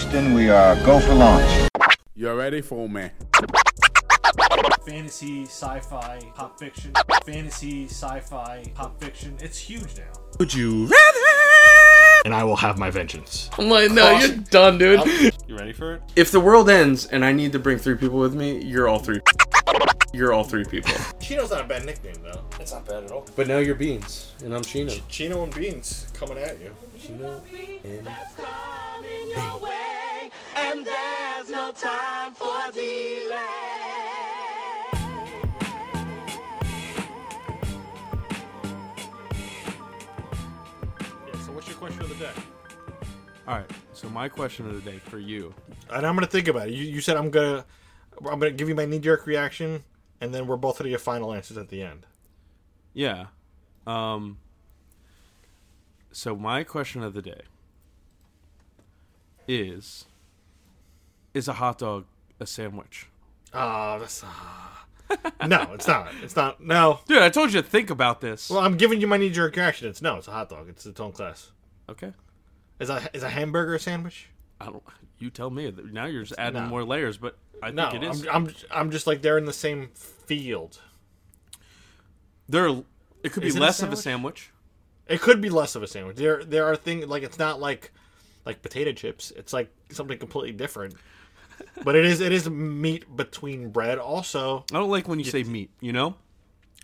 Houston, we are go for launch. You're ready for me? fantasy, sci-fi, pop fiction, fantasy, sci-fi, pop fiction. It's huge now. Would you rather? and I will have my vengeance. I'm like, no, you're done, dude. You ready for it? If the world ends and I need to bring three people with me, you're all three. You're all three people. Chino's not a bad nickname though. It's not bad at all. But now you're Beans, and I'm Chino. Chino and Beans coming at you. Chino and and there's no time for delay. So what's your question of the day? All right. So my question of the day for you. And I'm gonna think about it. You, you said I'm gonna I'm gonna give you my knee jerk reaction, and then we're both gonna give final answers at the end. Yeah. Um. So my question of the day is: Is a hot dog a sandwich? Oh, that's uh... no, it's not. It's not. No. Dude, I told you to think about this. Well, I'm giving you my knee jerk reaction. It's no. It's a hot dog. It's its own class. okay. Is a is a hamburger a sandwich? I don't. You tell me. Now you're just adding No. more layers, but I No, think it is. I'm, I'm I'm just like they're in the same field. there. It could be it a less of a sandwich? sandwich. It could be less of a sandwich. There there are things like it's not like like potato chips. It's like something completely different. But it is it is meat between bread. Also, I don't like when you say meat. You know,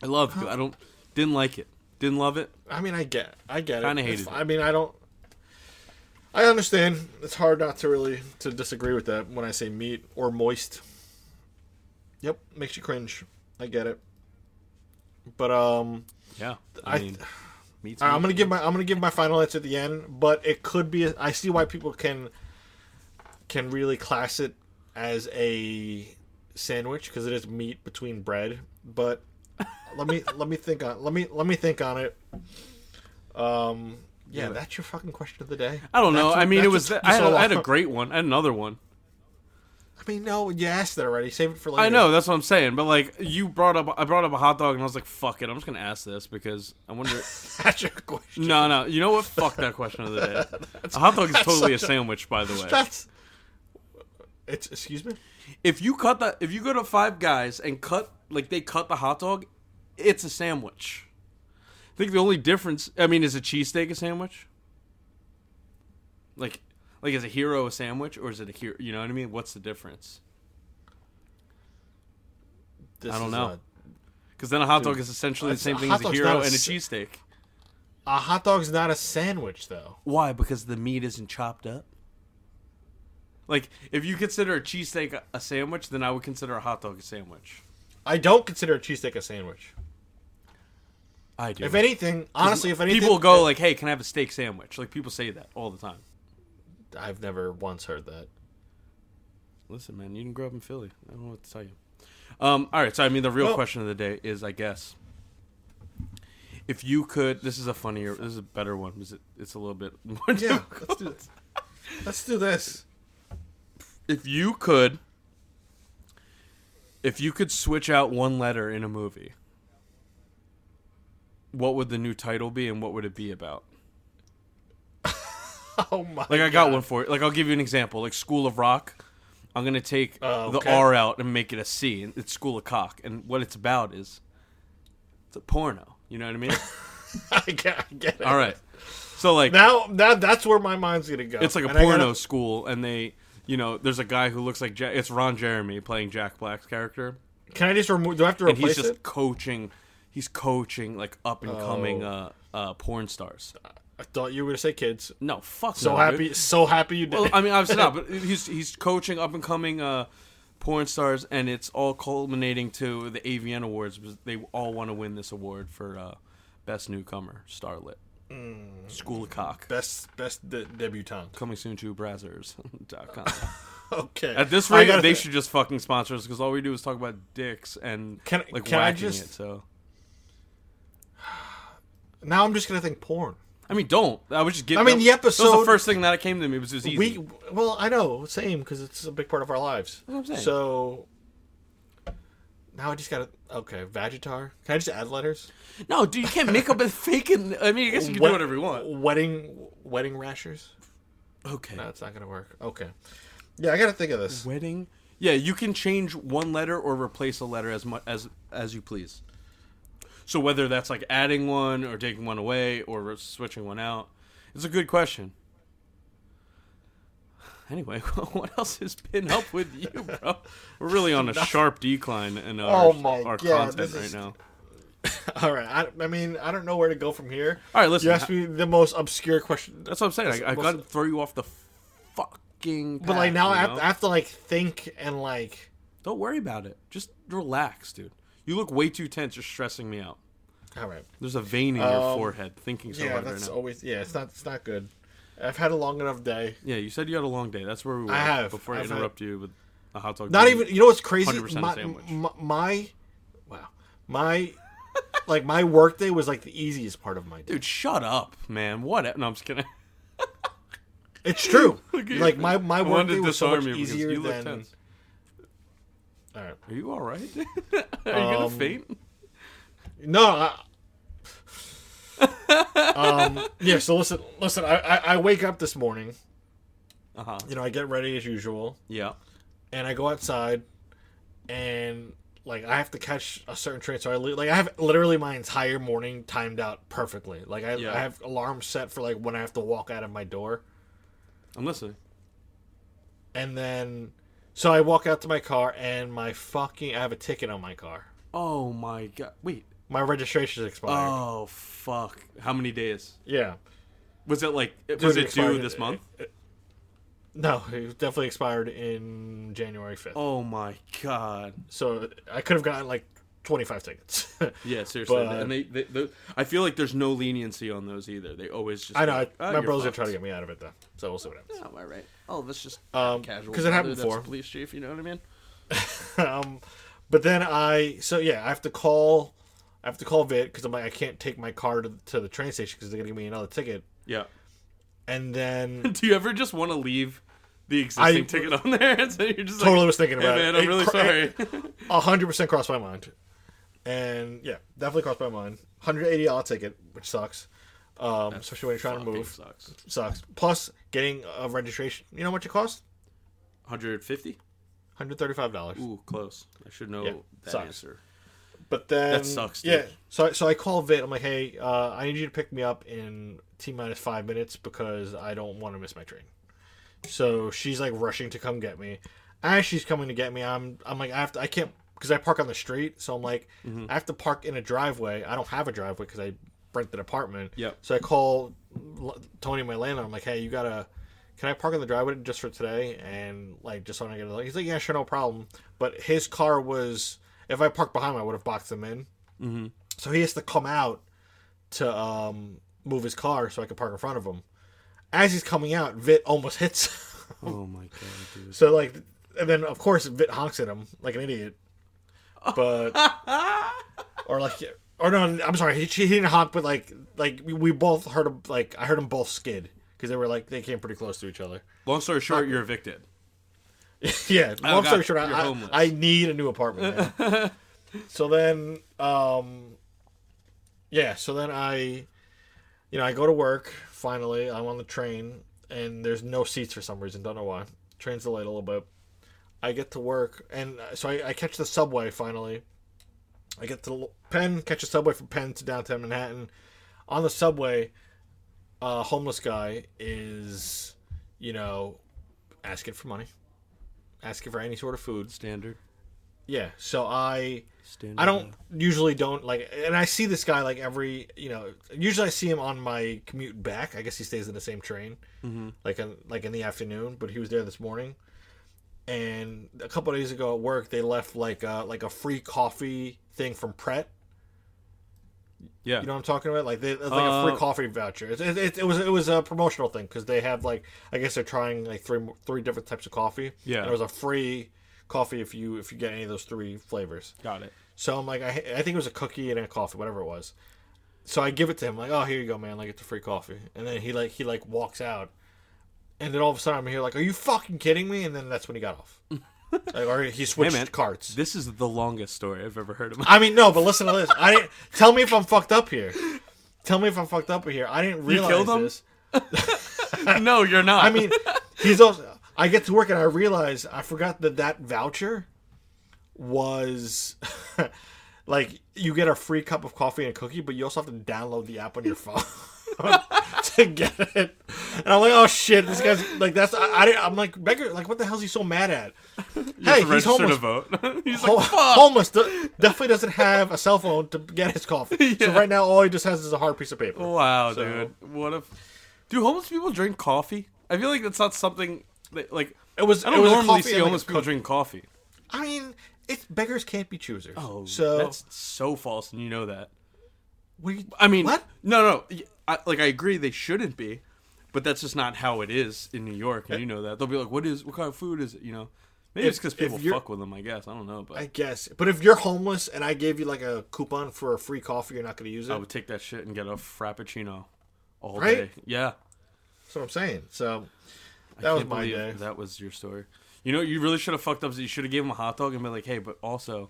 I love. I don't. Didn't like it. Didn't love it. I mean, I get I get it. Kinda It's hated it. I mean, I don't. I understand. It's hard not to really to disagree with that when I say meat or moist. Yep, makes you cringe. I get it. But um, Yeah. I, I- mean, meat's right, I'm gonna give my I'm gonna give my final answer at the end, but it could be. I see why people can can really class it as a sandwich because it is meat between bread. But let me let me think on let me let me think on it. Um, yeah, that's your fucking question of the day. I don't know. That's I mean, it was. I had, I had a great one. I had another one. I mean, no, you asked it already. Save it for later. I know that's what I'm saying, but like you brought up, I brought up a hot dog, and I was like, "Fuck it, I'm just gonna ask this because I wonder." That's your question. no, no, you know what? Fuck that question of the day. a hot dog is totally a a- sandwich, by the way. That's it's. Excuse me. If you cut that, if you go to Five Guys and cut like they cut the hot dog, it's a sandwich. I think the only difference, I mean, is a cheesesteak a sandwich? Like, like is a hero a sandwich or is it a hero? You know what I mean? What's the difference? This I don't know. Because then a hot dog is essentially the same thing as a hero a and a cheesesteak. A hot dog's not a sandwich, though. Why? Because the meat isn't chopped up. Like, if you consider a cheesesteak a- sandwich, then I would consider a hot dog a sandwich. I don't consider a cheesesteak a sandwich. I do. If anything, honestly, if anything, people go like, "Hey, can I have a steak sandwich?" Like people say that all the time. I've never once heard that. Listen, man, you didn't grow up in Philly. I don't know what to tell you. Um, all right, so I mean, the real Well- question of the day is, I guess, if you could. This is a funnier. This is a better one. Is it? It's a little bit more. Yeah, difficult. let's do this. Let's do this. If you could, if you could switch out one letter in a movie, what would the new title be, and what would it be about? Oh my! Like I got one for you. Like I'll give you an example. Like School of Rock. I'm gonna take Oh, the. R out and make it a C. and It's School of Cock, and what it's about is it's a porno. You know what I mean? I get, I get it. All right. So like Now, that that's where my mind's gonna go. it's like a And porno gotta- school, and they, you know, there's a guy who looks like Jack, it's Ron Jeremy playing Jack Black's character, Can I just remove? Do I have to and replace he's just it? coaching. He's coaching like up and coming Oh. uh, uh, porn stars. I thought you were gonna say kids. No, fuck. So no, happy, dude. so happy you did. Well, I mean, obviously not, but he's he's coaching up and coming uh, porn stars, and it's all culminating to the AVN Awards. They all want to win this award for uh, best newcomer starlet. School of Cock. best best de- debutante. Coming soon to Brazzers.com. Okay. At this rate, they should just fucking sponsor us because all we do is talk about dicks and Can- like can I just- it. So Now I'm just gonna think porn. I mean, don't. I was just getting. I mean, the That was episode- the first thing that it came to me. Was just easy. We well, I know, same because it's a big part of our lives. what I'm saying. So now I just gotta okay, Vagitar. Can I just add letters? no, dude, you can't make up a fake. I mean, I guess you can do whatever you want. Wedding wedding rashers. Okay. No, it's not gonna work. Okay. Yeah, I gotta think of this. Wedding. Yeah, you can change one letter or replace a letter as much as as you please. So whether that's like adding one or taking one away or switching one out, it's a good question. Anyway, what else has been up with you, bro? We're really on a sharp decline in our, Oh my our God, content right is- now. All right. I, I mean, I don't know where to go from here. All right, listen. You asked me the most obscure question. That's what I'm saying. I, got to throw you off the fucking. But like now, I have. I have to like think and like. Don't worry about it. Just relax, dude. You look way too tense. You're stressing me out. All right. There's a vein in your Um, forehead thinking so yeah, hard right that's now. always yeah. It's not. It's not good. I've had a long enough day. Yeah, you said you had a long day. That's where we were. I have. Before I I've had- interrupt you with a hot dog. Not even. You know what's crazy? 100% My, sandwich. my, my wow, my like my work day was like the easiest part of my day. Dude, shut up, man. What? No, I'm just kidding. It's true. Like my my work day was so much easier than. tense. All right. Are you all right? Are you gonna Um, faint? No. I, um. Yeah. So listen. Listen. I, I I wake up this morning. Uh huh. You know, I get ready as usual, Yeah. and I go outside, and like I have to catch a certain train. So I li- like I have literally my entire morning timed out perfectly. Like I, Yeah. I have alarms set for like when I have to walk out of my door, I'm listening. and then so I walk out to my car, and my fucking I have a ticket on my car. Oh my god. Wait. My registration is expired. Oh fuck. How many days? yeah. Was it like? Was it it due this month? No, it definitely expired in January fifth. Oh my god. So I could have gotten like twenty five tickets. Yeah, seriously. But- and they, they, they, I feel like there's no leniency on those either. They always just. I know. like, "Oh, my you're brother's gonna try to get me out of it though. So we'll see what happens. Oh, all right. Oh, that's just Um, casual. 'cause it happened before. police chief. You know what I mean? um, but then I so yeah, I have to call. I have to call Vit because I'm like I can't take my car to, to the train station because they're gonna give me another ticket. Yeah. And then Do you ever just want to leave the existing I- ticket on there? And so you're just totally like, was thinking hey about man, it. I'm It really cr- sorry. A hundred percent crossed my mind. And yeah, definitely crossed my mind. Hundred eighty dollar ticket, which sucks. Um, especially when you're trying to Fucking move, sucks. sucks. Plus getting a registration. You know how much it costs? 150? Hundred thirty five dollars. Ooh, close. I should know Yeah, that sucks. answer. But then That sucks, dude. Yeah. So so I call Vit. I'm like, hey, uh, I need you to pick me up in t minus five minutes because I don't want to miss my train. So she's like rushing to come get me. As she's coming to get me, I'm I'm like I have to I can't because I park on the street. So I'm like Mm-hmm. I have to park in a driveway. I don't have a driveway because I rent an apartment. Yep. So I call Tony, my landlord. I'm like, hey, you gotta. Can I park in the driveway just for today? And like, just so I get. He's like, yeah, sure, no problem. But his car was. If I parked behind him, I would have boxed him in. Mhm. So he has to come out to um, move his car so I could park in front of him. As he's coming out, Vit almost hits. him. Oh my god, dude. so like, and then of course Vit honks at him like an idiot. But or like, or no, I'm sorry, he, he didn't honk, but like, like we, we both heard him. Like I heard them both skid because they were like they came pretty close to each other. Long story short, you're evicted. yeah, long God, story short, I, I. I need a new apartment. so then, um, yeah, so then I, you know, I go to work. Finally, I'm on the train, and there's no seats for some reason. Don't know why. Train's delayed a little bit. I get to work, and uh, so I, I catch the subway. Finally, I get to Penn, catch a subway from Penn to downtown Manhattan. On the subway, a homeless guy is, you know, asking for money, asking for any sort of food. Standard. Yeah, so I Standard. I don't usually don't like, and I see this guy like every you know. Usually I see him on my commute back. I guess he stays in the same train, mm-hmm. like in, like in the afternoon. But he was there this morning, and a couple of days ago at work they left like a, like a free coffee thing from Pret. Yeah. You know what I'm talking about? Like they it's like a free Uh, coffee voucher. It, it, it, it was it was a promotional thing because they have like I guess they're trying like three three different types of coffee. Yeah. and it was a free coffee if you if you get any of those three flavors. Got it. So I'm like, I, I think it was a cookie and a coffee, whatever it was. So I give it to him, like, oh, here you go, man. Like, it's a free coffee. And then he like he like walks out, and then all of a sudden I'm here, like, are you fucking kidding me? And then that's when he got off. or he switched man. carts. This is the longest story I've ever heard of. I mean, no, but listen to this. I didn't tell me if I'm fucked up here. Tell me if I'm fucked up here. I didn't realize this. no, you're not. I mean, he's also. I get to work and I realize I forgot that that voucher was like you get a free cup of coffee and a cookie, but you also have to download the app on your phone to get it. And I'm like, oh shit, this guy's like that's. I, I am like beggar like what the hell is he so mad at? hey, he's homeless. to vote. He's Ho- like, fuck. homeless de- definitely doesn't have a cell phone to get his coffee. So right now, all he just has is a hard piece of paper. Wow, So- dude. What if? Do homeless people drink coffee? I feel like that's not something that, like. It was. I don't was normally see homeless people drink coffee. I mean, it's beggars can't be choosers. Oh, so that's so false, and you know that. You- I mean, what? No, no. I, like I agree, they shouldn't be, but that's just not how it is in New York, and eh. you know that. They'll be like, "What is? What kind of food is it?" You know. Maybe If- it's because people fuck with them. I guess I don't know, but I guess. But if you're homeless and I gave you like a coupon for a free coffee, you're not going to use it. I would take that shit and get a frappuccino all Right? day. Yeah, That's what I'm saying. So I that was can't my day. That was your story. You know, you really should have fucked up. You should have gave him a hot dog and been like, "Hey, but also."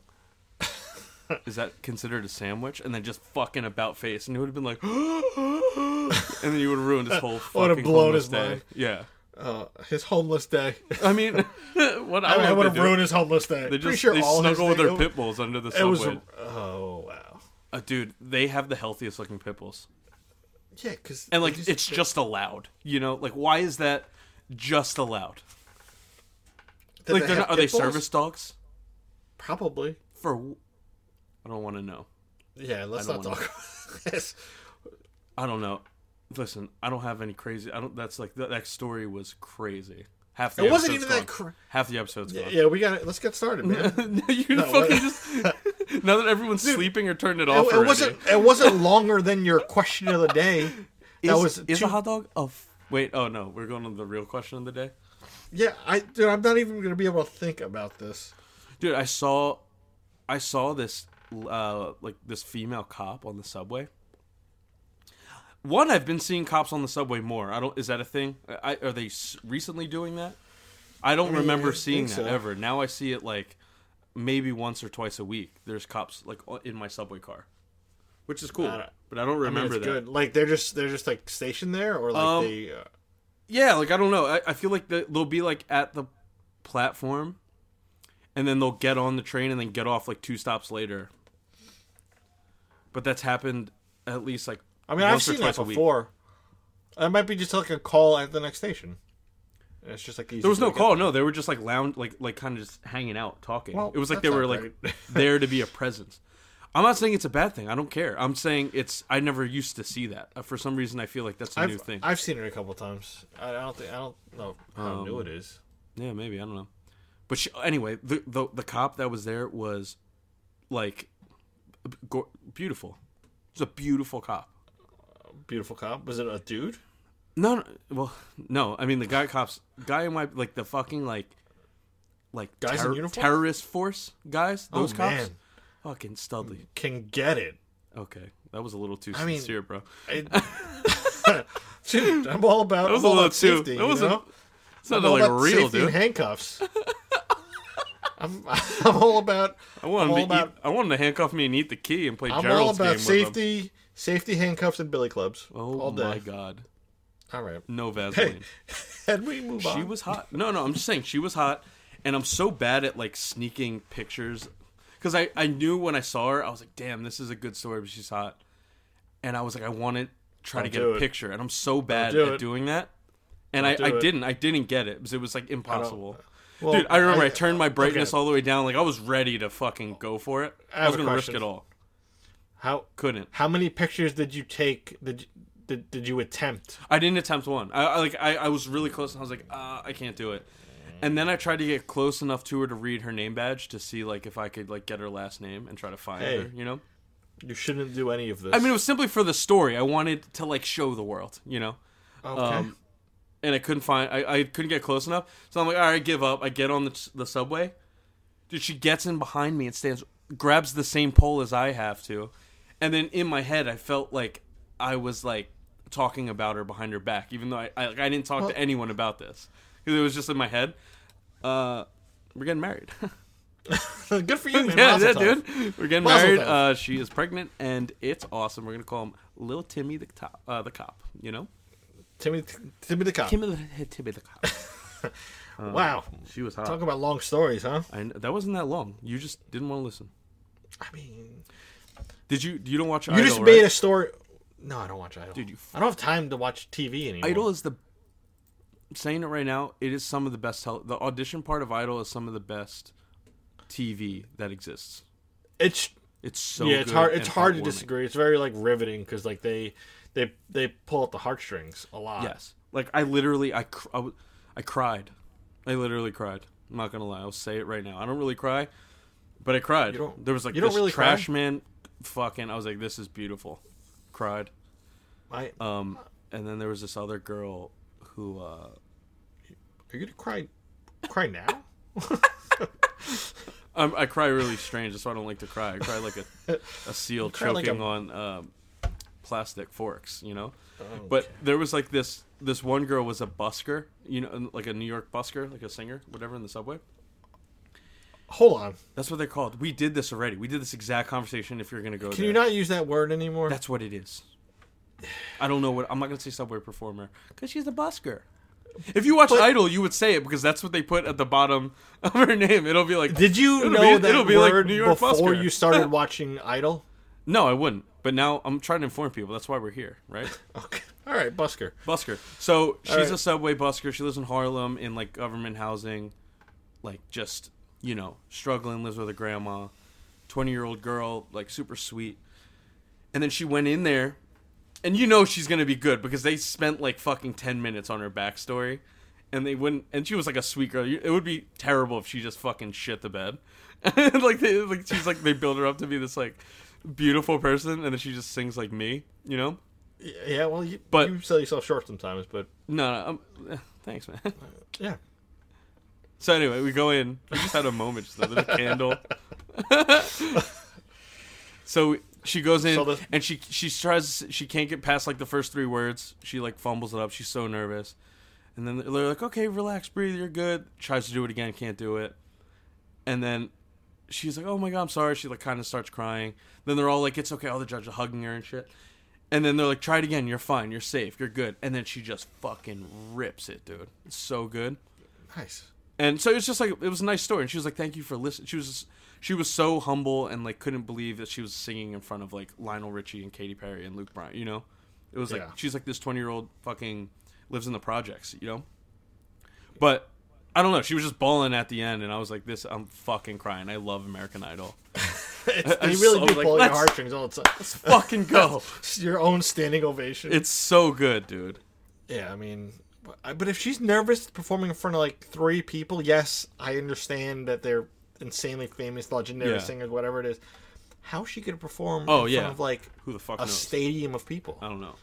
Is that considered a sandwich? And then just fucking about face, and it would have been like, and then you would have ruined his whole fucking Would have blown homeless his day. mind. Yeah, Uh, his homeless day. I mean, what I, I, I would have ruined his homeless day. They Pretty just sure they all snuggle with their it- pit bulls under the It subway. was. Oh wow. Uh, dude, they have the healthiest looking pit bulls, Yeah, because and like it's just allowed. You know, like why is that just allowed? Like they're not, are they service dogs? Probably. For I don't want to know. Yeah, let's not talk about this. I don't know. Listen, I don't have any crazy. I don't. That's like that, that story was crazy. Half the It wasn't episode's even that. gone. Cra- Half the episode's gone. yeah, we got it. Let's get started, man. you what- fucking just now that everyone's sleeping or turned it off it, it wasn't. It wasn't longer than your question of the day. Is, that was is two- a hot dog a f- wait? Oh no, we're going to the real question of the day. Yeah, I dude, I'm not even gonna be able to think about this. Dude, I saw, I saw this, uh, like this female cop on the subway. One, I've been seeing cops on the subway more. I don't. Is that a thing? I, are they s- recently doing that? I don't mean, remember I seeing that so. ever. Now I see it like maybe once or twice a week. There's cops like in my subway car, which is cool. I don't- but I don't I mean, remember it's that. good. Like they're just they're just like stationed there, or like Um, they. Uh, Yeah, like I don't know. I, I feel like the, they'll be like at the platform, and then they'll get on the train and then get off like two stops later. But that's happened at least like I mean, I've seen that twice a week. before. It might be just like a call at the next station. It's just like easy There was no call. No, they were just like lounge, like like kind of just hanging out, talking. Well, it was like they were like there to be a presence. I'm not saying it's a bad thing. I don't care. I'm saying it's. I never used to see that. Uh, For some reason, I feel like that's a new thing. I've seen it a couple times. I, I don't think I don't know how Um, new it is. Yeah, maybe I don't know. But she, anyway, the, the the cop that was there was like go, beautiful. It was a beautiful cop. Beautiful cop. Was it a dude? No, no, well, no. I mean, the guy cops, guy in my like the fucking like like Guys in uniform? terrorist force guys. Oh, Those oh cops, man, fucking studly. can get it. Okay, that was a little too I mean- sincere, bro. I- Dude, I'm all about. That was a little too. Safety, that wasn't. know? It's not like real, dude. handcuffs. I'm, I'm all about. I want all him to about. eat, I want him to handcuff me and eat the key and play I'm all Gerald's about with him. safety, safety handcuffs and billy clubs. Oh all day. my god, All right. no Vaseline. And we move on. She was hot. No, no, I'm just saying she was hot, and I'm so bad at like sneaking pictures because I I knew when I saw her I was like, damn, this is a good story, but she's hot, and I was like, I want to try to Don't get a it. picture, and I'm so bad do at it. doing that, and I, I it. didn't I didn't get it because it was like impossible. Well, Dude, I remember I, turned my brightness okay. all the way down, like I was ready to fucking go for it. I I, was gonna risk it all. How Couldn't. how many pictures did you take? Did you- did, did you attempt? I didn't attempt one. I, I like I, I was really close and I was like, uh, I can't do it. And then I tried to get close enough to her to read her name badge to see like if I could like get her last name and try to find Hey. her, you know? You shouldn't do any of this. I mean it was simply for the story. I wanted to like show the world, you know? okay. Um and I couldn't find I, I couldn't get close enough. So I'm like, all right, give up. I get on the the subway. Dude, she gets in behind me and stands grabs the same pole as I have to. And then in my head I felt like I was like talking about her behind her back, even though I I, like, I didn't talk to anyone about this because it was just in my head. Uh we're getting married. Good for you, man. yeah, yeah, dude. We're getting married. Uh, she is pregnant, and it's awesome. We're gonna call him Little Timmy the top, uh, the cop. You know, Timmy, Timmy the cop. Timmy the Timmy the cop. Um, wow. She was hot. Talk about long stories, huh? And that wasn't that long. You just didn't want to listen. I mean, Did you? You don't watch Idol? you Idol, just right? made a story. No, I don't watch Idol. Dude, you I don't have time to watch TV anymore. Idol is the. I'm saying it right now. It is some of the best. Tel- the audition part of Idol is some of the best TV that exists. It's It's so yeah, it's hard. It's hard to disagree. It's very like riveting because like they they they pull at the heartstrings a lot. Yes, like I literally, I, cr- I, w- I cried. I literally cried. I'm not gonna lie. I'll say it right now. I don't really cry, but I cried. You don't- there was like you don't this really cry? trash man, fucking. I was like, this is beautiful. Cried. I, Um, and then there was this other girl who. uh are you gonna cry? Cry now? Um, I cry really strange. That's why I don't like to cry. I cry like a, a seal cry like choking a- on um, plastic forks, you know. Oh, But there was like this this one girl was a busker, you know, like a New York busker, like a singer, whatever, in the subway. Hold on. That's what they're called. We did this already. We did this exact conversation. If you're gonna go, Can there. you not use that word anymore? That's what it is. I don't know what I'm not gonna say subway performer because she's a busker. If you watch But- Idol, you would say it because that's what they put at the bottom of her name. It'll be like. Did you know be, that it'll be like word New York before busker. you started watching Idol? No, I wouldn't. But now I'm trying to inform people. That's why we're here, right? Okay. All right, Busker. busker. So she's right. a subway busker. She lives in Harlem in like government housing, like just you know struggling. Lives with her grandma. Twenty year old girl, like super sweet. And then she went in there, and you know she's gonna be good because they spent like fucking ten minutes on her backstory, and they wouldn't. And she was like a sweet girl. It would be terrible if she just fucking shit the bed. Like they like she's like they build her up to be this like beautiful person, and then she just sings like me, you know. Yeah, well, you, But- you sell yourself short sometimes, but No, no, um, eh, thanks, man. yeah. So anyway, we go in. We just had a moment, just a little candle. so she goes in So and she she tries. She can't get past like the first three words. She like fumbles it up. She's so nervous. And then they're like, "Okay, relax, breathe. You're good." Tries to do it again, can't do it. And then she's like, "Oh my god, I'm sorry." She like kind of starts crying. Then they're all like, "It's okay." All the judges are hugging her and shit. And then they're like, "Try it again. You're fine. You're safe. You're good." And then she just fucking rips it, dude. It's so good. Nice. And so it was just like it was a nice story. And she was like, "Thank you for listening." She was she was so humble and like couldn't believe that she was singing in front of like Lionel Richie and Katy Perry and Luke Bryan. You know, it was like Yeah. she's like this twenty year old fucking lives in the projects. You know, but I don't know. She was just bawling at the end, and I was like, "This, I'm fucking crying." I love American Idol. It's, I- I'm really so, do like, pull your heartstrings all the time. Let's fucking go! Your own standing ovation. It's so good, dude. yeah, I mean, but- if she's nervous performing in front of like three people, yes, I understand that they're insanely famous, legendary Yeah. singers, whatever it is. How's she gonna perform Oh, in yeah. front of like Who the fuck a knows? stadium of people? I don't know.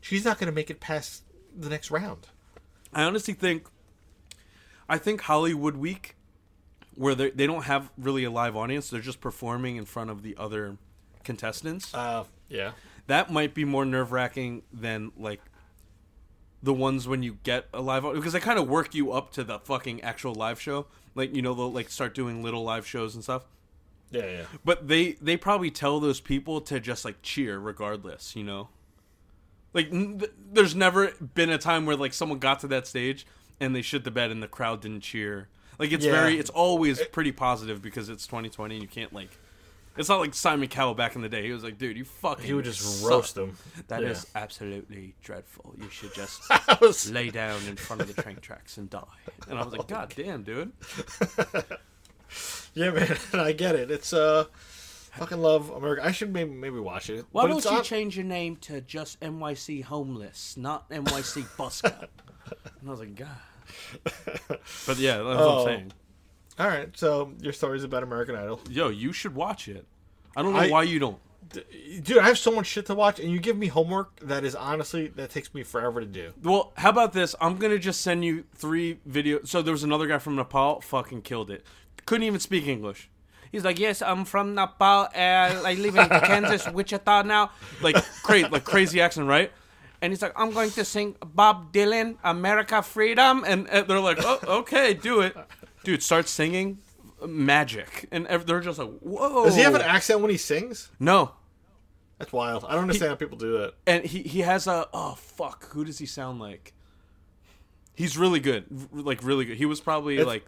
She's not gonna make it past the next round. I honestly think, I think Hollywood Week, where they they don't have really a live audience, they're just performing in front of the other contestants. Uh, yeah. that might be more nerve wracking than like the ones when you get a live audience because they kind of work you up to the fucking actual live show. Like you know they'll like start doing little live shows and stuff. Yeah, yeah. But they they probably tell those people to just like cheer regardless, you know. Like n- there's never been a time where like someone got to that stage and they shit the bed and the crowd didn't cheer. Like it's Yeah. very it's always pretty positive because it's 2020 and you can't like it's not like Simon Cowell back in the day. He was like, dude, you fucking He would just suck. roast them. That is Yeah. absolutely dreadful. You should just was- lay down in front of the train tracks and die. And I was like, God damn, dude. Yeah, man, I get it. It's uh, fucking love America. I should maybe maybe watch it. Why But don't you on- change your name to just NYC Homeless, not NYC Busker? and I was like, God. But yeah, that's what Oh. I'm saying. All right, so your story's about American Idol, Yo, you should watch it. I don't know I- why you don't. dude. I have so much shit to watch, and you give me homework that is honestly that takes me forever to do. Well, how about this? I'm gonna just send you three videos. So there was another guy from Nepal, fucking killed it. Couldn't even speak English. He's like, yes, I'm from Nepal. and I live in Kansas, Wichita now. Like, crazy, like crazy accent, right? And he's like, I'm going to sing Bob Dylan, America Freedom, and, and they're like, oh, okay, do it, dude. Start singing, magic, and ev- they're just like, whoa. Does he have an accent when he sings? No, That's wild. I don't understand how people do that. and he he has a oh fuck. Who does he sound like? He's really good. R- like really good. He was probably It's- like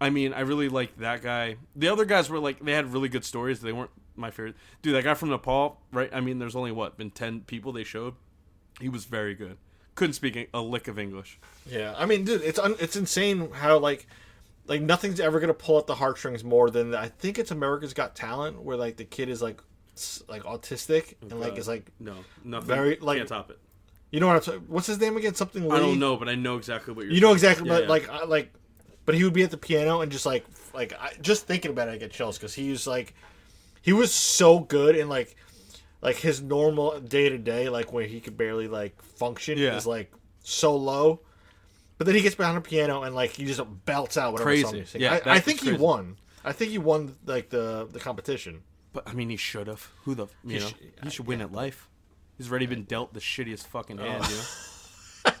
i mean i really like that guy. The other guys were like they had really good stories. They weren't my favorite. Dude that guy from nepal right? I mean there's only what been 10 people they showed he was very good couldn't speak a lick of english Yeah, I mean, dude, it's un- it's insane how like like nothing's ever gonna pull at the heartstrings more than I think it's America's Got Talent, where like the kid is like s- like autistic and like is like no nothing Very, like- can't top it you know what I'm saying? What's his name again? Something Lee. i don't know but i know exactly what you're You know exactly, Yeah, but yeah. like I, like, but he would be at the piano and just like like I, just thinking about it, I get chills because he was like he was so good and like like his normal day to day, like when he could barely like function, Yeah. is like so low. But then he gets behind a piano and like he just belts out whatever song Crazy. he's singing. Yeah, I, I think he won. I think he won like the the competition. but i mean he should have who the you know sh- he should win at life he's already been dealt the shittiest fucking oh. hand you know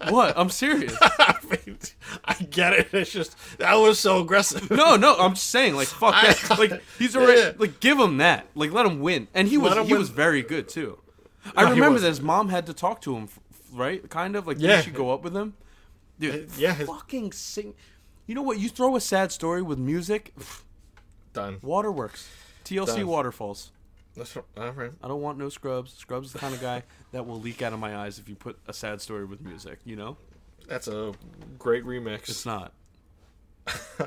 what i'm serious I mean, I get it. It's just that was so aggressive. No, no, I'm just saying, like, fuck that. Like, he's already, Yeah. like, give him that. Like, let him win. And he was, he win. was very good too. I No, remember that his mom had to talk to him, right? Kind of like, Yeah. she go up with him? Dude, uh, yeah, his- fucking sing. You know what? You throw a sad story with music, Done. waterworks, TLC Done. waterfalls. That's all right. I don't want no scrubs. Scrubs is the kind of guy that will leak out of my eyes if you put a sad story with music. You know, That's a great remix. it's not.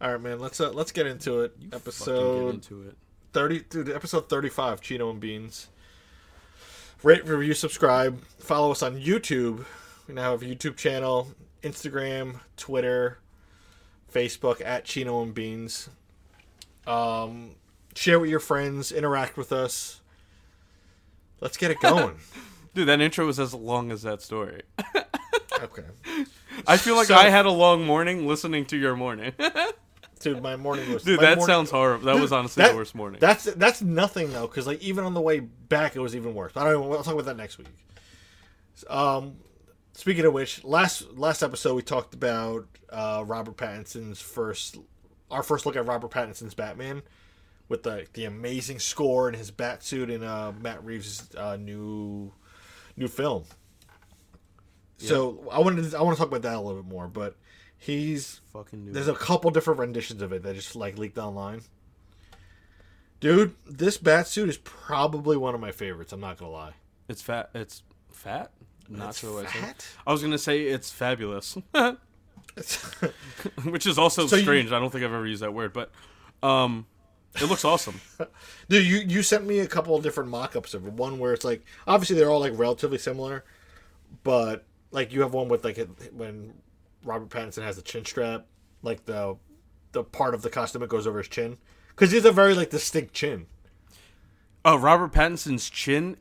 All right, man. Let's uh, let's get into it. Get episode into it. thirty, dude. Episode thirty-five. Chino and Beans. Rate, review, subscribe. Follow us on YouTube. We now have a YouTube channel, Instagram, Twitter, Facebook at Chino and Beans. Um, share with your friends. Interact with us. Let's get it going. Dude, that intro was as long as that story. okay, I feel like So- I had a long morning listening to your morning. dude. My morning was. Dude, that morning- sounds horrible. That was honestly That- the worst morning. That's that's nothing though, because like even on the way back, it was even worse. I don't. We'll talk about that next week. Um, speaking of which, last last episode we talked about uh, Robert Pattinson's first, our first look at Robert Pattinson's Batman, with the the amazing score and his bat suit in uh, Matt Reeves' uh, new new film. So I wanted to, I want to talk about that a little bit more, but he's fucking new. there's a couple different renditions of it that just like leaked online. Dude, this bat suit is probably one of my favorites. I'm not gonna lie. It's fat. It's fat. Not It's sure what I fat? I was gonna say it's fabulous, which is also So you- strange. I don't think I've ever used that word, but um, it looks awesome. dude, you you sent me a couple of different mock-ups of it. One where it's like obviously they're all like relatively similar, but like you have one with like when Robert Pattinson has the chin strap, like the the part of the costume that goes over his chin, because he's a very like distinct chin. Oh, Robert Pattinson's chin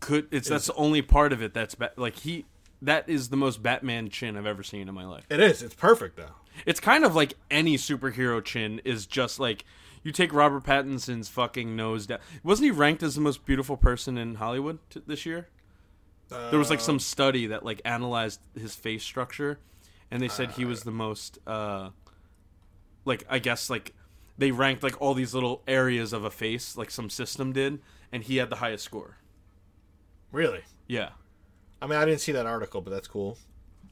could. It's that's the only part of it that's ba- like he. That is the most Batman chin I've ever seen in my life. It is. It's perfect though. It's kind of like any superhero chin is just like you take Robert Pattinson's fucking nose down. Wasn't he ranked as the most beautiful person in Hollywood t- this year? there was like some study that like analyzed his face structure, and they said he was the most uh, like I guess like they ranked like all these little areas of a face like some system did, and he had the highest score. Really. Yeah. I mean, I didn't see that article, but that's cool.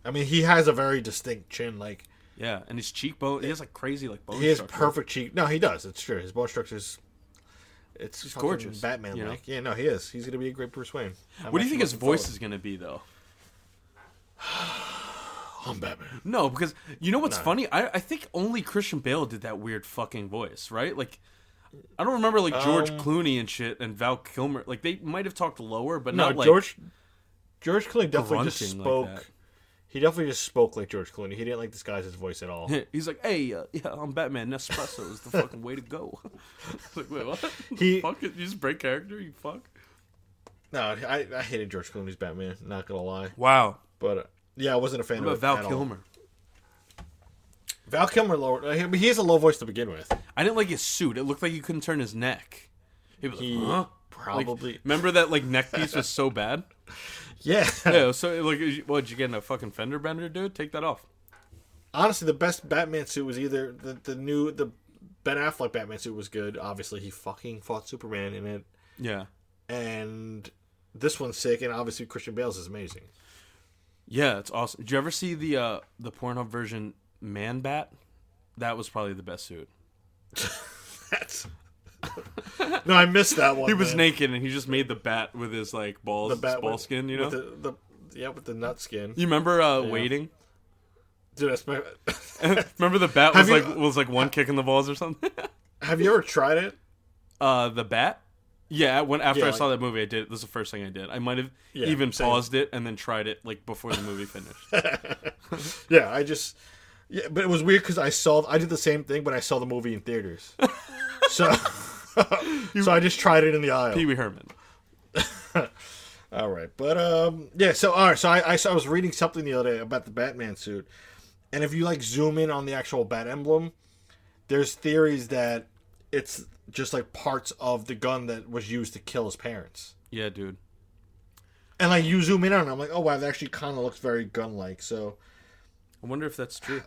I mean, he has a very distinct chin. Like Yeah, and his cheekbone, he has like crazy like bone he has structure. perfect cheek. No, he does. It's true. His bone structure's it's fucking gorgeous, Batman you know? like. Yeah, no, he is. He's gonna be a great Bruce Wayne. I'm What do you think his voice forward. is gonna be though? I'm Batman. No, because you know what's funny? I, I think only Christian Bale did that weird fucking voice, right? Like, I don't remember like George Um, Clooney and shit and Val Kilmer. Like they might have talked lower, but No, not like George. George Clooney definitely just like spoke. that. He definitely just spoke like George Clooney. He didn't like disguise his voice at all. He's like, "Hey, uh, yeah, I'm Batman. Nespresso is the fucking way to go." like, wait, what? He- fuck it, you just break character. You fuck. No, I, I hated George Clooney's Batman. Not gonna lie, Wow. but uh, yeah, I wasn't a fan What of about Val at all. Kilmer? Val Kilmer lower. I mean, he has a low voice to begin with. I didn't like his suit. It looked like he couldn't turn his neck. He was He like, huh? Probably. Like, remember that like neck piece was so bad. yeah. Yeah. So like, what did you get in a fucking fender bender, dude? Take that off. Honestly, the best Batman suit was either the the new the Ben Affleck Batman suit was good. Obviously, he fucking fought Superman in it. Yeah. and this one's sick, and obviously Christian Bale's is amazing. Yeah, it's awesome. Did you ever see the uh the Pornhub version Man Bat? That was probably the best suit. That's no, I missed that one. He was man. naked and he just made the bat with his like balls, The bat ball with- skin. You know. the, the yeah with the nut skin. you remember uh, waiting? Dude, that's my, remember the bat was you- like was like one kick in the balls or something. have you ever tried it? uh, the bat. Yeah, when after Yeah, I saw that movie, I did. This is the first thing I did. I might have Yeah, even same. paused it and then tried it like before the movie finished. Yeah, I just yeah, but it was weird because I saw I did the same thing, but I saw the movie in theaters. so so I just tried it in the aisle. Pee Wee Herman. All right, but um, yeah. So all right, so I, I saw- I was reading something the other day about the Batman suit, and if you like zoom in on the actual bat emblem, there's theories that it's just like parts of the gun that was used to kill his parents. Yeah, dude. And like you zoom in on it, I'm like, oh wow, that actually kind of looks very gun-like. So I wonder if that's true.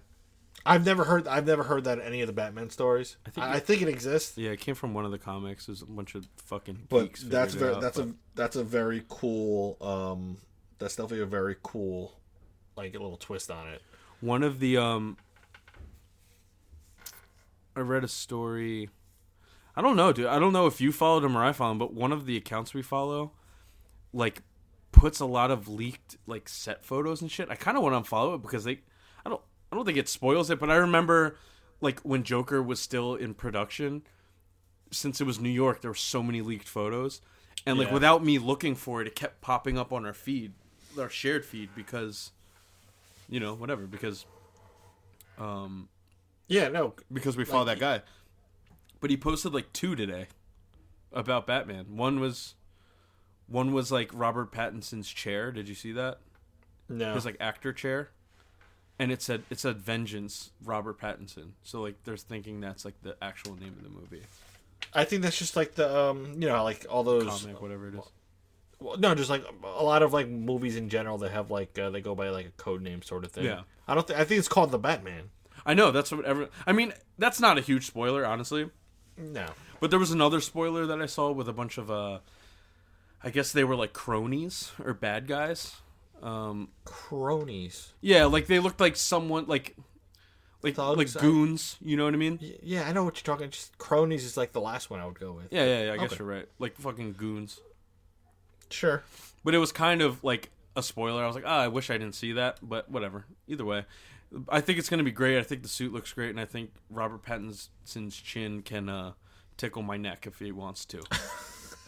I've never heard I've never heard that in any of the Batman stories. I think think I, think it exists, Yeah, it came from one of the comics. There's a bunch of fucking but that's it very out, that's but- a that's a very cool um that's definitely a very cool like a little twist on it. one of the um I read a story I don't know, dude. I don't know if you followed him or I followed him, but one of the accounts we follow like puts a lot of leaked like set photos and shit. I kind of want to unfollow it because they I don't think it spoils it, but I remember like when Joker was still in production since it was New York, there were so many leaked photos. And like Yeah. without me looking for it, it kept popping up on our feed, our shared feed because you know, whatever, because um Yeah, no, because we follow that guy. But he posted like two today about Batman. One was one was like Robert Pattinson's chair. Did you see that? no. His like actor chair. And it said it said Vengeance Robert Pattinson. So like they're thinking that's like the actual name of the movie. I think that's just like the um, you know, like all those. Comic, whatever it is. well, no, just like a lot of like movies in general that have like uh, they go by like a code name sort of thing. Yeah. I don't. think I think it's called the Batman. I know, that's what every I mean, that's not a huge spoiler, honestly. No. But there was another spoiler that I saw with a bunch of uh I guess they were like cronies or bad guys. Um Cronies. Yeah, like they looked like someone like like Thugs, like I- goons. You know what I mean? Yeah, I know what you're talking. Just cronies is like the last one I would go with. Yeah, yeah, yeah. I guess Okay. you're right. Like fucking goons. Sure. But it was kind of like a spoiler. I was like, ah, I wish I didn't see that, but whatever. Either way, I think it's gonna be great. I think the suit looks great, and I think Robert Pattinson's chin can uh, tickle my neck if he wants to.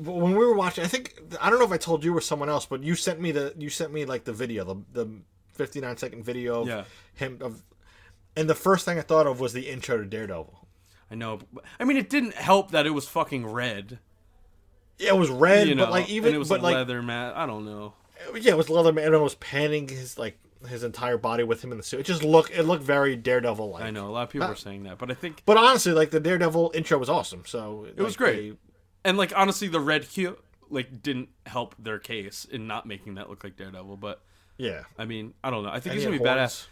But when we were watching, I think I don't know if I told you or someone else, but you sent me the you sent me like the video, the the 59 second video of Yeah. him of, and the first thing I thought of was the intro to Daredevil. I know. I mean, it didn't help that it was fucking red. Yeah, it was red, You know, but like even it was but a like leather mat. I don't know. yeah, it was leather man and it was panning his like his entire body with him in the suit. It just looked it looked very Daredevil like. I know a lot of people were saying that, but I think But honestly, like the Daredevil intro was awesome. So It was great. and like honestly, the red hue like didn't help their case in not making that look like Daredevil. But yeah, I mean, I don't know. I think And he's gonna be had badass,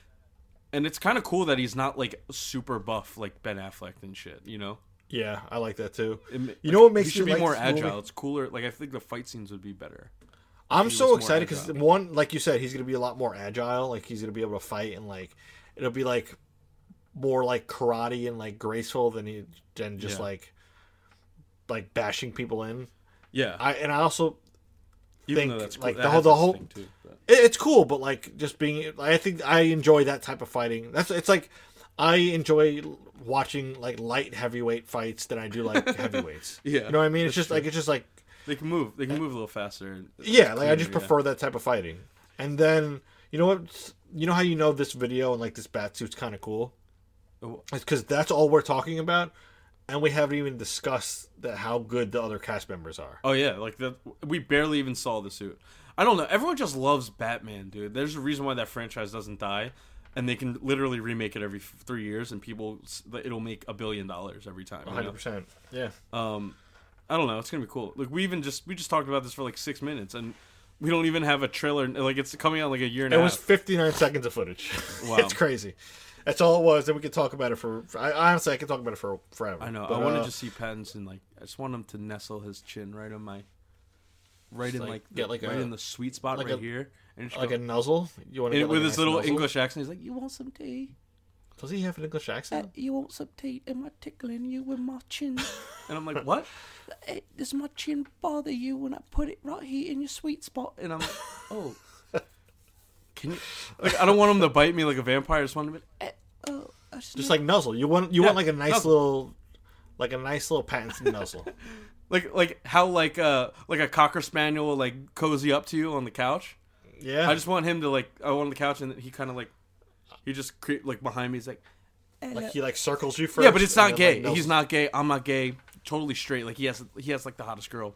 and it's kind of cool that he's not like super buff like Ben Affleck and shit. You know, yeah, I like that too. It You know what makes he should be like more agile. movie? It's cooler. Like I think the fight scenes would be better. I'm so excited because one, like you said, he's gonna be a lot more agile. Like he's gonna be able to fight and like it'll be like more like karate and like graceful than he than just Yeah. like like bashing people in. Yeah, I and I also even think, that's cool. like, the whole- the its whole- too, it, it's cool, but like just being, I think I enjoy that type of fighting. That's it's like I enjoy watching like light heavyweight fights than I do like heavyweights. Yeah, you know what I mean? It's just like it's just like They can move. They can move a little faster. Yeah, like I just yeah. prefer that type of fighting. And then you know what? You know how you know this video and like this bat suit's kind of cool. It's because that's all we're talking about, and we haven't even discussed that how good the other cast members are. Oh yeah, like the we barely even saw the suit. I don't know. Everyone just loves Batman, dude. There's a reason why that franchise doesn't die, and they can literally remake it every three years, and people it'll make a billion dollars every time. Hundred percent. Yeah. Um, I don't know. It's gonna be cool. Like we even just we just talked about this for like six minutes, and we don't even have a trailer. Like it's coming out like a year and It was 59 seconds of footage. Wow. it's crazy. That's all it was. Then we could talk about it for. I, honestly, I could talk about it for forever. I know. But, I want to uh, just see Pattinson like. I just want him to nestle his chin right on my, right in like, like, get the, like right a- in the sweet spot like right a- here, and like go- a nuzzle. You want with like his nice little nuzzle? English accent. He's like, "You want some tea? Does he have an English accent? you want some tea? Am I tickling you with my chin?" and I'm like, "What? Does my chin bother you when I put it right here in your sweet spot?" And I'm like, "Oh." Can you? Like, I don't want him to bite me like a vampire. I just want him to. Be, eh, oh, I just, Just like nuzzle. You want you Yeah, want like a nice nuzzle. little, like a nice little Pattinson nuzzle. like like how like uh like a cocker spaniel will like cozy up to you on the couch. Yeah. I just want him to like I want on the couch and he kind of like he just creep like behind me. He's like, like he like circles you first. yeah, but it's not gay. like, He's not gay. I'm not gay. Totally straight. Like he has he has like the hottest girl.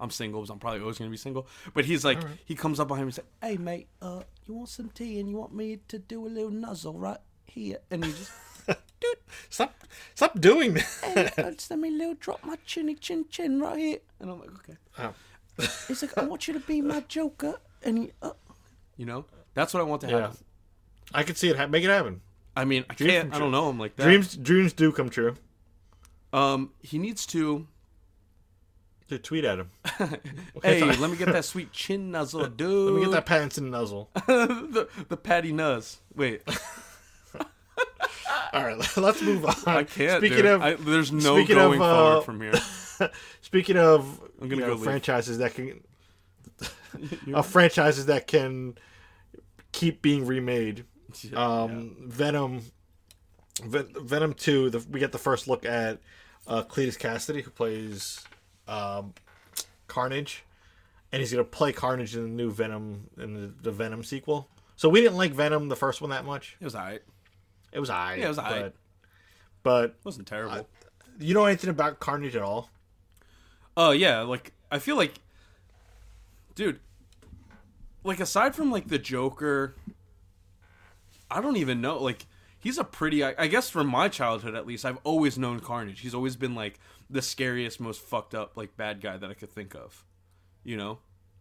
I'm single. So I'm probably always gonna be single. But he's like he comes up behind me and says, "Hey mate, uh, you want some tea and you want me to do a little nuzzle right here?" And he just. Dude, Stop! Stop doing that. hey, uh, just let me little drop my chinny chin chin right here. And I'm like, okay. Oh. He's like, I want you to be my Joker. And he, uh, you know, that's what I want to Yeah. I can see it. ha- Make it happen. I mean, I Dreams can't. I don't know him like that. Dreams, dreams do come true. Um, he needs to. To tweet at him. Hey, let me get that sweet chin nuzzle, dude. Let me get that Pattinson nuzzle. the the patty nuzz. Wait, All right, let's move on. I can't. Speaking dude. of, I, there's no speaking going of, uh, forward from here. speaking of, I'm gonna you go know, leave. franchises that can, of franchises that can keep being remade. Um, Venom, Ven- Venom Two. The, we get the first look at uh, Cletus Kasady, who plays um, Carnage, and he's gonna play Carnage in the new Venom in the, the Venom sequel. So we didn't like Venom, the first one, that much. It was alright. It was alright. Yeah, it was alright. But, but It wasn't terrible. you know anything about Carnage at all? Oh yeah, like I feel like, dude, like aside from like the Joker, I don't even know. Like he's a pretty. I, I guess from my childhood at least, I've always known Carnage. He's always been like the scariest, most fucked up like bad guy that I could think of. You know,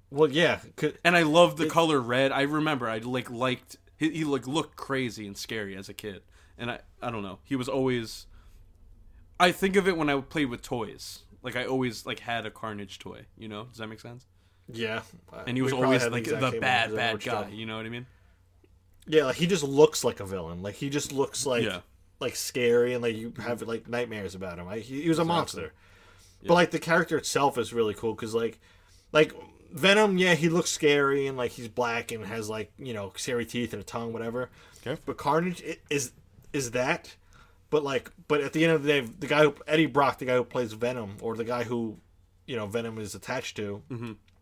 Well, yeah, and I love the color red. I remember I like liked he, he like looked crazy and scary as a kid, and I I don't know. He was always. I think of it when I played with toys. Like I always like had a Carnage toy. You know, does that make sense? Yeah, And he was always like the bad ones. I know bad guy. You know what I mean? Yeah, like he just looks like a villain. Like he just looks like Yeah. like scary and like you have like nightmares about him. Like, he, he was a monster. But like the character itself is really cool because like like Venom, yeah, he looks scary and like he's black and has like you know scary teeth and a tongue, whatever. Okay. But Carnage is is that. But like, but at the end of the day, the guy who Eddie Brock, the guy who plays Venom, or the guy who, you know, Venom is attached to,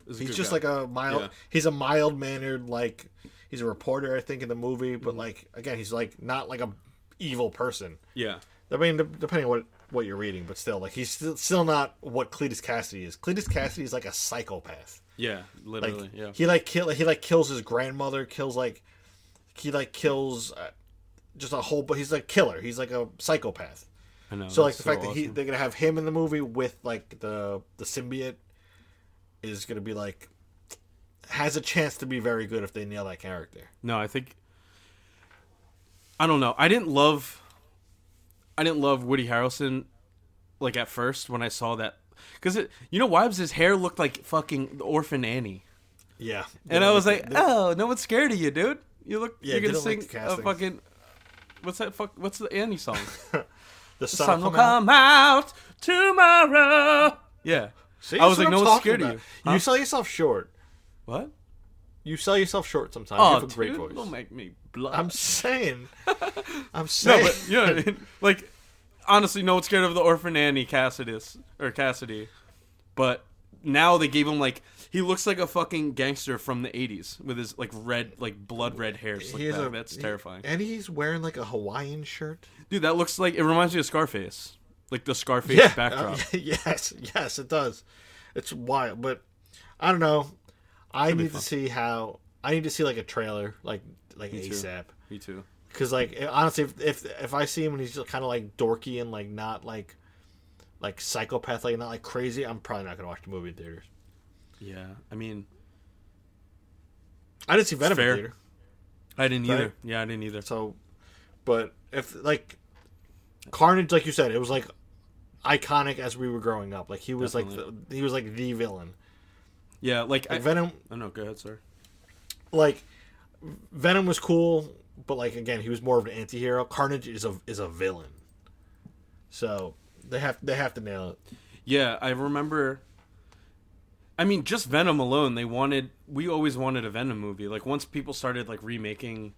is he's just guy. like a mild Yeah. he's a mild mannered like he's a reporter i think in the movie but Mm-hmm. like again he's like not like a evil person yeah. i mean de- depending on what what you're reading but still like he's still, still not what Cletus Kasady is Cletus Kasady is like a psychopath Yeah, like literally. yeah. he like kill he like kills his grandmother kills like he like kills uh, just a whole but he's a killer he's like a psychopath I know. so like the fact that he they're gonna have him in the movie with like the the symbiote is gonna be like has a chance to be very good if they nail that character. No, I think I don't know. I didn't love I didn't love Woody Harrelson like at first when I saw that cuz it you know why his hair looked like fucking the orphan Annie. Yeah, And I was like, "Oh, no one's scared of you, dude. You look Yeah, you're going to don't like sing a fucking What's that fuck what's the Annie song? the sun, Sun will come out. out tomorrow. Yeah. See, I was like, no one's scared of about. you. You sell yourself short. What? You sell yourself short sometimes. Oh, you have a great dude, voice. don't make me blush. I'm saying. I'm saying. No, but you know what I mean? Like, honestly, no one's scared of the orphan Annie Kasady or Kasady, but now they gave him like he looks like a fucking gangster from the '80s with his like red, like blood red hair. Like that. a- That's he- terrifying, And he's wearing like a Hawaiian shirt. dude. That looks like it reminds me of Scarface, like the Scarface yeah. backdrop. uh, yes, yes, it does. It's wild, but I don't know. I need to see how. I need to see like a trailer, like like Me too. ASAP. Me too. Because like eh, honestly, if, if if I see him and he's kind of like dorky and like not like like psychopath, like not like crazy, I'm probably not gonna watch the movie in theaters. Yeah, I mean, I didn't see Venom in theater, I didn't Right? either. Yeah, I didn't either. so but if like Carnage, like you said, it was like iconic as we were growing up. Like he was like the, he was like the villain. Yeah, like, I, Venom, I know. Go ahead, sir. like Venom was cool, but like again, he was more of an anti-hero. Carnage is a is a villain. So they have they have to nail it. Yeah, I remember. I mean, just Venom alone, they wanted. We always wanted a Venom movie. Like once people started like remaking,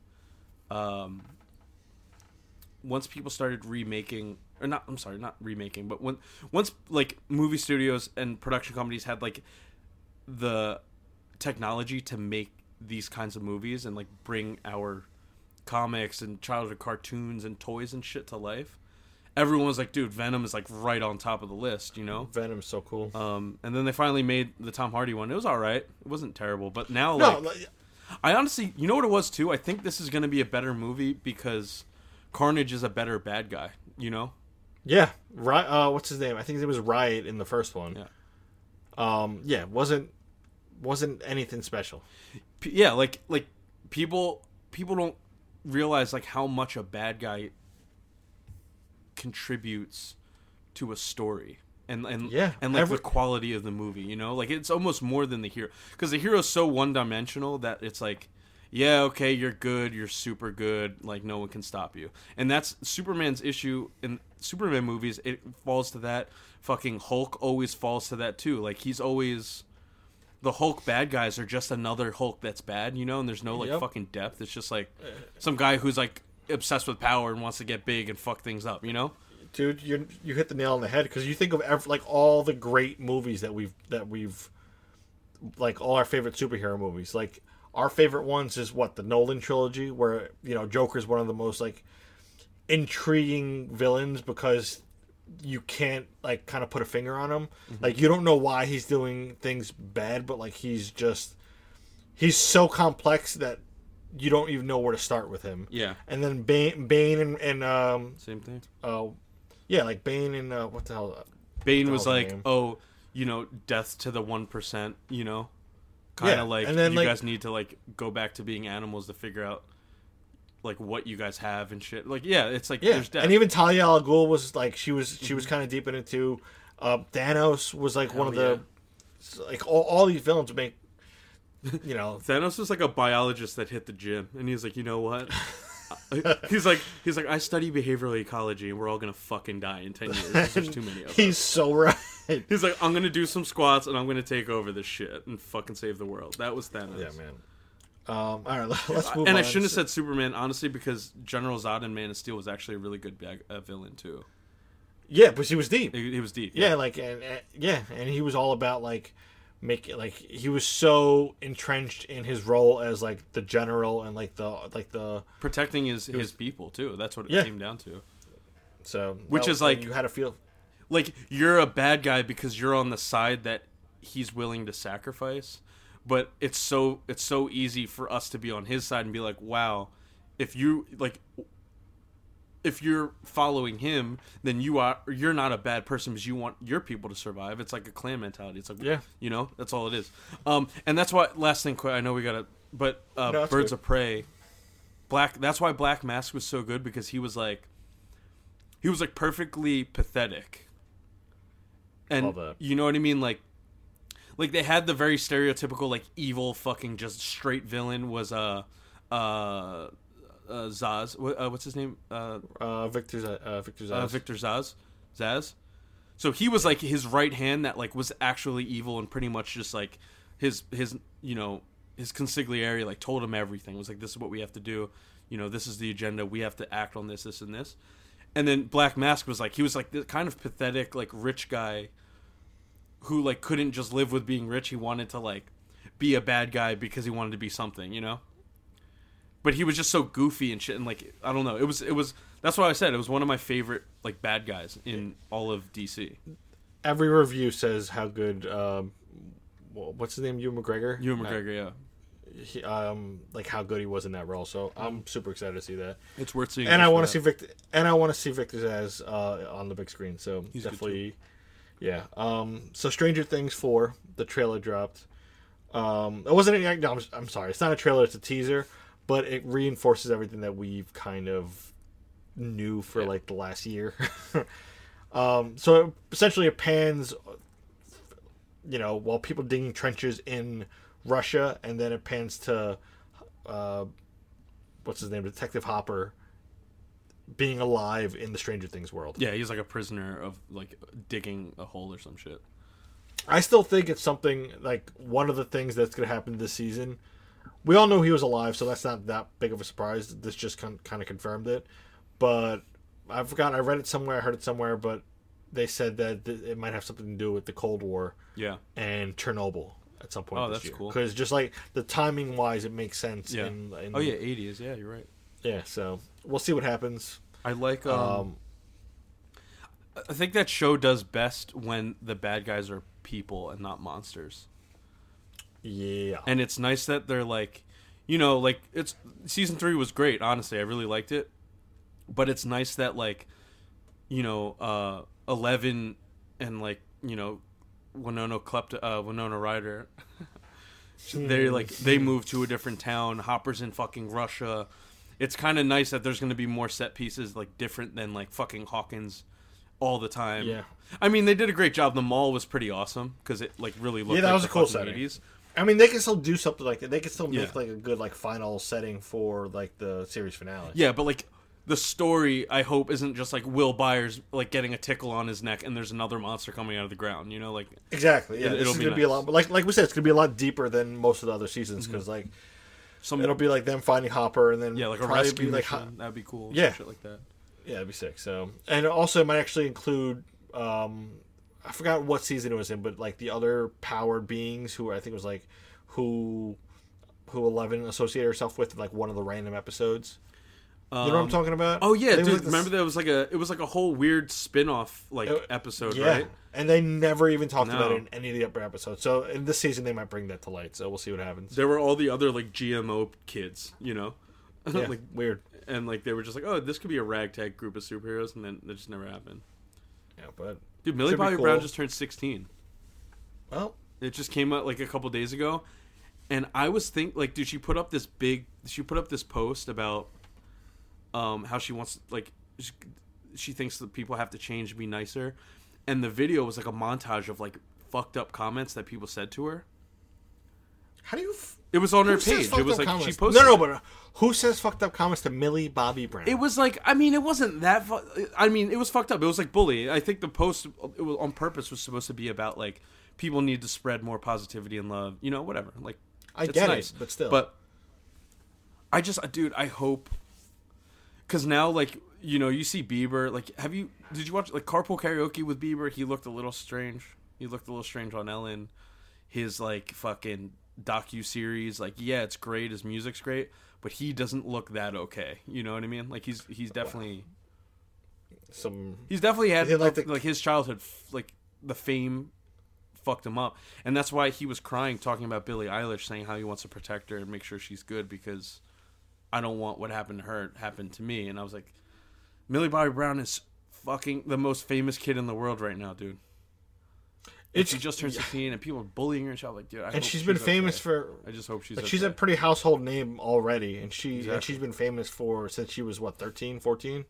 um, once people started remaking, or not. I'm sorry, not remaking, but when once like movie studios and production companies had like the technology to make these kinds of movies and like bring our comics and childhood cartoons and toys and shit to life. Everyone was like, "Dude, Venom is like right on top of the list," you know. Venom's so cool. Um, and then they finally made the Tom Hardy one. It was all right. It wasn't terrible, but now no, like like, I honestly, you know what it was too. I think this is going to be a better movie because Carnage is a better bad guy. You know? yeah, right. Uh, what's his name? I think it was Riot in the first one. Yeah. Um, yeah, wasn't wasn't anything special. P- yeah, like like people people don't realize like how much a bad guy contributes to a story. And, and Yeah, and like every- the quality of the movie, you know, like it's almost more than the hero because the hero's so one dimensional that it's like, yeah, okay, you're good, you're super good, like no one can stop you, and that's Superman's issue in Superman movies. It falls to that. Fucking Hulk always falls to that too. Like he's always the Hulk bad guys are just another Hulk that's bad, you know, and there's no like Yep. fucking depth. It's just like eh. some guy who's like obsessed with power and wants to get big and fuck things up, you know? dude you you hit the nail on the head because you think of ev- like all the great movies that we've that we've like all our favorite superhero movies like our favorite ones is what the Nolan trilogy where you know Joker's one of the most like intriguing villains because you can't like kind of put a finger on him like you don't know why he's doing things bad but like he's just he's so complex that you don't even know where to start with him Yeah. and then Bane, Bane and, and um Same thing. uh, yeah, like Bane and uh, what the hell? Bane the was like, name? "Oh, you know, death to the 1%, you know?" Kind of Yeah, like and then, you like- guys need to like go back to being animals to figure out like what you guys have and shit. Like yeah, it's like Yeah, there's death. and even Talia al Ghul was like she was she was kind of deep in it too. Uh, Thanos was like one of Hell the like all, all these villains make you know Thanos was like a biologist that hit the gym, and he's like, you know what? he's like, he's like, I study behavioral ecology, and we're all gonna fucking die in ten years. There's too many of us. he's so right. He's like, I'm gonna do some squats, and I'm gonna take over this shit and fucking save the world. That was Thanos. yeah, man. Um, all right, let's move and. I shouldn't have said Superman, honestly, because General Zod in Man of Steel was actually a really good bag, uh, villain too. yeah, but he was deep. He, he was deep. Yeah, like and, and yeah, and he was all about like make like he was so entrenched in his role as like the general and like the like the protecting his his people too. That's what it Yeah. came down to. so Which that is was, like- you had to feel like you're a bad guy because you're on the side that he's willing to sacrifice but it's so it's so easy for us to be on his side and be like wow if you like if you're following him then you are you're not a bad person because you want your people to survive it's like a clan mentality it's like Yeah. you know that's all it is um and that's why last thing quick i know we gotta but uh No, birds good. of prey black that's why black mask was so good because he was like he was like perfectly pathetic and you know what I mean? Like, like they had the very stereotypical like evil fucking just straight villain was uh uh, uh Zsasz. What, uh, what's his name? Uh, uh Victor Z- uh Victor Zsasz. uh, Victor Zsasz. Zsasz. So he was like his right hand that like was actually evil and pretty much just like his his you know his consigliere like told him everything. It was like this is what we have to do. You know this is the agenda. We have to act on this, this, and this. And then Black Mask was like he was like the kind of pathetic like rich guy who like couldn't just live with being rich. He wanted to like be a bad guy because he wanted to be something, you know. But he was just so goofy and shit, and like I don't know. It was it was that's why I said it was one of my favorite like bad guys in all of DC. Every review says how good um what's his name? Ewan McGregor. Ewan McGregor, yeah, he, um like how good he was in that role. So I'm super excited to see that. it's worth seeing. and I want to see. Victor and I want to see Victor as uh on the big screen. So He's definitely yeah. Um so Stranger Things 4, the trailer dropped. Um it wasn't any no, I'm, I'm sorry. It's not a trailer, it's a teaser, but it reinforces everything that we've kind of knew for like the last year. um, so essentially, it pans, you know, while people digging trenches in Russia, and then it pans to, uh, what's his name, Detective Hopper, being alive in the Stranger Things world. Yeah, he's like a prisoner of like digging a hole or some shit. I still think it's something like one of the things that's going to happen this season. We all know he was alive, so that's not that big of a surprise. This just kind kind of confirmed it. But I forgot. I read it somewhere. I heard it somewhere, but they said that th- it might have something to do with the Cold War Yeah. and Chernobyl at some point. Oh, this that's year. cool. Because just like the timing wise, it makes sense. Yeah. In, in, Oh yeah, 80s. Yeah, you're right. yeah. So we'll see what happens. I like. Um, Um, I think that show does best when the bad guys are people and not monsters. yeah. And it's nice that they're like, you know, like it's season three was great. Honestly, I really liked it. But it's nice that like, you know, uh, Eleven and like you know, Winona Klepto, uh, Winona Ryder. they like they move to a different town. Hopper's in fucking Russia. It's kind of nice that there's going to be more set pieces like different than like fucking Hawkins all the time. Yeah. I mean, they did a great job. The mall was pretty awesome because it like really looked. Yeah, that like was the a cool setting. 80s. I mean, they can still do something like that. They can still make Yeah. like a good like final setting for like the series finale. Yeah, but like the story, I hope isn't just like Will Byers like getting a tickle on his neck and there's another monster coming out of the ground. You know, like Exactly. Yeah, it, it'll be gonna be a nice. Mm-hmm. lot. Like like we said, it's gonna be a lot deeper than most of the other seasons because like some it'll be like them finding Hopper and then yeah, like a rescue be like mission. That'd be cool. Yeah. shit like that. yeah, it'd be sick. So and also it might actually include um I forgot what season it was in, but like the other powered beings who I think was like who who Eleven associated herself with like one of the random episodes. you know what I'm talking about? Oh yeah, dude. like, this- remember that was like a it was like a whole weird spin-off like Uh, episode, Yeah, right? And they never even talked about it in any of the upper episodes. So in this season, they might bring that to light. So we'll see what happens. There were all the other like GMO kids, you know, Yeah, like weird. and like they were just like, oh, this could be a ragtag group of superheroes, and then it just never happened. Yeah, but Dude, Millie Bobby cool. Brown just turned 16. well, It just came out like a couple days ago, and I was think like, dude, she put up this big, she put up this post about um how she wants like she, she thinks that people have to change to be nicer, and the video was like a montage of like fucked up comments that people said to her. how do you? F- It was on her page. It was like she posted. No, no, but uh, who says fucked up comments to Millie Bobby Brown? It was like I mean it wasn't that fu- I mean it was fucked up. It was like bully. I think the post it was on purpose was supposed to be about like people need to spread more positivity and love. You know, whatever. Like I it's get nice. it, but still. But I just dude, I hope cuz now like you know, you see Bieber like have you did you watch like Carpool Karaoke with Bieber? He looked a little strange. He looked a little strange on Ellen. His like fucking docu series like yeah, it's great. His music's great, but he doesn't look that okay. You know what I mean? Like he's he's definitely some he's definitely had like, the- like his childhood like the fame fucked him up and that's why he was crying talking about Billie Eilish saying how he wants to protect her and make sure she's good because I don't want what happened to her happen to me and I was like Millie Bobby Brown is fucking the most famous kid in the world right now dude she just turned 16 and people are bullying her and shit like dude I and she's been famous okay. for I just hope she's like okay. she's a pretty household name already, and she and she's been famous for since she was what 13, 14?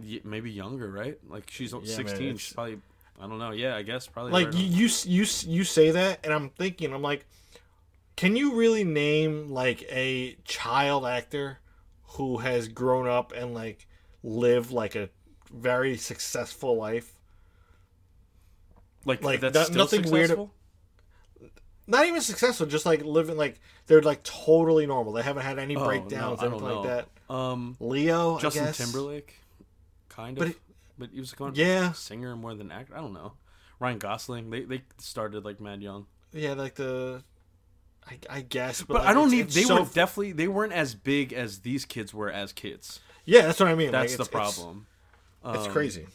Ye- maybe younger right like she's man, 16 it's- she's probably I don't know yeah I guess probably Like you, you you you say that, and I'm thinking, I'm like, can you really name like a child actor who has grown up and like lived like a very successful life? like like, that's nothing weird- Not even successful, just like living like they're like totally normal. They haven't had any Oh, breakdowns, no, anything like that. Um, Leo, Justin. Timberlake, kind But of, it- but he was going Yeah. singer more than actor. I don't know. Ryan Gosling, they they started like mad young, Yeah, like the. I, I guess, but, but like, I don't need. They so- were definitely they weren't as big as these kids were as kids. Yeah, that's what I mean. That's like, the problem. It's, Um, crazy.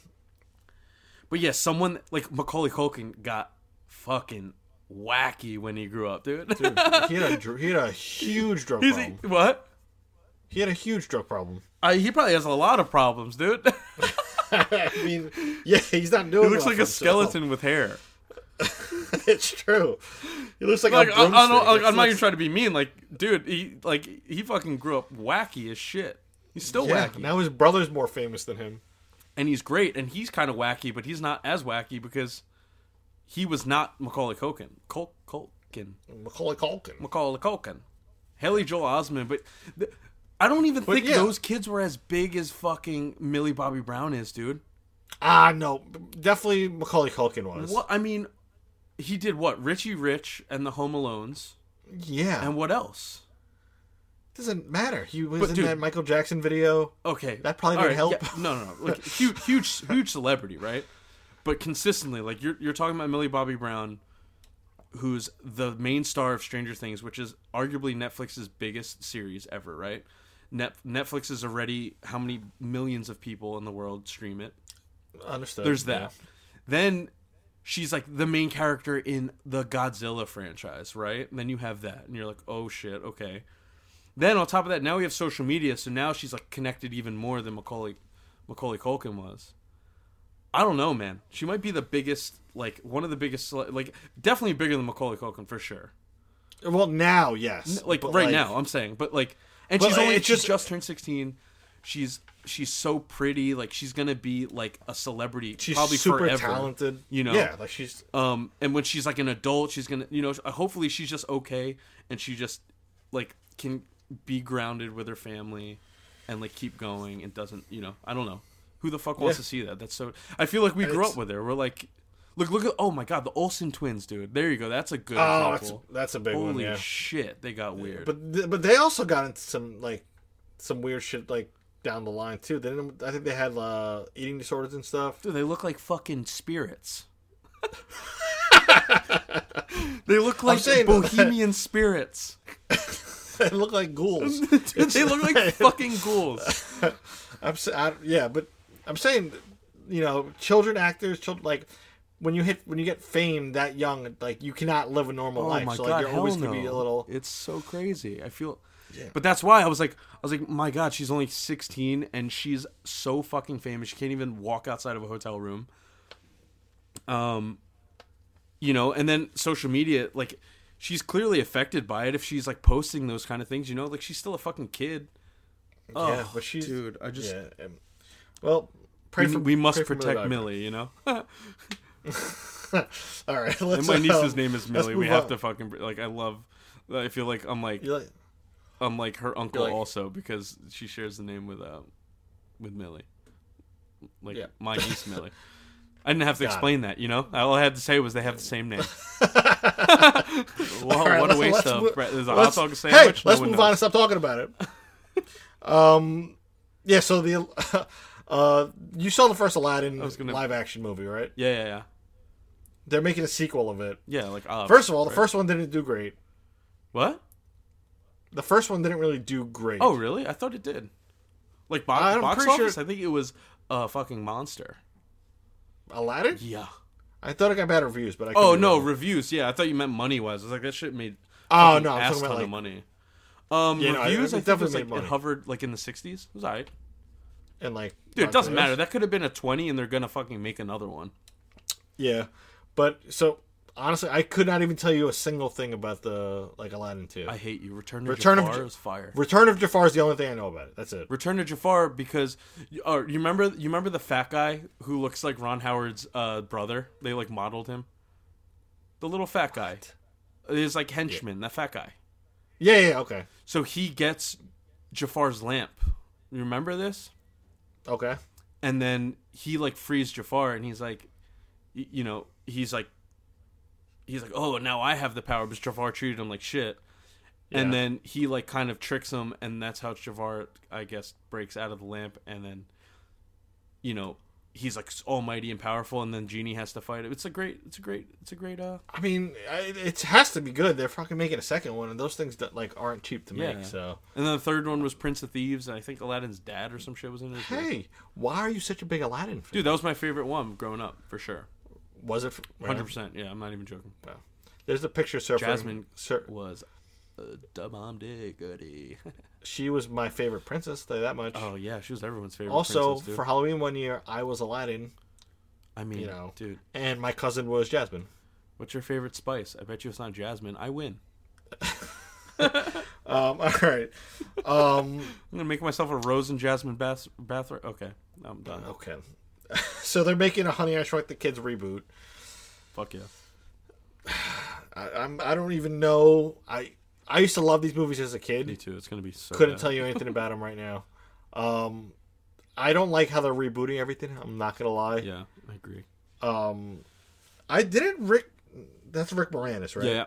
But yeah, someone like Macaulay Culkin got fucking wacky when he grew up, dude. Dude, he had a he had a huge drug He's- problem. what? He had a huge drug problem. Uh, he probably has a lot of problems, dude. I mean, yeah, he's not doing. he looks like a skeleton with hair. it's true. He looks like, like a I, I broomstick. don't, like, It's I'm not even trying to be mean. Like, dude, he like he fucking grew up wacky as shit. He's still yeah, wacky. now his brother's more famous than him. And he's great, and he's kind of wacky, but he's not as wacky because he was not Macaulay Culkin. Cul- Culkin. Macaulay Culkin. Macaulay Culkin. Haley Joel Osment, but th- I don't even think yeah. those kids were as big as fucking Millie Bobby Brown is, dude. Ah, no, definitely Macaulay Culkin was. What I mean, he did what? Richie Rich and the Home Alones, Yeah, and what else? Doesn't matter. He was But, in dude- that Michael Jackson video. Okay, That probably didn't help. yeah, no, no, no. Like huge, huge, huge celebrity, right? But consistently, like you're you're talking about Millie Bobby Brown, who's the main star of Stranger Things, which is arguably Netflix's biggest series ever, right? Net, Netflix is already how many millions of people in the world stream it. Understood. There's that. yeah. Then she's like the main character in the Godzilla franchise, right? And then you have that, and you're like, oh shit, okay. Then on top of that, now we have social media, so now she's like connected even more than Macaulay Macaulay Culkin was. I don't know, man. She might be the biggest, like one of the biggest, like definitely bigger than Macaulay Culkin for sure. Well, now, yes. Like right now, I'm saying, but like, and But, she's only she's just- just turned 16. She's she's so pretty, like she's gonna be like a celebrity, she's probably super forever. talented. you know? Yeah, like she's. Um, and when she's like an adult, she's gonna, you know, hopefully she's just okay, and she just like can be grounded with her family, and like keep going, and doesn't, you know, I don't know, who the fuck wants Yeah. to see that? That's so. I feel like we grew it's- up with her. We're like, look, look at, oh my god, the Olsen twins, dude. There you go. That's a good Oh, that's, that's a big Holy one. Yeah. shit, they got weird. But but they also got into some like some weird shit like down the line too. They didn't. I think they had uh, eating disorders and stuff. Dude, they look like fucking spirits. they look like saying- bohemian spirits. they look like ghouls. Dude, they look like fucking ghouls. I'm I, yeah, but I'm saying, you know, children actors, children like when you hit when you get fame that young, like you cannot live a normal Oh life. my so god, like you're always no. gonna be a little. It's so crazy. I feel But that's why I was like I was like, my god, she's only 16 and she's so fucking famous. She can't even walk outside of a hotel room. Um you know, and then social media like she's clearly affected by it if she's like posting those kind of things, you know? Like she's still a fucking kid. yeah, Oh, but she's dude, I just yeah. um, well, pray we, for we must protect. Millie, you know? All right, let's. my niece's uh, name is Millie. We have on. to fucking like I love I feel like I'm like like, I'm like her uncle like- also because she shares the name with uh with Millie. Like Yeah. my niece Millie. I didn't have to Got explain that, you know. All I had to say was they have the same name. well, right, what a waste of move- bre- there's a hot let's- dog Hey, sandwich. let's no one move on and stop talking about it. um, yeah. So the uh, you saw the first Aladdin gonna- live action movie, right? Yeah, yeah, yeah. They're making a sequel of it. Yeah, like uh, First of all, the right? first one didn't do great. What? The first one didn't really do great. Oh, really? I thought it did. Like bo- I'm box pretty sure- office, I think it was a fucking monster. Aladdin? Yeah. I thought it got bad reviews, but I Oh no, wrong. reviews. Yeah, I thought you meant money wise. I was like, that shit made Oh no, I'm ass talking about ton like of money. Um, Yeah, no, reviews. it I think it was definitely like it hovered like in the '60s. It was alright. and like Dude, it doesn't matter. That could have been a 20, and they're gonna fucking make another one. Yeah, but so honestly, I could not even tell you a single thing about the like Aladdin two. I hate you. Return to Return of Jafar Ja- is fire. Return of Jafar is the only thing I know about it. That's it. Return to Jafar because, uh, you remember you remember the fat guy who looks like Ron Howard's uh, brother. They like modeled him. The little fat guy. Is like henchman. That fat guy. Yeah, yeah, okay, So he gets Jafar's lamp. You remember this? okay. and then he like frees Jafar, and he's like, you know, he's like, he's like, oh, now I have the power, but Jafar treated him like shit. And Yeah. then he like kind of tricks him, and that's how Jafar, I guess, breaks out of the lamp, and then, you know, he's like almighty and powerful, and then Genie has to fight it. It's a great, it's a great, it's a great, uh, I mean, it has to be good. They're fucking making a second one, and those things that like aren't cheap to Yeah. make. So, and then the third one was Prince of Thieves, and I think Aladdin's dad or some shit was in it. hey, why are you such a big Aladdin fan? dude, that was my favorite one growing up for sure, was it hundred percent. Yeah, I'm not even joking. There's a picture surfing. Jasmine Sur- was a dumb diggity. she was my favorite princess. That much. oh yeah, she was everyone's favorite. also, for Halloween one year, I was Aladdin, I mean, you know, dude, and my cousin was Jasmine. what's your favorite spice? I bet you it's not jasmine. I win. Um, all right. Um, I'm gonna make myself a rose and jasmine bath bath. Okay, I'm done. okay. so they're making a Honey I Shrunk the Kids reboot. Fuck yeah. I, I'm. I don't even know. I I used to love these movies as a kid. Me too. It's gonna be so. Couldn't bad. tell you anything about them right now. Um, I don't like how they're rebooting everything. I'm not gonna lie. Yeah, I agree. Um, I didn't Rick. That's Rick Moranis, right? Yeah,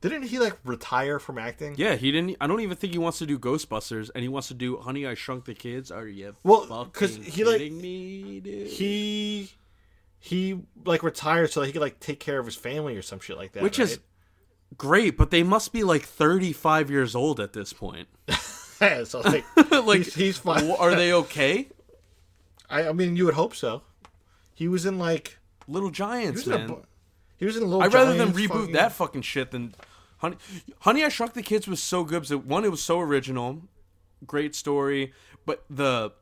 Didn't he like retire from acting? yeah. He didn't. I don't even think he wants to do Ghostbusters, and he wants to do Honey I Shrunk the Kids. Are you Well, Because he, like- me, dude? He he like retired so that he could like take care of his family or some shit like that. Which right? is great, but they must be like 35 years old at this point. yeah, so like, like, he's, he's fine. Are they okay? I, I mean, you would hope so. He was in like Little he Giants, was in a, man. he was in Little. I'd rather them Giants, reboot fucking- that fucking shit than Honey. Honey, I Shrunk the Kids was so good. Because one, it was so original, great story, but the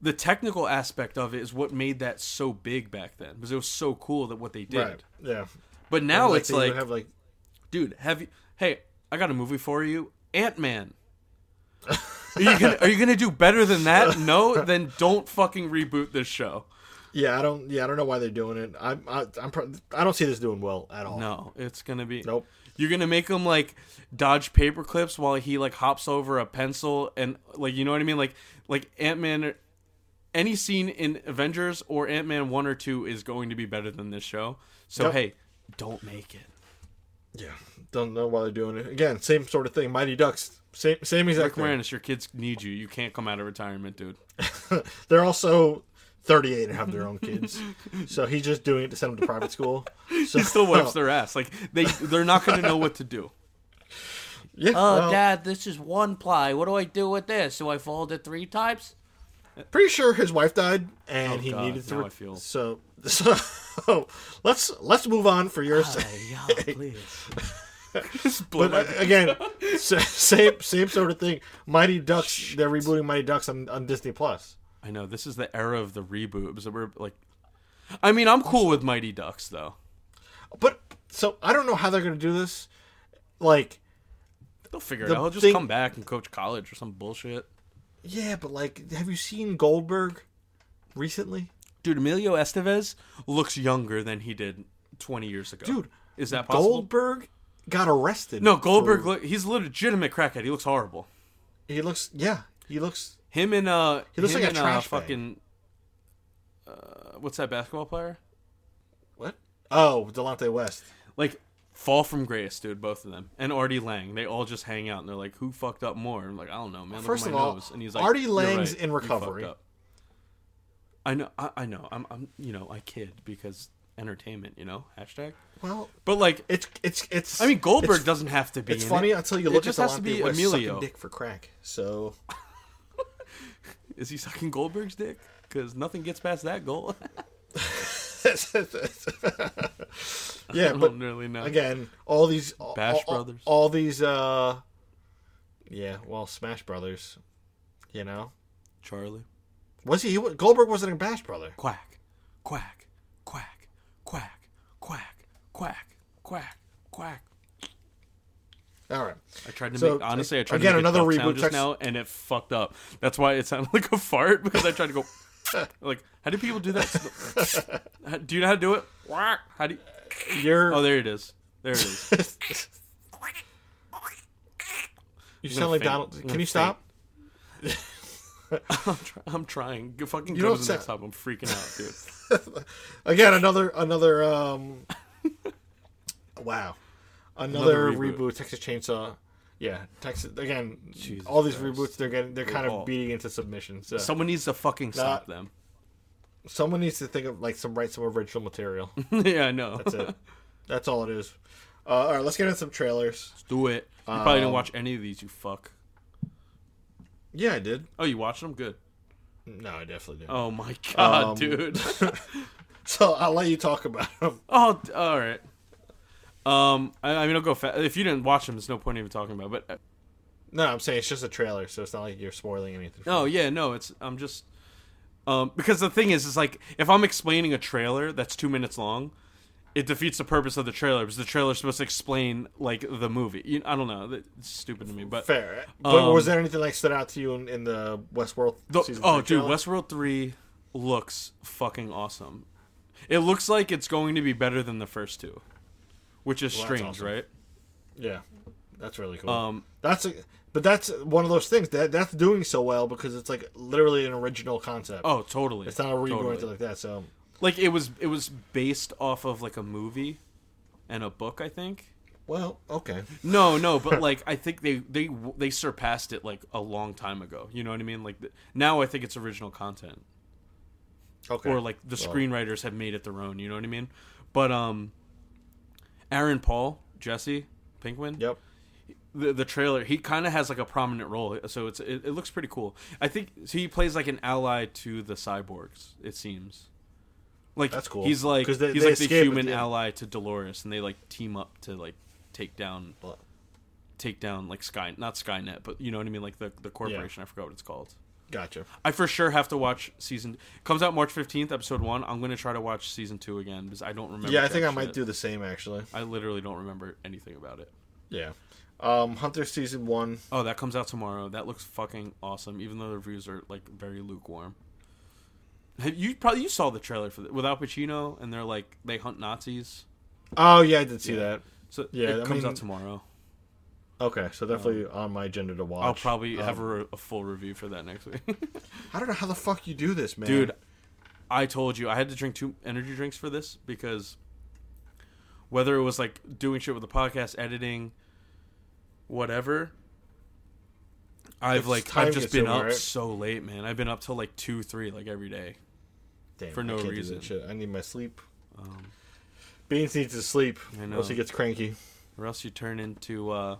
the technical aspect of it is what made that so big back then because it was so cool that what they did. Right. Yeah. But now Like, it's like, have like dude, have you? Hey, I got a movie for you, Ant Man. Are you gonna Are you gonna do better than that? No, then don't fucking reboot this show. yeah. I don't yeah I don't know why they're doing it. I'm I, I'm I don't see this doing well at all. No, it's gonna be Nope. You're gonna make him like dodge paper clips while he like hops over a pencil and like you know what I mean? Like like Ant Man. Any scene in Avengers or Ant Man one or two is going to be better than this show. So Yep. hey, don't make it. Yeah. Don't know why they're doing it. Again, same sort of thing. Mighty Ducks. Same same Rick exact thing. Moranis, your kids need you. You can't come out of retirement, dude. They're also 38 and have their own kids. so he's just doing it to send them to private school. So He still wipes their ass. Like they they're not going to know what to do. Yeah. Oh, well, Dad, this is one ply. What do I do with this? Do I fold it three times? pretty sure his wife died and Oh, he God, needed to now re- feel- so so let's let's move on for your sake. yeah, please. But uh, again, same same sort of thing. Mighty Ducks. They're rebooting Mighty Ducks on, on Disney Plus. I know this is the era of the reboot. Because we're like, I mean, I'm cool with Mighty Ducks though. But so I don't know how they're gonna do this. Like, They'll figure it out. He'll just thing- come back and coach college or some bullshit. yeah, but like, have you seen Goldberg recently? Dude, Emilio Estevez looks younger than he did 20 years ago. Dude, is that possible? Goldberg got arrested. No, Goldberg. for- he's a legitimate crackhead. He looks horrible. he looks. Yeah, he looks. Him and uh, He looks him like a and, trash uh, fucking. Uh, what's that basketball player? What? Oh, Delonte West. Like fall from grace, dude. Both of them and Artie Lange. They all just hang out and they're like, "Who fucked up more?" I'm like, "I don't know, man." Look First of all, nose. and he's like, Artie "You're Lange's right. in recovery. up." I know, I, I know. I'm, I'm, you know, I kid because entertainment, you know, hashtag. Well, But like, it's it's it's. I mean, Goldberg it's- doesn't have to be. It's in funny It. until you It just at has to be West Emilio. dick for crack. So Is he sucking Goldberg's dick? Because nothing gets past that goal. yeah, but really know. again, all these all, Bash all- Brothers. all these uh, yeah, well, Smash Brothers, you know, Charlie. was he, he Goldberg wasn't a Bash Brother? Quack, quack, quack, quack, quack, quack, quack, quack. All right, I tried to So, make honestly. I tried again, to make another reboot just text- now, and it fucked up. That's why it sounded like a fart because I tried to go. like, how do people do that? Do you know how to do it? How do? You... you're Oh, there it is. There it is. you sound like faint. Donald. Can you stop? I'm, try- I'm trying. Go Fucking You go to the sound- next time. I'm freaking out, dude. Again, another another um. wow, another, Another reboot. reboot. Texas Chainsaw. Yeah, Texas again. Jesus all these Christ. reboots, they're getting they're kind all- of beating into submission. So Someone needs to fucking stop them. someone needs to think of like some write some original material. yeah, I know. That's it. That's all it is. Uh, all right, let's get into some trailers. Do it. You probably didn't Um, watch any of these, you fuck. Yeah, I did. Oh, you watched them? Good. No, I definitely did. Oh my god, Um, dude. So I'll let you talk about them. oh, all right. Um, I, I mean, I'll go fast. If you didn't watch them, there's no point even talking about. It. But uh, No, I'm saying it's just a trailer, so it's not like you're spoiling anything. oh yeah, no, it's I'm just um because the thing is, is like if I'm explaining a trailer that's two minutes long, it defeats the purpose of the trailer because the trailer's supposed to explain like the movie. You, I don't know. It's stupid to me, but Fair. But Um, was there anything like stood out to you in, in the Westworld The- season? oh, dude, trailer? Westworld three looks fucking awesome. It looks like it's going to be better than the first two, which is Well, strange, awesome. right? Yeah, that's really cool. Um, that's a, but that's one of those things that that's doing so well because it's like literally an original concept. oh, totally. it's not a reboot or anything like that. So Like it was, it was based off of like a movie and a book, I think. well, okay. No, no, but like I think they they they surpassed it like a long time ago. You know what I mean? Like now, I think it's original content. Okay. or like the Well, screenwriters have made it their own. You know what I mean? But um, Aaron Paul, Jesse Pinkman, Yep. the the trailer, he kind of has like a prominent role, so it's it, it looks pretty cool. I think so he plays like an ally to the cyborgs. It seems. Like That's cool. He's like they- he's they like the human the ally to Dolores, and they like team up to like take down take down like Sky not Skynet, but you know what I mean, like the the corporation. I forgot what it's called. Gotcha. I for sure have to watch season. Comes out March fifteenth, episode one. I'm gonna try to watch season two again because I don't remember. Yeah, I think I might shit. do the same actually. I literally don't remember anything about it. Yeah. Um, Hunter season one. Oh, that comes out tomorrow. That looks fucking awesome. Even though the reviews are like very lukewarm. Have you probably you saw the trailer for the, with Al Pacino and they're like they hunt Nazis. Oh yeah, I did see Yeah. that. So Yeah, it I comes mean- out tomorrow. Okay, so definitely on my agenda to watch. I'll probably Um, have a, a full review for that next week. I don't know how the fuck you do this, man. Dude, I told you I had to drink two energy drinks for this because whether it was like doing shit with the podcast, editing, whatever, I've It's like I've just been up right? so late, man. I've been up till like two, three, like every day. Damn, for I no can't do that reason. shit. I need my sleep. Um, Beans needs to sleep, I or know. else he gets cranky. or else you turn into uh,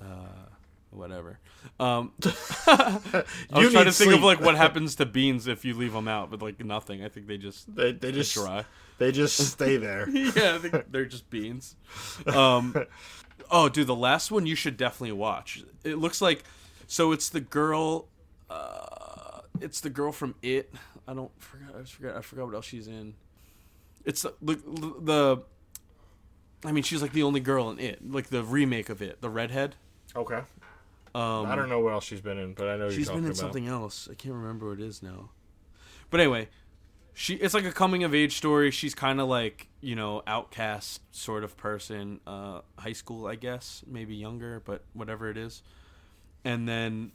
uh, whatever. Um, I was You trying need to think of like what happens to beans if you leave them out, but like nothing. I think they just They they just dry. they just stay there. yeah, I they're just beans. Um, oh, dude, the last one you should definitely watch. It looks like, so it's the girl, uh, it's the girl from It. I don't forget. I forgot. I forgot what else she's in. It's the, the the. I mean, she's like the only girl in It, like the remake of It, the redhead. Okay. Um, I don't know what else she's been in, but I know She's been in about. something else. I can't remember what it is now. But anyway, she it's like a coming of age story. She's kind of like you know outcast sort of person, uh, high school I guess, maybe younger, but whatever it is. And then,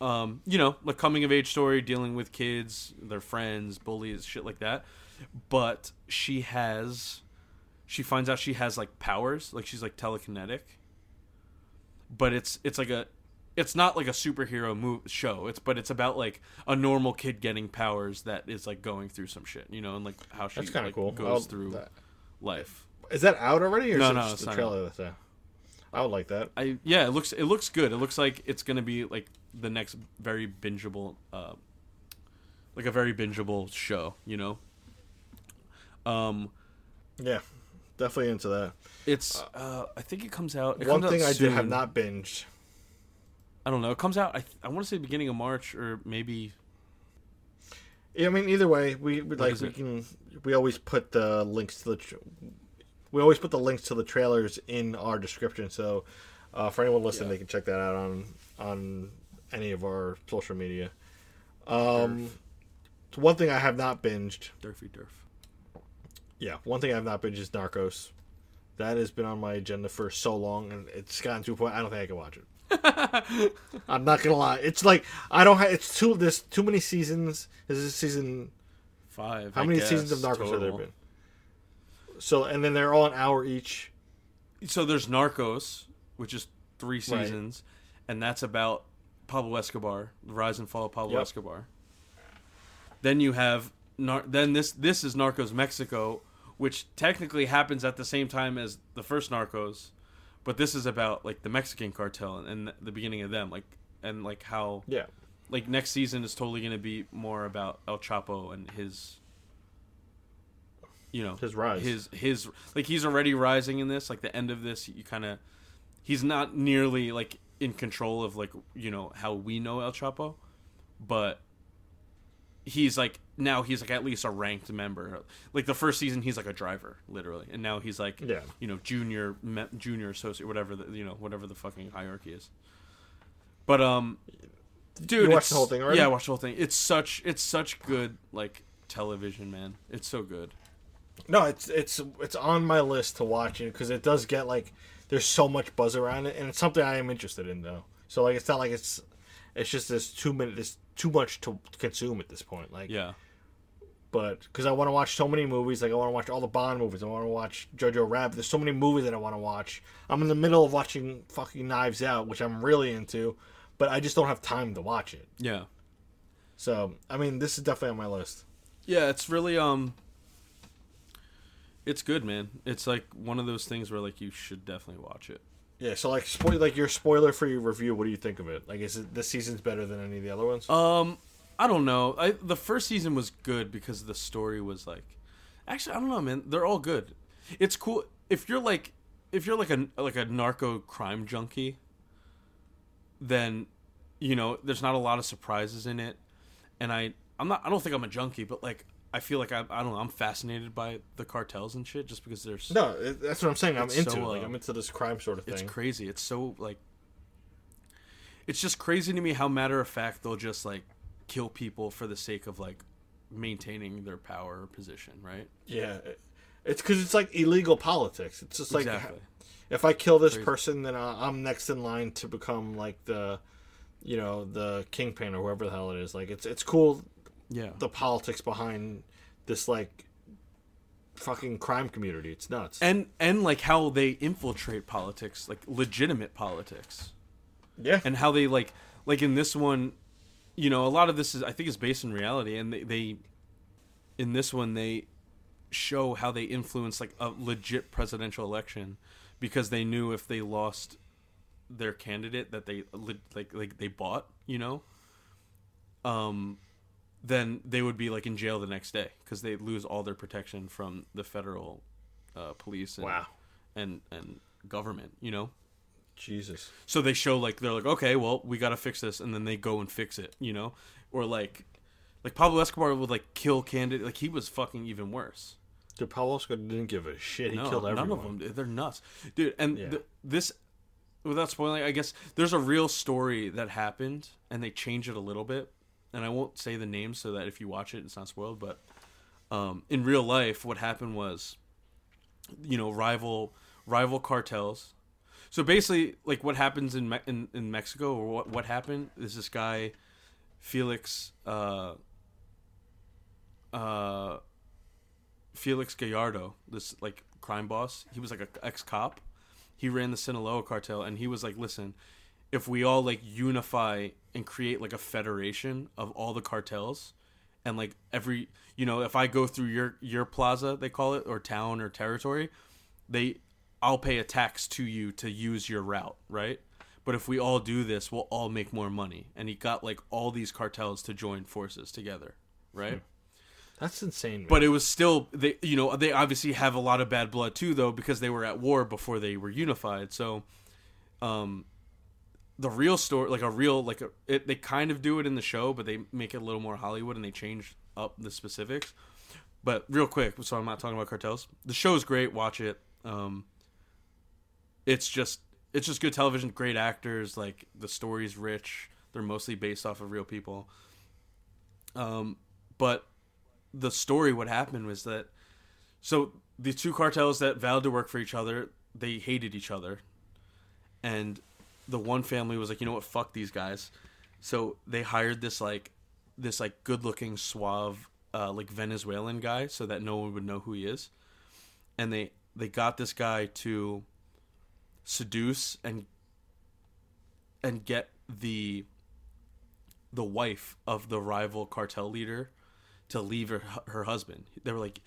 um, you know, like coming of age story, dealing with kids, their friends, bullies, shit like that. But she has, she finds out she has like powers, like she's like telekinetic but it's it's like a it's not like a superhero move show. It's but it's about like a normal kid getting powers that is like going through some shit you know and like how she That's like, cool. goes I'll- through that- life. Is that out already, or No, is it no, just it's the trailer that's out? I would like that. i yeah it looks it looks good. It looks like it's gonna be like the next very bingeable uh like a very bingeable show you know? Um Yeah, definitely into that. it's uh i think it comes out it One comes thing out I did have not binged. i don't know it comes out i, I want to say beginning of march or maybe Yeah, I mean, either way, we, we like we it? can we always put the links to the tr- we always put the links to the trailers in our description. So uh, for anyone listening, they can check that out on on any of our social media. Um, so one thing I have not binged. durfy durf Yeah, one thing I have not binged is Narcos. That has been on my agenda for so long, and it's gotten to a point I don't think I can watch it. I'm not gonna lie. It's like I don't have. It's too. There's too many seasons. Is this is season five How I many guess, seasons of Narcos have there been? So, and then they're all an hour each. so there's Narcos, which is three seasons, and that's about Pablo Escobar, the rise and fall of Pablo Yep. Escobar. Then you have Nar- then this this is Narcos Mexico, which technically happens at the same time as the first Narcos, but this is about like the Mexican cartel and, and the beginning of them, like and like how Yeah. like next season is totally going to be more about El Chapo and his you know His rise. his his like he's already rising in this like the end of this you kind of he's not nearly like in control of like you know how we know El Chapo but he's like now he's like at least a ranked member. Like the first season, he's like a driver, literally, and now he's like Yeah. you know junior me, junior associate whatever the you know whatever the fucking hierarchy is. But um, dude, You watched it's- the whole thing already? Yeah, I watched the whole thing. It's such it's such good like television, man. It's so good. No, it's it's it's on my list to watch it because it does get like there's so much buzz around it, and it's something I am interested in though. So like it's not like it's it's just this two minute this too much to consume at this point. Like Yeah, but because I want to watch so many movies, like I want to watch all the Bond movies, I want to watch Jojo Rabbit. There's so many movies that I want to watch. I'm in the middle of watching fucking Knives Out, which I'm really into, but I just don't have time to watch it. yeah, So I mean, this is definitely on my list. yeah. It's really um, it's good, man. It's like one of those things where like you should definitely watch it. Yeah. So like, spoil like your spoiler free review. What do you think of it? Like, is it this season's better than any of the other ones? Um, I don't know. I the first season was good because the story was like, actually, I don't know, man. They're all good. It's cool if you're like, if you're like a like a narco crime junkie. Then, you know, there's not a lot of surprises in it, and I I'm not I don't think I'm a junkie, but like I feel like I I don't know I'm fascinated by the cartels and shit just because there's No, that's what I'm saying. I'm into so, it. Like uh, I'm into this crime sort of thing. It's crazy. It's so like it's just crazy to me how matter of fact they'll just like kill people for the sake of like maintaining their power or position, right? yeah, it's because it's like illegal politics. It's just like exactly. if I kill this Crazy. person, then I'm next in line to become like the, you know, the kingpin or whoever the hell it is. Like it's it's cool Yeah. the politics behind this like fucking crime community. It's nuts. and and like how they infiltrate politics, like legitimate politics. yeah, and how they like like in this one you know a lot of this is i think is based in reality and they, they in this one they show how they influence like a legit presidential election because they knew if they lost their candidate that they like like they bought you know um then they would be like in jail the next day because they lose all their protection from the federal uh, police and, Wow. and and government you know Jesus. so they show like they're like, okay, well, we gotta fix this, and then they go and fix it, you know, or like, like Pablo Escobar would like kill candidate, like he was fucking even worse. Dude, Pablo Escobar didn't give a shit. He no, killed everyone. none of them, they're nuts, dude. And Yeah. th- this, without spoiling, I guess there's a real story that happened, and they change it a little bit, and I won't say the name so that if you watch it, it's not spoiled. But um, in real life, what happened was, you know, rival rival cartels. So basically, like what happens in Me- in, in Mexico, or what what happened is this guy, Felix, uh, uh, Felix Gallardo, this like crime boss. He was like a ex cop. He ran the Sinaloa cartel, and he was like, "Listen, if we all like unify and create like a federation of all the cartels, and like every you know, if I go through your your plaza, they call it, or town or territory, they I'll pay a tax to you to use your route, right? But if we all do this, we'll all make more money. And he got like all these cartels to join forces together, right? That's insane. Man. But it was still they you know, they obviously have a lot of bad blood too though because they were at war before they were unified. So um the real story like a real like a, it, they kind of do it in the show but they make it a little more hollywood and they change up the specifics. But real quick so i'm not talking about cartels. The show is great. Watch it. Um it's just it's just good television great actors like the story's rich. They're mostly based off of real people. Um but the story what happened was that so the two cartels that vowed to work for each other they hated each other. And the one family was like you know what fuck these guys so they hired this like this like good looking suave uh, like venezuelan guy so that no one would know who he is and they they got this guy to seduce and and get the the wife of the rival cartel leader to leave her her husband. They were like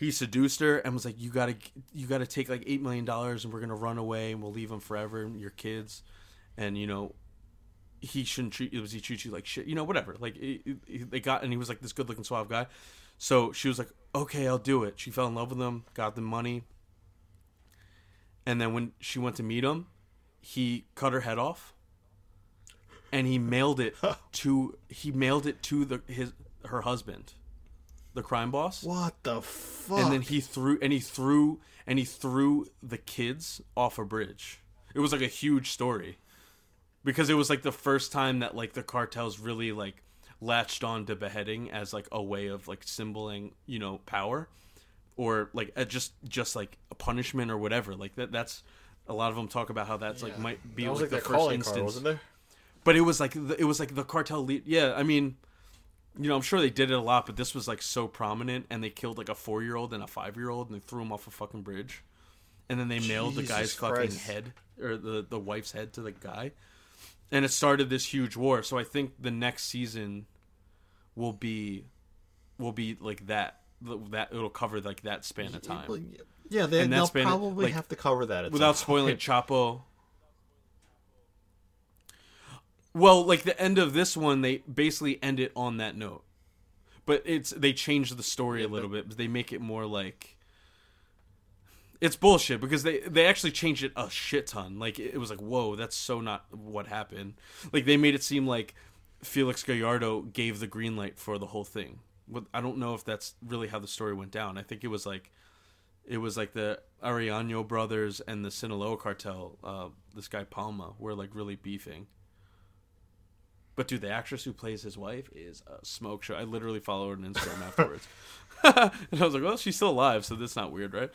he seduced her and was like you got to you got to take like 8 million dollars and we're to run away and we'll leave him forever and your kids. And you know he shouldn't treat it was he treat you like shit? You know whatever. Like it, it- they got and he was like this good looking suave guy. So she was like okay i'll do it. She fell in love with him got the money. And then when she went to meet him he cut her head off and he mailed it to he mailed it to the his her husband, the crime boss. What the fuck? and then he threw and he threw and he threw the kids off a bridge. It was like a huge story because it was like the first time that like the cartels really like latched on to beheading as like a way of like symboling you know power or like just just like a punishment or whatever like that that's a lot of them talk about how that's like might be that like, like, the first instance card, wasn't there? but it was like the, it was like the cartel lead. Yeah, I mean, you know, I'm sure they did it a lot, but this was like so prominent, and they killed like a four year old and a five year old, and they threw them off a fucking bridge, and then they mailed the Jesus guy's fucking head or the the wife's head to the guy, and it started this huge war. So I think the next season will be will be like that. That it'll cover like that span of time Yeah, they, that's probably like, have to cover that at without spoiling. Chapo. Well, like the end of this one, they basically end it on that note, but it's they change the story a little bit. But they make it more like it's bullshit because they they actually changed it a shit ton. Like it was like, whoa, that's so not what happened. Like they made it seem like Felix Gallardo gave the green light for the whole thing. But I don't know if that's really how the story went down. I think it was like it was like the Arellano brothers and the Sinaloa cartel. Uh, this guy Palma were like really beefing. But dude, the actress who plays his wife is a smoke show. I literally followed her on Instagram afterwards, and I was like, "Well, she's still alive, so that's not weird, right?"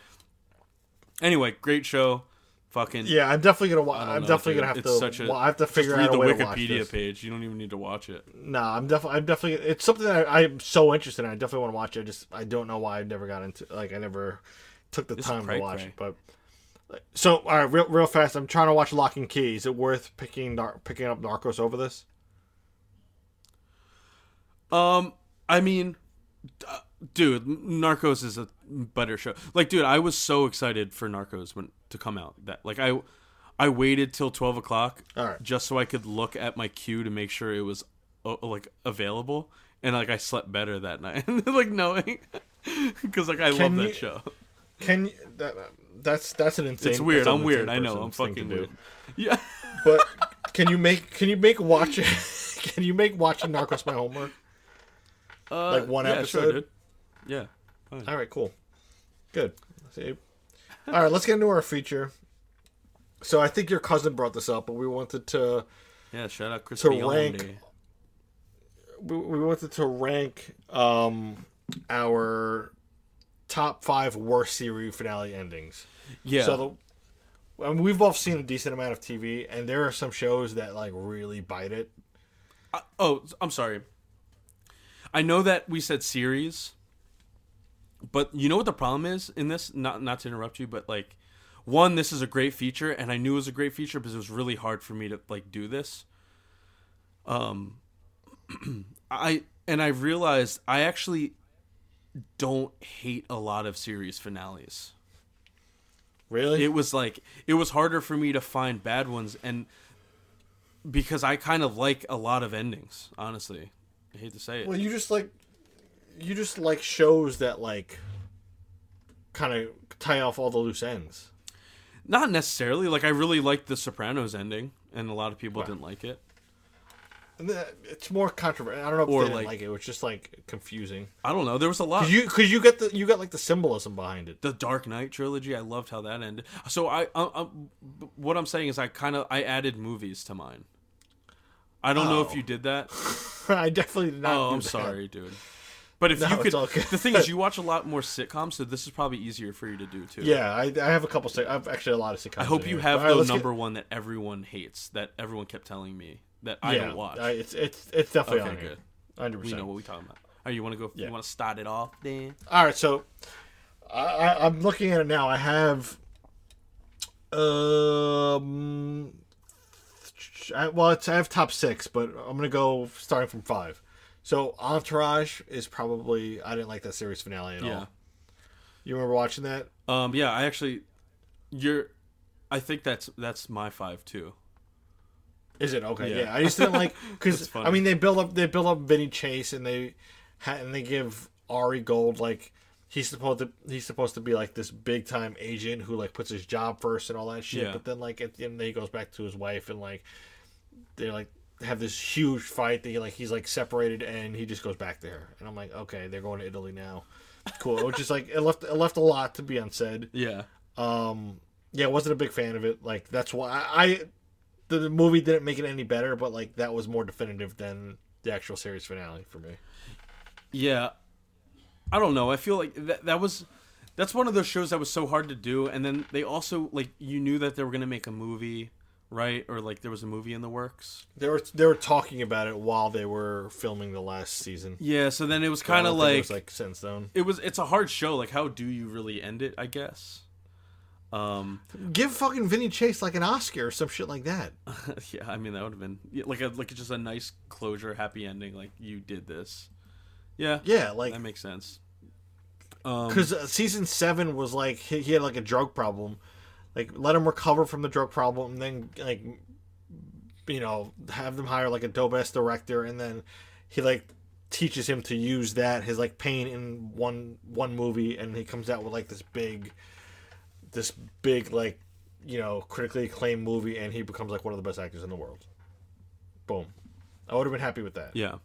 Anyway, great show. Fucking Yeah, I'm definitely gonna. watch. I'm know, definitely dude. gonna have It's to. such a- well, I have to figure out the a way to watch Wikipedia page. You don't even need to watch it. Nah, I'm definitely. I'm definitely. It's something that I, I'm so interested in. I definitely want to watch it. I just I don't know why I never got into. Like I never took the This time to watch cray. it. But so all right, real real fast. I'm trying to watch Locke and Key. Is it worth picking picking up Narcos over this? Um, I mean, dude, Narcos is a better show. Like, dude, I was so excited for Narcos when to come out. That like I, I waited till twelve o'clock, right. just so I could look at my queue to make sure it was uh, like available, and like I slept better that night, like knowing, because like I love Can that show. Can you, that, that's that's an insane. It's weird. I'm weird. I know. I'm fucking weird. Yeah. But can you make can you make watching can you make watching Narcos my homework? Uh, Like one yeah, episode? Sure, dude. Yeah. All right, cool, good. See, all right, let's get into our feature. So I think your cousin brought this up, but we wanted to Yeah. Shout out Chris To Biondi. rank- we, we wanted to rank um our top five worst series finale endings. Yeah. So the, I mean, we've both seen a decent amount of TV, and there are some shows that like really bite it. Oh, I'm sorry. I know that we said series, but you know what the problem is in this? Not not to interrupt you, but like one, this is a great feature, and I knew it was a great feature because it was really hard for me to like do this. Um, I and I realized I actually don't hate a lot of series finales Really? it was like it was harder for me to find bad ones and because I kind of like a lot of endings, honestly. I hate to say it. Well, you just like you just like shows that like kind of tie off all the loose ends. Not necessarily. Like I really liked the Sopranos ending and a lot of people didn't like it. And that- uh, It's more controversial. I don't know if Or, they didn't like- like, it. It was just like confusing. I don't know. There was a lot. Cause you because you get the you got like the symbolism behind it. the Dark Knight trilogy, I loved how that ended. So I, uh, um, I, I what I'm saying is I kind of I added movies to mine. I don't know if Oh. you did that. I definitely did not. Oh, I'm that. sorry, dude. But if No, you could, all the thing is, you watch a lot more sitcoms, so this is probably easier for you to do too. Yeah, I, I have a couple. Sit- I've actually a lot of sitcoms. I hope you have All right, the let's get- number one that everyone hates, that everyone kept telling me that I yeah, don't watch. I, it's it's it's definitely okay, on good. Hundred We know what we're talking about. Oh, you want to go? Yeah. You want to start it off then? All right, so I, I, I'm looking at it now. I have, um, I, well, it's, I have top six, but I'm gonna go starting from five. So Entourage is probably I didn't like that series finale at Yeah. all. You remember watching that? Um. Yeah. I actually, you're. I think that's that's my five too. Is it okay? Yeah, Yeah. I just didn't like because I mean they build up they build up Vinny Chase and they and they give Ari Gold like he's supposed to he's supposed to be like this big time agent who like puts his job first and all that shit. Yeah. But then like at the end he goes back to his wife and like they're like have this huge fight. That he, like he's like separated, and he just goes back there. And I'm like, okay, they're going to Italy now. Cool. which is like it left it left a lot to be unsaid. Yeah. Um, yeah, wasn't a big fan of it. Like that's why I, I the, the movie didn't make it any better, but like that was more definitive than the actual series finale for me. Yeah. I don't know. I feel like that that was that's one of those shows that was so hard to do and then they also like you knew that they were going to make a movie, right? Or like there was a movie in the works. They were they were talking about it while they were filming the last season. Yeah, so then it was kind of like it was like set in stone. it was it's a hard show like how do you really end it, I guess. Um Give fucking Vinny Chase like an Oscar or some shit like that. yeah, I mean that would have been like a like just a nice closure, happy ending like you did this. Yeah. Yeah, like That makes sense. Um because uh, season seven was like he, he had like a drug problem, like let him recover from the drug problem, and then like you know have them hire like a dope ass director, and then he like teaches him to use that his like pain in one one movie, and he comes out with like this big, this big like you know critically acclaimed movie, and he becomes like one of the best actors in the world. Boom, I would have been happy with that. Yeah.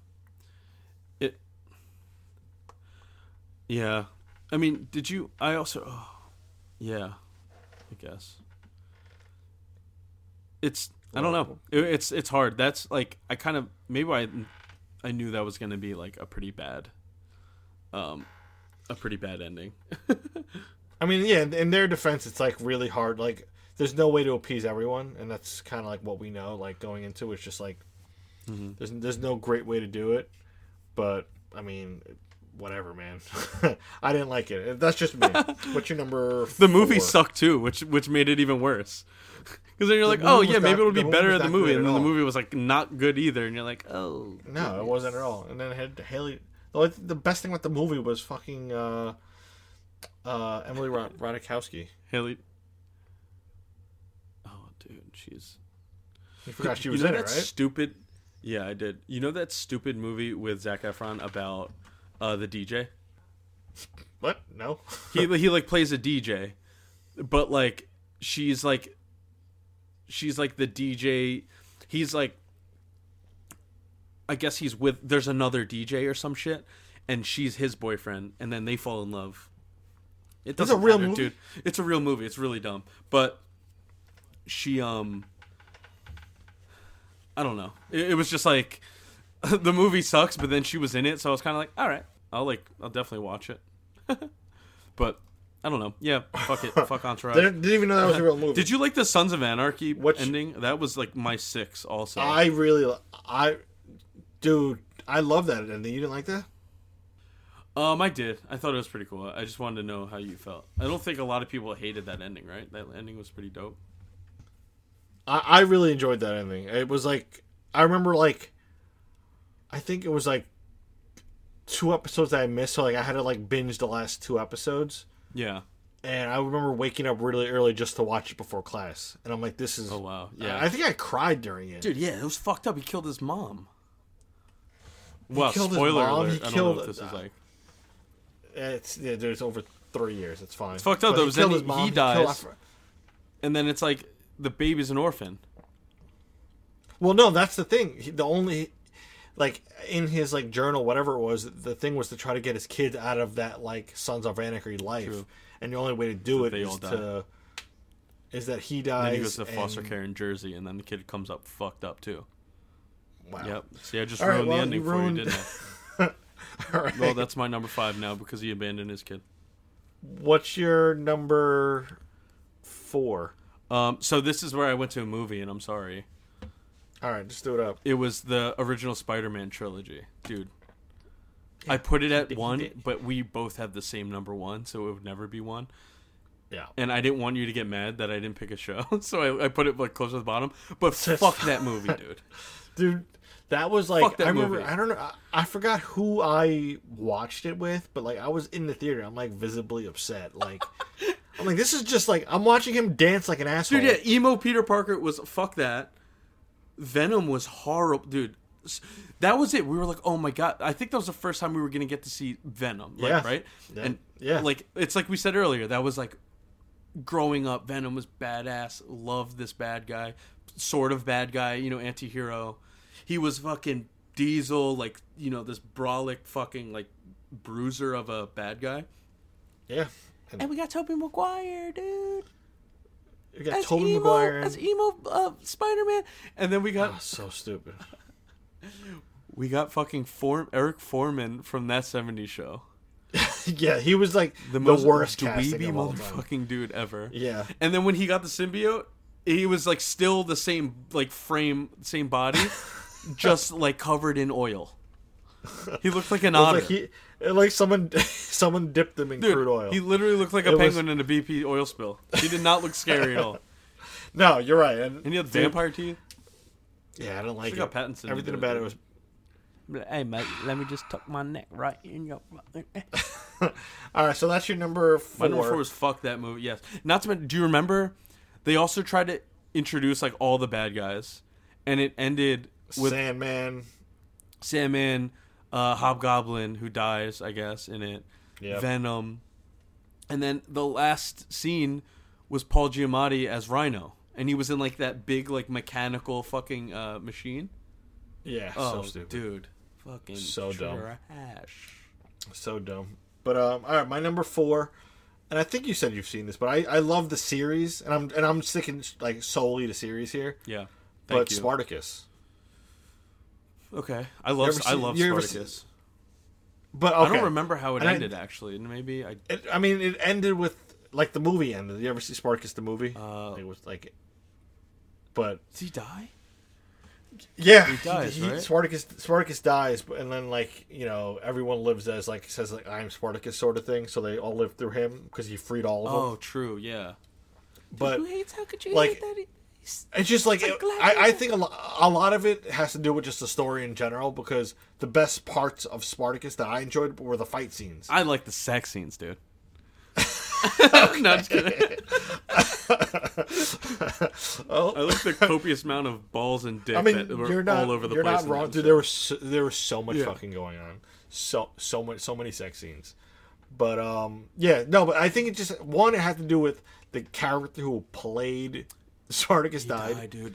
It. Yeah, I mean, did you? I also. Oh, yeah, I guess. It's. I don't know. It, it's it's hard. That's like I kind of maybe I I knew that was gonna be like a pretty bad. Um, a pretty bad ending. I mean, yeah, in- in their defense, it's like really hard. Like, there's no way to appease everyone, and that's kind of like what we know. Like going into it's just like there's there's no great way to do it. But I mean, whatever, man. I didn't like it. That's just me. What's your number? The movie sucked too, which which made it even worse. Because then you're like, oh yeah, maybe not- it'll be better at the movie, and then the movie was like not good either, and you're like, oh No, it wasn't at all. And then it had Haley. The, the best thing with the movie was fucking uh, uh, Emily Ra- Ratajkowski. Haley. Oh, dude, she's. You forgot she you was know in that it, right? stupid. Yeah, I did. You know that stupid movie with Zac Efron about uh, the DJ? What? No. He he like plays a DJ, but like she's like she's like the DJ. He's like I guess he's with there's another DJ or some shit, and she's his boyfriend, and then they fall in love. It That's a doesn't real matter, movie? dude. It's a real movie. It's really dumb, but she um I don't know. It, it was just like the movie sucks, but then she was in it, so I was kind of like, all right, I'll like I'll definitely watch it. but I don't know. Yeah, fuck it. fuck Entourage. Didn't, didn't even know that was a real movie. Did you like the Sons of Anarchy Which- ending? That was like my six. Also, I really, I, dude, I love that ending. You didn't like that? um, I did. I thought it was pretty cool. I just wanted to know how you felt. I don't think a lot of people hated that ending. Right? That ending was pretty dope. I, I really enjoyed that ending. It was like I remember like, I think it was like two episodes that I missed. So like I had to like binge the last two episodes, Yeah. and I remember waking up really early just to watch it before class. And I'm like, this is. Oh wow. Yeah. I think I cried during it. Dude, yeah, it was fucked up. He killed his mom. Well, killed his spoiler mom, alert. he I don't killed- know if this is like. It's yeah, there's over three years. It's fine. It's fucked up, though, because then he- he dies. And then it's like the baby's an orphan. Well, no, that's the thing. He, the only like in his like journal, whatever it was, the thing was to try to get his kids out of that like Sons of Anarchy life, True. and the only way to do it they is all die. to is that he And dies. then he goes to foster and- care in Jersey, and then the kid comes up fucked up too. Wow. Yep. See, I just All right, ruined well, the ending you for you, didn't I? All right. Well, that's my number five now because he abandoned his kid. What's your number four? Um, so this is where I went to a movie, and I'm sorry. All right, just do it up. It was the original Spider-Man trilogy, dude. I put it at one, did. but we both have the same number one, so it would never be one. Yeah. And I didn't want you to get mad that I didn't pick a show, so I, I put it like close to the bottom. But fuck that movie, dude. dude that was like that i remember movie. i don't know I, I forgot who i watched it with but like i was in the theater i'm like visibly upset like i'm like this is just like i'm watching him dance like an asshole Dude, yeah, emo Peter Parker was fuck that. Venom was horrible, dude. That was it. We were like, oh my god. I think that was the first time we were gonna get to see Venom, like, Yeah. right? Yeah. And Yeah. like it's like we said earlier. That was like growing up. Venom was badass. Loved this bad guy, sort of bad guy. You know, anti-hero. he was fucking Diesel, like you know this brolic fucking like bruiser of a bad guy. Yeah. And we got Tobey Maguire, dude. You got As Tobey emo, Maguire. as emo uh, Spider Man, and then we got Oh, so stupid. we got fucking Form Eric Forman from that '70s show. yeah, he was like the, the, most worst dweeby motherfucking dude ever. Yeah. And then when he got the symbiote, he was like still the same like frame, same body, just like covered in oil. He looked like an otter. like he, it- like someone, someone dipped them in Dude, crude oil. He literally looked like a It was- penguin in a BP oil spill. He did not look scary at all. no, you're right. And, And he had vampire teeth. Yeah, I don't like Should've it. got Pattinson Everything about it. it was. Hey mate, let me just tuck my neck right in your. All right, so that's your number four. My number four was fuck that movie. Yes, not to mention. Do you remember? They also tried to introduce like all the bad guys, and it ended with Sandman. Sandman, uh, Hobgoblin, who dies, I guess, in it. Yep. Venom, and then the last scene was Paul Giamatti as Rhino, and he was in like that big like mechanical fucking uh, machine. Yeah, Oh, so stupid, dude, fucking So dumb. so dumb. But um, all right, my number four, and I think you said you've seen this, but I, I love the series, and I'm and I'm sticking like solely to series here. Yeah, but thank you. Spartacus. Okay, I love ever I love you ever Spartacus. But I don't remember how it And I- ended actually. and Maybe I It, I mean, it ended with like the movie ended. Did you ever see Spartacus the movie? Uh, it was like, but did he die? yeah, He dies, right? Spartacus Spartacus dies, but and then like you know everyone lives as like says like I'm Spartacus sort of thing. So they all live through him because he freed all of them. Oh, true. Yeah. but Who hates? How could you like- hate that? He- he's- It's just like I'm it- I, I think a, lo- a lot of it has to do with just the story in general because the best parts of Spartacus that I enjoyed were the fight scenes. I like the sex scenes, dude. no, just kidding. Oh. I like the copious amount of balls and dick I mean, that were you're not all over the you're place. not wrong, dude. There was so, there was so much Yeah. fucking going on, so so much so many sex scenes. But um, yeah, no, but I think it just one it had to do with the character who played Spartacus died. died, dude.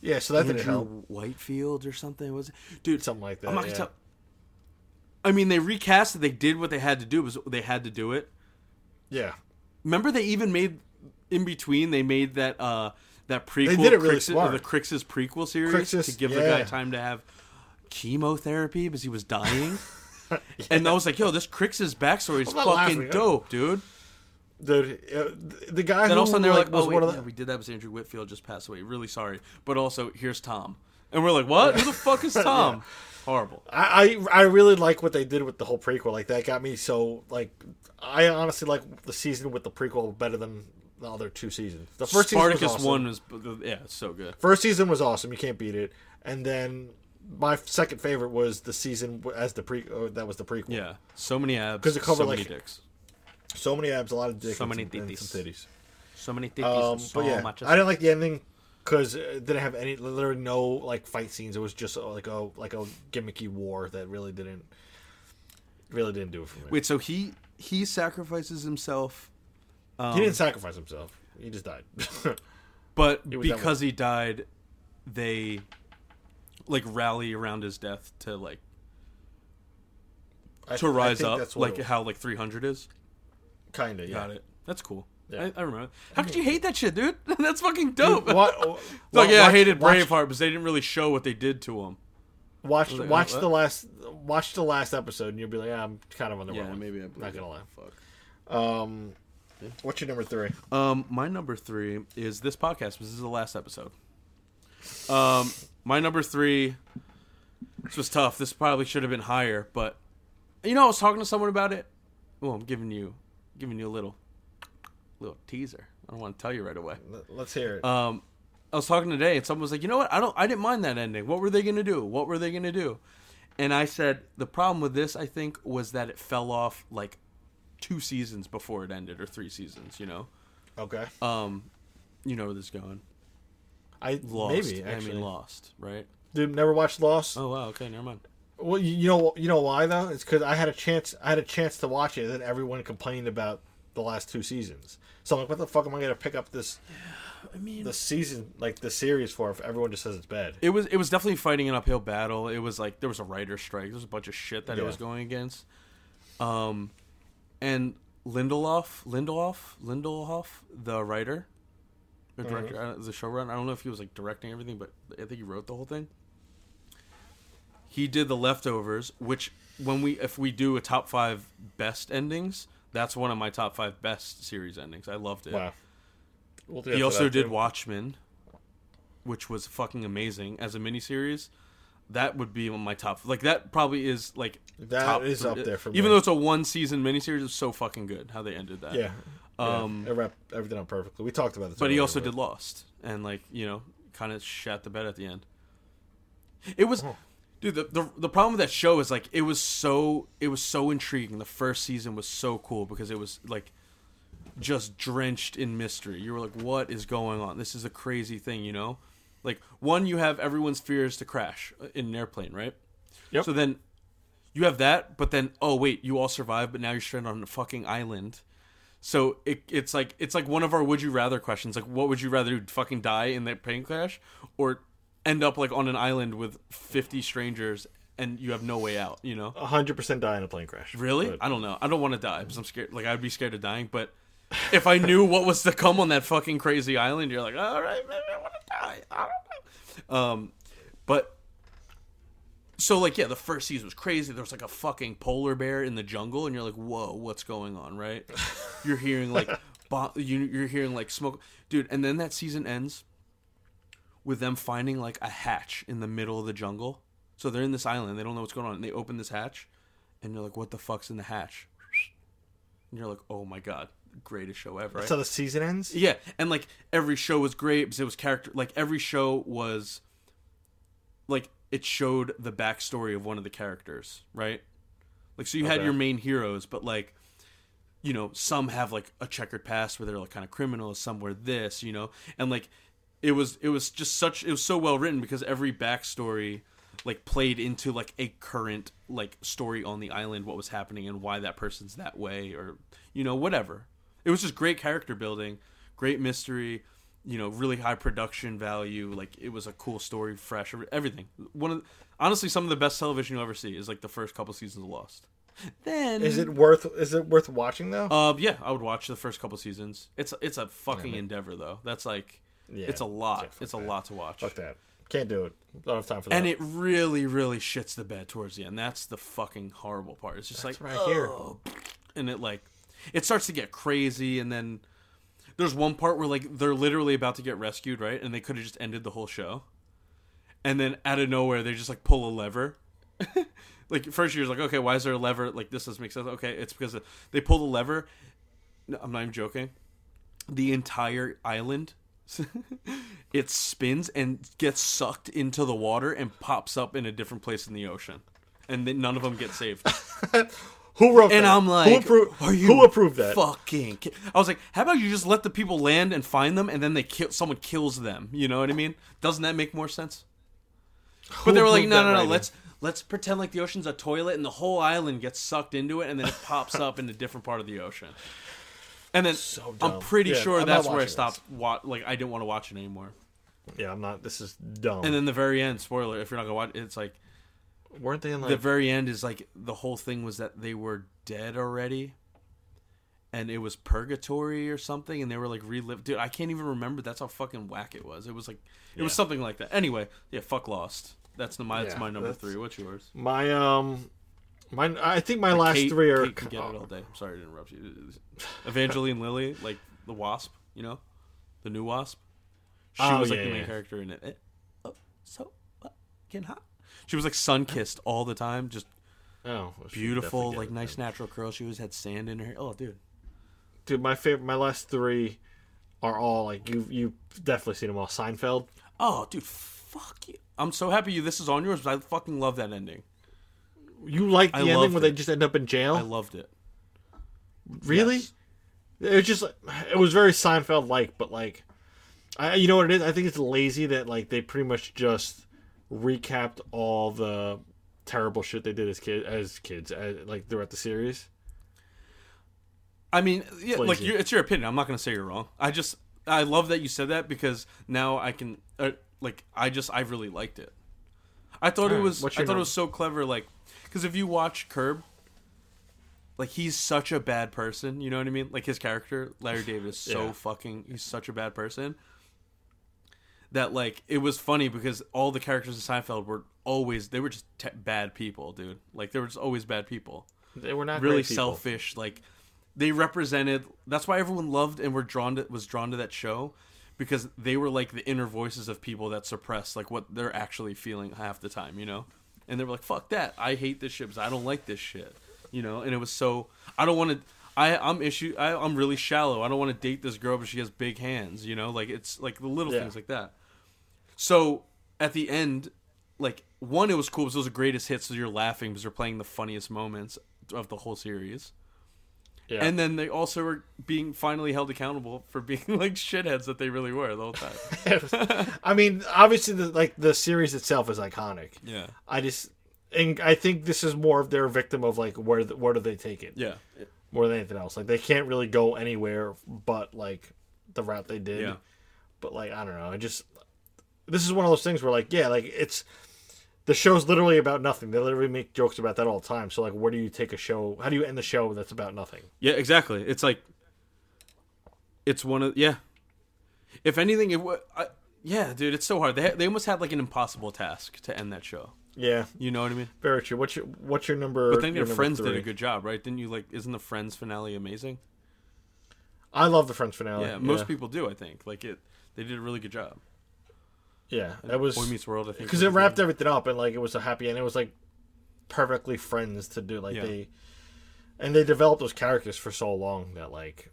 Yeah, so that didn't help. Whitefield or something was it? Dude, Something like that. I'm not gonna tell. I mean, they recast it. They did what they had to do. Was they had to do it. Yeah, Remember, they even made in between. They made that uh that prequel. They did it really Crixus- smart. The Crixus prequel series Crixus, to give the guy time to have chemotherapy because he was dying. And I was like, "Yo, this Crixus backstory is fucking dope, dude." Dude, uh, the- the guy Then all of a sudden they're like, was "Oh, wait, one of yeah, we did that with Andrew Whitfield just passed away. Really sorry, but also here's Tom." And we're like, "What? Who the fuck is Tom?" Horrible. I, I I really like what they did with the whole prequel. Like that got me so like I honestly like the season with the prequel better than the other two seasons. The first Spartacus season was awesome. one was yeah, it's so good. First season was awesome. You can't beat it. And then my second favorite was the season as the pre. Or that was the prequel. Yeah, so many abs, 'Cause it covered, so like, many dicks, So many abs, a lot of dicks, So and many some, and titties. some titties. so many titties, Um, so but yeah, much. I didn't like the ending because it didn't have any, literally no like fight scenes. It was just uh, like a like a gimmicky war that really didn't really didn't do it for me. Wait, so he he sacrifices himself, um, he didn't sacrifice himself. He just died. but It was that because he died, they like rally around his death to like to I rise think up, that's what like how like three hundred is. Kinda, yeah. Got it. That's cool. Yeah. I, I remember. How could you hate that shit, dude? That's fucking dope. Dude, wa- like, yeah, I watch- hated watch- Braveheart because they didn't really show what they did to him. Watch like, watch what? the last watch the last episode, and you'll be like, yeah, I'm kind of on the Yeah, wrong. maybe I'm Not gonna it. lie. Fuck. Um, what's your number three? Um, my number three is this podcast. This is the last episode. Um, my number three. This was tough. This probably should have been higher, but you know, I was talking to someone about it. Well, I'm giving you, giving you a little, little teaser. I don't want to tell you right away. Let- Let's hear it. Um, I was talking today, and someone was like, "You know what? I don't. I didn't mind that ending. What were they gonna do? What were they gonna do?" And I said the problem with this, I think, was that it fell off like two seasons before it ended, or three seasons. You know, okay, um, you know where this is going. I Lost. maybe I actually. mean, Lost, right? Dude, never watched Lost. Oh wow. Okay, never mind. Well, you, you know, you know why though? It's because I had a chance. I had a chance to watch it, and then everyone complained about the last two seasons. So I'm like, what the fuck am I gonna pick up this? I mean, the season, like the series for if everyone just says it's bad. it was it was definitely fighting an uphill battle. It was like there was a writer strike. There was a bunch of shit that it was going against. Um, and Lindelof, Lindelof, Lindelof, the writer, the director, uh, the showrunner. I don't know if he was like directing everything, but I think he wrote the whole thing. He did the leftovers, which when we if we do a top five best endings, that's one of my top five best series endings. I loved it. Wow. We'll He also did too. Watchmen, which was fucking amazing as a miniseries. That would be my top. Like that probably is like That top is up there for Even me. Even though it's a one season miniseries, it's so fucking good how they ended that. Yeah. Um, yeah. It wrapped everything up perfectly. We talked about this. But he also did Lost, and like you know, kind of shat the bed at the end. It was, dude. The, the the problem with that show is like it was so it was so intriguing. The first season was so cool because it was like just drenched in mystery. You were like, what is going on? This is a crazy thing, you know. Like one, you have everyone's fears to crash uh, in an airplane, right? Yep. So then you have that, but then oh wait, you all survived, but now you're stranded on a fucking island. So it, it's like it's like one of our would you rather questions. Like, what would you rather do? Fucking die in that plane crash, or end up like on an island with fifty strangers and you have no way out? You know? hundred percent die in a plane crash. Really? But- I don't know. I don't want to die because I'm scared. Like I'd be scared of dying, but if I knew what was to come on that fucking crazy island, you're like, all right, maybe I want to die. I don't know. Um, but so like yeah, the first season was crazy. There was like a fucking polar bear in the jungle, and you're like, whoa, what's going on? Right? You're hearing like, bo- you, you're hearing like smoke, dude. And then that season ends with them finding like a hatch in the middle of the jungle. So they're in this island. They don't know what's going on. And they open this hatch, and you're like, "What the fuck's in the hatch?" And you're like, "Oh my god, greatest show ever!" Right? So the season ends. yeah, and like every show was great because it was character. Like every show was, like it showed the backstory of one of the characters, right? Like so you had your main heroes, but like you know, some have like a checkered past where they're like kind of criminals, some were this, you know, and like it was it was just such it was so well written because every backstory like played into like a current like story on the island, what was happening and why that person's that way, or you know whatever. It was just great character building, great mystery, you know, really high production value. Like it was a cool story, fresh, everything. One of honestly some of the best television you'll ever see is like the first couple seasons of Lost. Then Is it worth? Is it worth watching though? uh, yeah, I would watch the first couple seasons. It's it's a fucking endeavor though. That's like, Yeah. it's a lot. Fuck it's a that. lot to watch. Fuck that. Can't do it. Don't have time for that. And it really, really shits the bed towards the end. That's the fucking horrible part. It's just That's like, right here. oh, and it like, it starts to get crazy, and then there's one part where like they're literally about to get rescued, right? And they could have just ended the whole show, and then out of nowhere they just like pull a lever. like first you're like, okay, why is there a lever? Like this doesn't make sense. Okay, it's because they pull the lever. No, I'm not even joking. The entire island it spins and gets sucked into the water and pops up in a different place in the ocean, and then none of them get saved. who wrote And that? I'm like, who, appro- are you who approved that? Fucking! ki- I was like, how about you just let the people land and find them, and then they kill someone kills them. You know what I mean? Doesn't that make more sense? But they were like, no, no, no. writing? Let's let's pretend like the ocean's a toilet, and the whole island gets sucked into it, and then it pops up in a different part of the ocean. And then So I'm pretty Yeah, sure I'm that's where I stopped. Wa- like I didn't want to watch it anymore. Yeah, I'm not. This is dumb. And then the very end, spoiler, if you're not gonna watch, it's like weren't they in like? the very end is like the whole thing was that they were dead already, and it was purgatory or something, and they were like relived. Dude, I can't even remember. That's how fucking whack it was. It was like it was something like that. Anyway, yeah, fuck Lost. That's the my that's Yeah, my number that's- three. What's yours? my um, my I think my last Kate, three are. Kate can get it all day. I'm sorry to interrupt you. Evangeline Lilly, like the Wasp, you know, the new Wasp. She Oh, was like yeah, the main yeah. character in it. Oh, so fucking hot. She was like sun kissed all the time, just Oh, well, beautiful, like nice then. natural curls. She always had sand in her hair. Oh, dude. Dude, my favorite, my last three are all like you. You definitely seen them all. Seinfeld. Oh, dude, fuck you. I'm so happy you. This is on yours, but I fucking love that ending. Like the I ending where they it. just end up in jail? I loved it. really? Yes. It was just it was very Seinfeld like, but like, I you know what it is? I think it's lazy that like they pretty much just recapped all the terrible shit they did as kid as kids as, like throughout the series. I mean, yeah, like you it's your opinion. I'm not gonna say you're wrong. I just I love that you said that because now I can uh, like I just I really liked it. I thought it was I thought it was so clever like because if you watch Curb like he's such a bad person, you know what I mean? Like his character Larry David is so Yeah. fucking he's such a bad person that like it was funny because all the characters in Seinfeld were always they were just te- bad people, dude. Like they were just always bad people They were not really selfish like they represented that's why everyone loved and were drawn to was drawn to that show because they were like the inner voices of people that suppress like what they're actually feeling half the time you know and they were like fuck that i hate this shit because i don't like this shit you know and it was so i don't want to I, I'm issue. I, I'm really shallow. I don't want to date this girl, but she has big hands. You know, like it's like the little Yeah. things like that. So at the end, like one, it was cool because those are greatest hits. So you're laughing because they're playing the funniest moments of the whole series. Yeah. And then they also were being finally held accountable for being like shitheads that they really were the whole time. I mean, obviously, the, like the series itself is iconic. yeah, I just, and I think this is more of their victim of like where the, where do they take it yeah, more than anything else. Like they can't really go anywhere but like the route they did. yeah. But like I don't know, I just this is one of those things where like yeah, like it's the show's literally about nothing. They literally make jokes about that all the time. So like, where do you take a show? How do you end the show that's about nothing? Yeah, exactly. It's like it's one of yeah. If anything, it wa- I, yeah, dude, it's so hard. They they almost had like an impossible task to end that show. Yeah, You know what I mean? very true. What's your what's your number? But then your your Friends did a good job, right? Didn't you like? Isn't the Friends finale amazing? I love the Friends finale. yeah, most people do. I think like it. They did a really good job. Yeah, that was Boy Meets World. I think because it wrapped thing. everything up and like it was a happy end. It was like perfectly friends to do. Like Yeah. they and they developed those characters for so long that like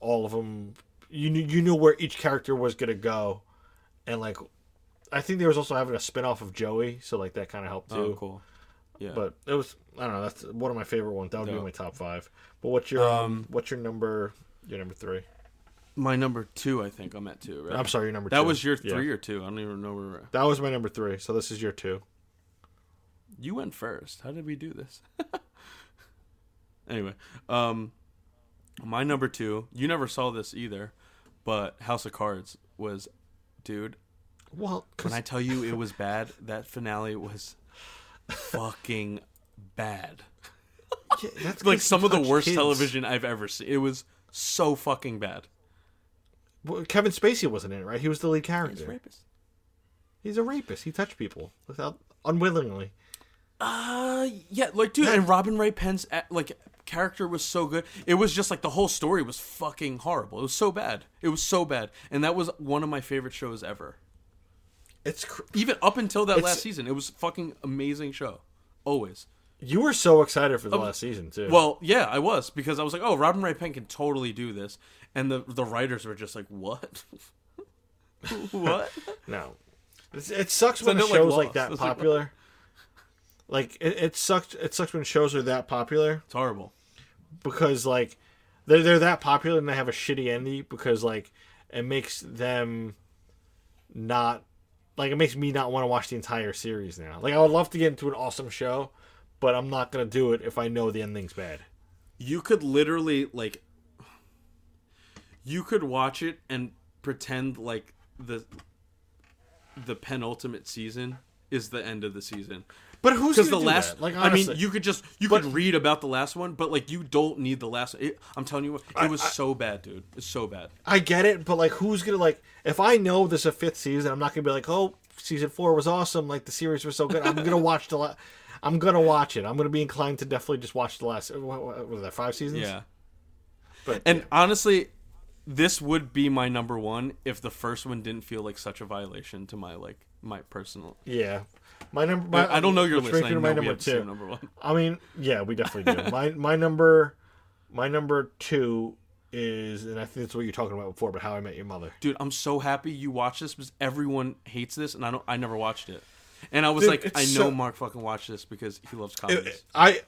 all of them you knew you knew where each character was gonna go, and like I think they was also having a spin off of Joey, so like that kind of helped too. Oh, cool. Yeah, But it was I don't know. That's one of my favorite ones. That would be my top five. But what's your um, Um, what's your number? Your number three. My number two, I think I'm at two. Right? I'm sorry, your number. That two. was your Yeah. three or two. I don't even know where we're at. That was my number three. So this is your two. You went first. How did we do this? anyway, um, my number two. You never saw this either, but House of Cards was, dude. Well, When I tell you it was bad, that finale was fucking bad. that's like some of the worst kids. television I've ever seen. It was so fucking bad. Well, Kevin Spacey wasn't in it, right? He was the lead character. He's a rapist. He's a rapist. He touched people without unwillingly. Uh, yeah, like dude, and Robin Wright Penn's like character was so good. It was just like the whole story was fucking horrible. It was so bad. It was so bad, and that was one of my favorite shows ever. It's cr- Even up until that last season, it was a fucking amazing show. Always. You were so excited for the last season too. Well, yeah, I was because I was like, oh, Robin Wright Penn can totally do this, and the the writers were just like, what, what? no, it's, it sucks when I a know, like, show's like that It's like- popular. Like it, it sucks. It sucks when shows are that popular It's horrible. because like they're they're that popular and they have a shitty ending because like it makes them not like it makes me not want to watch the entire series now. Like I would love to get into an awesome show, but I'm not gonna do it if I know the ending's bad. you could literally like you could watch it and pretend like the the penultimate season is the end of the season But who's because the last that? Like i mean you could just you But- could read about the last one but like you don't need the last it, i'm telling you what it was so bad dude it's so bad I get it, but like, who's gonna like? If I know there's a fifth season, I'm not gonna be like, oh, season four was awesome. Like the series was so good. I'm gonna watch the. La- I'm gonna watch it. I'm gonna be inclined to definitely just watch the last. What, what was that? Five seasons? yeah But and honestly this would be my number one if the first one didn't feel like such a violation to my like my personal yeah, my number. My, i don't know brings listening I My know we number two. number one I mean, yeah, we definitely do. my my number, my number two is, and I think that's what you're talking about before. But How I Met Your Mother. dude i'm so happy you watched this because everyone hates this and i don't i never watched it and i was Dude, like i know so- mark fucking watched this because he loves comedies I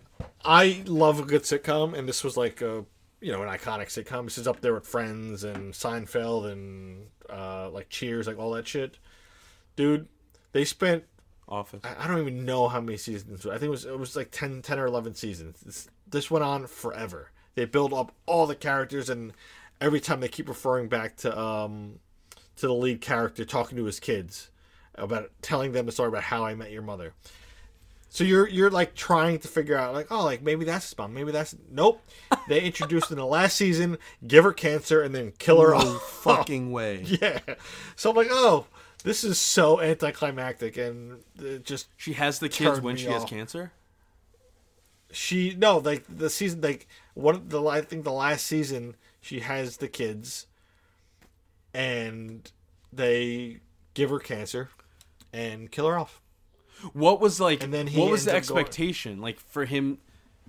I love a good sitcom, and this was like a you know an iconic sitcom. This is up there with Friends and Seinfeld and uh, like Cheers, like all that shit. Dude, they spent office I I don't even know how many seasons. I think it was it was like 10, 10 or eleven seasons. This, this went on forever. They build up all the characters and every time they keep referring back to um to the lead character talking to his kids about telling them the story about how I met your mother. So you're you're like trying to figure out like oh like maybe that's his mom maybe that's nope they introduced in the last season give her cancer and then kill her No off fucking way. yeah so I'm like oh this is so anticlimactic and it just She has the kids when me she has cancer. she no like the season like one of the I think the last season she has the kids and they give her cancer and kill her off. What was like? And then he what was the up going- expectation? Like for him,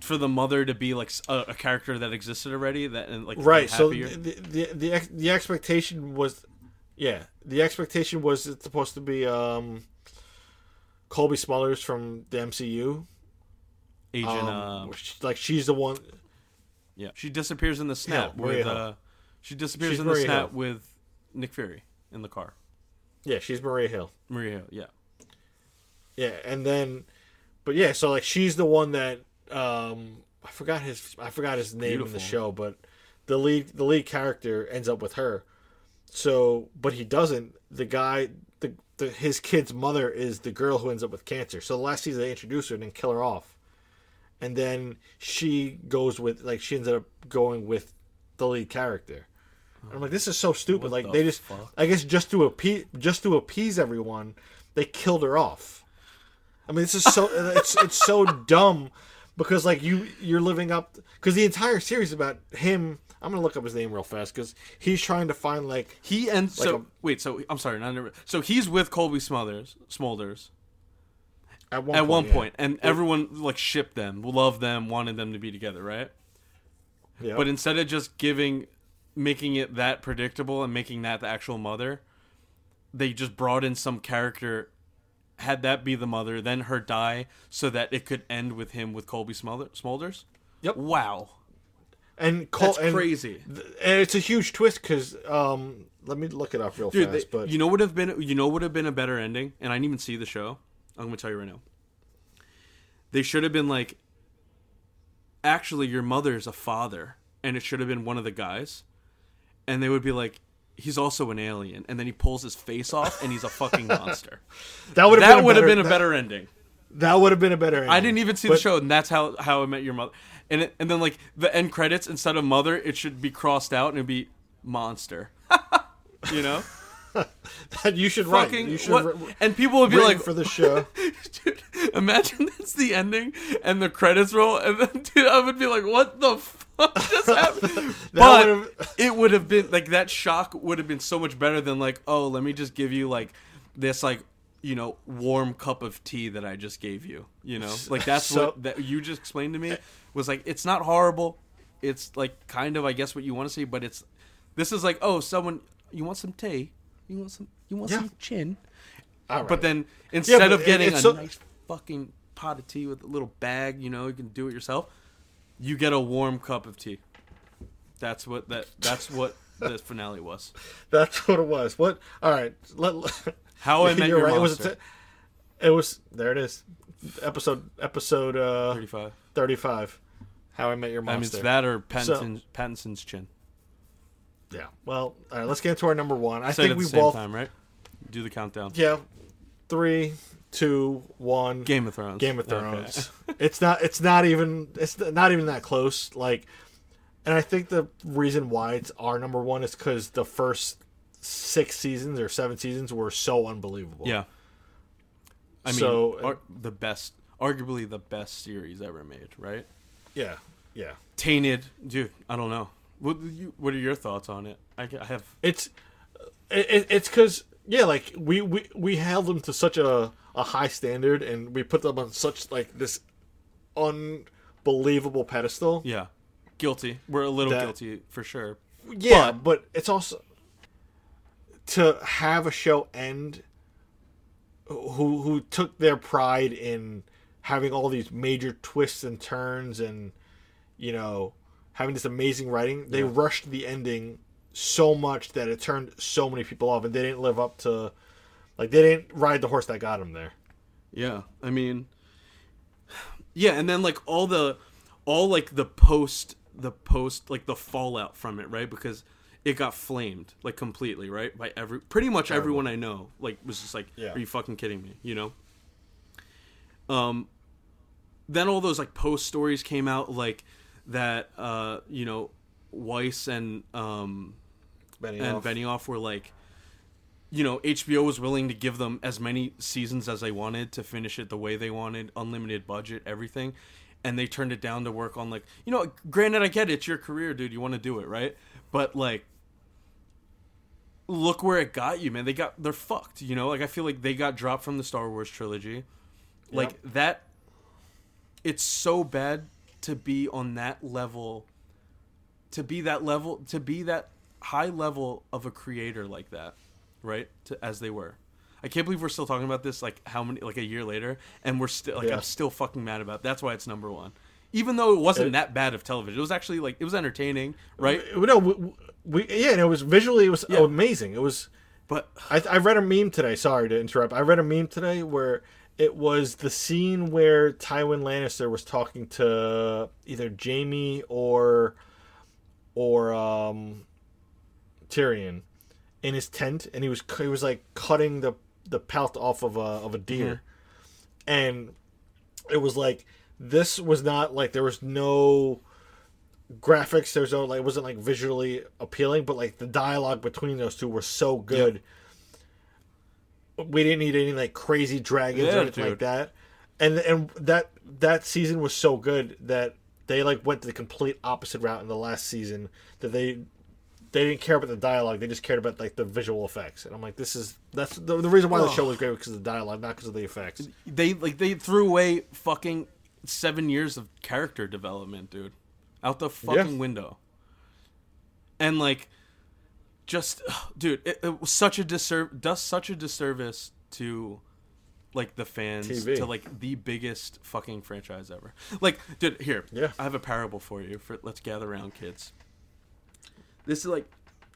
for the mother to be like a character that existed already. That and like Right. So the, the the the expectation was yeah, the expectation was it's supposed to be um Cobie Smulders from the MCU. Agent. Um, uh, like she's the one yeah, she disappears in the snap Maria with. Uh She disappears She's in the snap Hill. with Nick Fury in the car. Yeah, she's Maria Hill. Maria, Hill, yeah. Yeah, and then, but yeah, so like she's the one that um I forgot his I forgot his name in the show, but the lead the lead character ends up with her. So, but he doesn't. The guy, the, the his kid's mother is the girl who ends up with cancer. So the last season they introduce her and then kill her off, and then she goes with like she ends up going with the lead character. And I'm like, this is so stupid. like the they just, fuck? I guess, just to appease, just to appease everyone, they killed her off. I mean, this is so it's it's so dumb because like you you're living up because the entire series is about him. I'm gonna look up his name real fast because he's trying to find like He ends. Like so a- wait. So I'm sorry. Not never, so he's with Cobie Smothers, Smulders at one at point, one yeah. point, and everyone like shipped them, loved them, wanted them to be together, right? Yeah. But instead of just giving, making it that predictable and making that the actual mother, they just brought in some character, had that be the mother, then her die, so that it could end with him with Cobie Smolder- Smulders. Yep. Wow, and Col- that's and, crazy, and it's a huge twist because um let me look it up real dude. fast. they- but you know would have been you know would have been a better ending, and I didn't even see the show. I'm gonna tell you right now. They should have been like, actually, your mother's a father, and it should have been one of the guys, and they would be like, he's also an alien, and then he pulls his face off, and he's a fucking monster. that would have that been a would have better- been a that- better ending. That would have been a better. Ending. I didn't even see the show, and that's how how I met your mother. And it, and then like the end credits instead of mother, it should be crossed out and it'd be monster. you know, you should write. You should what? and people would be like, for the show. dude, imagine that's the ending and the credits roll, and then dude, I would be like, what the fuck just happened? but would've- it would have been like that shock would have been so much better than like, oh, let me just give you like this like you know warm cup of tea that I just gave you. You know, like that's So- what that you just explained to me was like it's not horrible. It's like kind of I guess what you want to see, but it's this is like oh someone you want some tea, you want some you want Yeah. some chin. All right. But then instead but of getting it's a so- nice fucking pot of tea with a little bag, you know, you can do it yourself. You get a warm cup of tea. That's what that. That's what the finale was. that's what it was. What? All right. Let, let- How I Met You're Your right. It was. Monster. It was. There it is. Episode. Episode. Uh, Thirty-five. thirty-five. How I Met Your Monster. I mean, Monster. it's that or Pattinson, Pattinson's chin. Yeah. Well, all right. Let's get into our number one. I think we both. time, right? Do the countdown. Yeah. Three, two, one. Game of Thrones. Game of Okay. Thrones. it's not. It's not even. It's not even that close. Like, and I think the reason why it's our number one is because the first six seasons or seven seasons were so unbelievable. Yeah. I mean, So, ar- the best, arguably the best series ever made, right? Yeah. Yeah. Tainted, dude. I don't know. What you? What are your thoughts on it? I, I have. It's it, it- it's because yeah, like we, we we held them to such a a high standard, and we put them on such like this unbelievable pedestal. Yeah, guilty. We're a little That- guilty for sure. Yeah, but, it's also to have a show end who who took their pride in having all these major twists and turns and you know having this amazing writing. They rushed the ending so much that it turned so many people off, and they didn't live up to like they didn't ride the horse that got them there. Yeah, I mean, yeah, and then like all the, all like the post, the post, like the fallout from it, right? Because it got flamed like completely, right? By every pretty much everyone I know, like was just like, Yeah. "Are you fucking kidding me?" You know. Um, then all those like post stories came out, like that. Uh, you know, Weiss and um Benioff. and Benioff were like, you know, HBO was willing to give them as many seasons as they wanted to finish it the way they wanted, unlimited budget, everything, and they turned it down to work on like, you know, granted, I get it, it's your career, dude, you want to do it, right? But like, look where it got you, man. They got they're fucked, you know. Like I feel like they got dropped from the Star Wars trilogy, like that. It's so bad to be on that level to be that level to be that high level of a creator like that right to, as they were i can't believe we're still talking about this like how many like a year later and we're still like Yeah. i'm still fucking mad about it. that's why it's number one even though it wasn't It- that bad of television it was actually like it was entertaining right No, we, we yeah, and it was visually it was Yeah. amazing. It was. but I, I read a meme today. Sorry to interrupt. I read a meme today where it was the scene where Tywin Lannister was talking to either Jaime or or um, Tyrion in his tent, and he was he was like cutting the the pelt off of a of a deer, and it was like this was not like there was no graphics there's no like it wasn't like visually appealing but like the dialogue between those two were so good we didn't need any like crazy dragons Yeah, or anything like that. And and that that season was so good that they like went the complete opposite route in the last season that they they didn't care about the dialogue they just cared about like the visual effects. And i'm like this is that's the, the reason why the show was great because of the dialogue not because of the effects. They like they threw away fucking seven years of character development, dude, out the fucking Yeah. window. And like, just, dude, it, it was such a disserv does such a disservice to like the fans TV. to like the biggest fucking franchise ever. Like, dude, here, Yeah. I have a parable for you. For let's gather around, kids. This is like,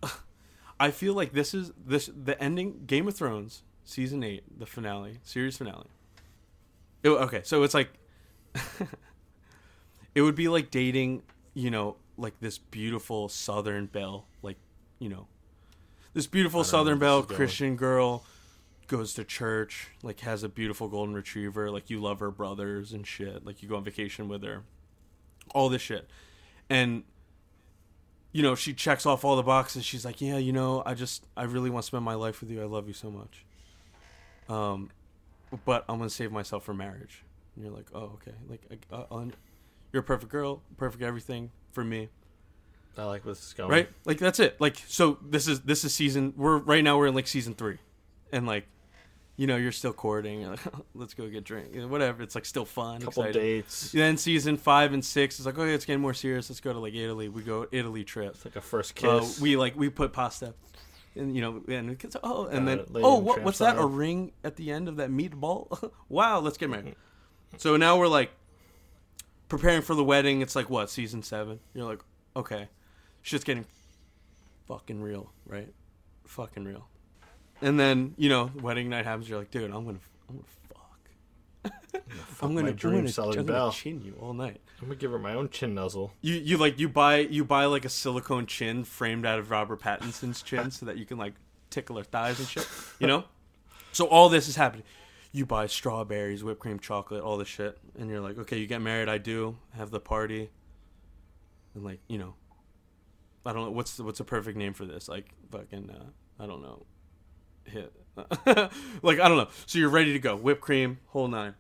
I feel like this is this the ending Game of Thrones season eight, the finale, series finale. It- okay, so it's like it would be like dating, you know, like this beautiful Southern belle, like you know, this beautiful Southern belle Christian girl goes to church, like has a beautiful golden retriever, like you love her brothers and shit, like you go on vacation with her, all this shit, and you know she checks off all the boxes. She's like, yeah, you know, I just I really want to spend my life with you. I love you so much. Um, but I'm gonna save myself for marriage. And you're like, oh, okay. Like, I, you're a perfect girl, perfect everything for me, i like where this is going right? Like that's it. Like, so this is this is season. We're right now. We're in like season three, and like, you know, you're still courting. You're like, Let's go get drink, you know, whatever. It's like still fun. couple exciting. dates Then season five and six is like, okay, it's getting more serious. Let's go to like Italy. We go Italy trip. It's like a first Uh, kiss we like we put pasta, and you know, and it's, oh, and Got then oh, what, what's that? A ring at the end of that meatball? wow, let's get married. So now we're like preparing for the wedding. It's like what season seven? You're like, okay, shit's getting fucking real, right? Fucking real. And then you know, wedding night happens. You're like, dude, I'm gonna, I'm gonna fuck. I'm gonna, I'm dream gonna, Southern I'm gonna belle. chin you all night. i'm gonna give her my own chin nuzzle You you like you buy you buy like a silicone chin framed out of Robert Pattinson's chin so that you can like tickle her thighs and shit. You know? So all this is happening. You buy strawberries, whipped cream, chocolate, all this shit, and you're like, okay, you get married. I do have the party, and like you know, I don't know what's the, what's a perfect name for this. Like fucking uh, I don't know, hit like I don't know. So you're ready to go, whipped cream, whole nine,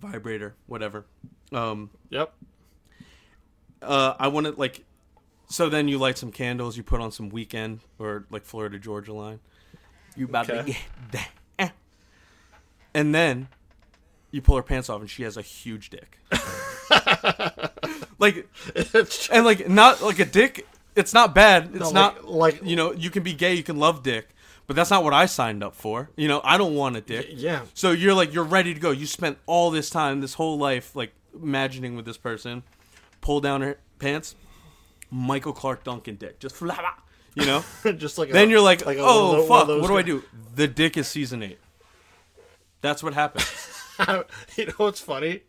vibrator, whatever. Um, yep uh, I want to like. So then you light some candles. You put on some Weeknd or like Florida Georgia line. You about to get that. And then you pull her pants off, and she has a huge dick. like, and like not like a dick. It's not bad. It's No, not like- like- you know you can be gay, you can love dick, but that's not what I signed up for. You know, I don't want a dick. yeah So you're like you're ready to go. You spent all this time, this whole life, like imagining with this person, pull down her pants, Michael Clarke Duncan dick, just flap, you know. just like then a- you're like, a- oh fuck, what do I do? The dick is season eight. That's what happened. you know what's funny?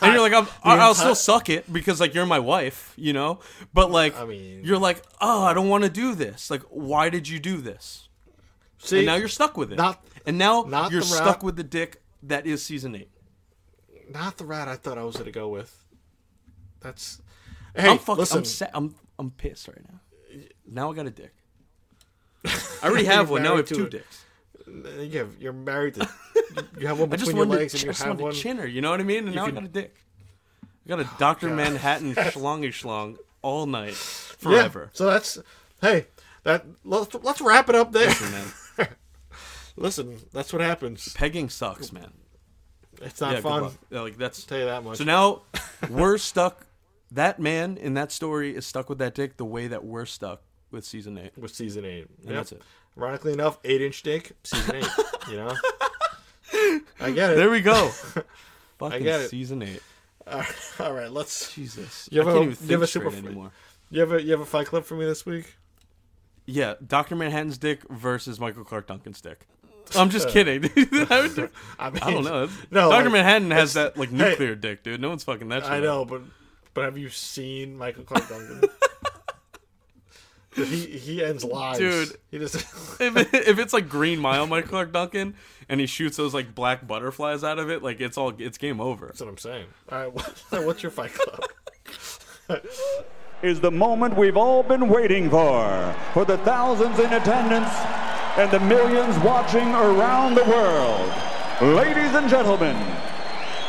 And you're like, I'm, I- I'll entire- still suck it because like you're my wife, you know. But like, I mean- you're like, oh, I don't want to do this. Like, why did you do this? See, and now you're stuck with it. not- and now you're stuck with the dick that is season eight. not the rat I thought I was gonna go with. That's hey, I'm fucking. listen. I'm, sa- I'm I'm pissed right now. Now I got a dick. I already have one. Now I have two it. dicks. You have, you're married to. You have one I just between your legs to, and you have one. to chin her. You know what I mean? And now can- I got a dick. I got a Doctor Manhattan schlongy schlong all night Yeah, forever. so that's hey that let's, let's wrap it up there. Listen, man, Listen, that's what happens. pegging sucks, man. It's not yeah, fun. Yeah, like that's Tell you that much. So now we're stuck. That man in that story is stuck with that dick the way that we're stuck with season eight. with season eight. And that's it. Ironically enough, eight inch dick, season eight. you know, I get it. There we go. Fucking get it. season eight. All right, let's. Jesus, You have I a- can't even you have a super- anymore. You have a you have a fight clip for me this week? Yeah, Doctor Manhattan's dick versus Michael Clarke Duncan's dick. I'm just uh, kidding. I, would- I, mean, I don't know. No, Doctor like, Manhattan has that like hey. nuclear dick, dude. No one's fucking that shit. I up. know, but but have you seen Michael Clarke Duncan? He he ends lives, Dude. He just if, it- if it's like Green Mile, Michael Clarke Duncan, and he shoots those like black butterflies out of it, like it's all it's game over. That's what I'm saying. All right, what, what's your fight club? is the moment we've all been waiting for. For the thousands in attendance and the millions watching around the world. Ladies and gentlemen,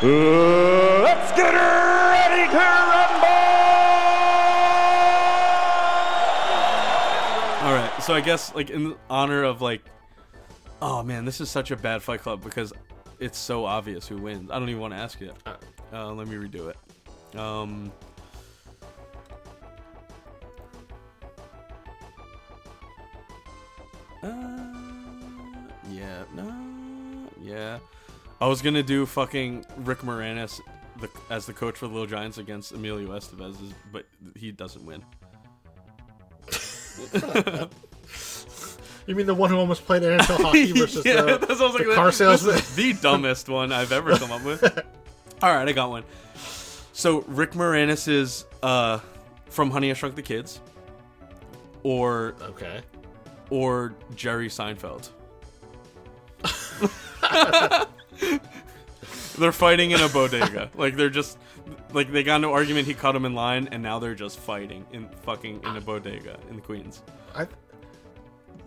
let's get ready to rumble! So I guess like in honor of like, oh man, this is such a bad Fight Club because it's so obvious who wins. I don't even want to ask you. Uh, let me redo it. Um. Uh, yeah, no, yeah. I was gonna do fucking Rick Moranis the, as the coach for the Little Giants against Emilio Estevez, but he doesn't win. You mean the one who almost played NHL hockey versus yeah, the, that sounds like the the- car salesman? the dumbest one I've ever come up with. All right, I got one. So Rick Moranis is uh, from Honey I Shrunk the Kids, or Okay. or Jerry Seinfeld. they're fighting in a bodega. Like they're just like they got no argument. He cut him in line, and now they're just fighting in fucking in a bodega in the Queens. I,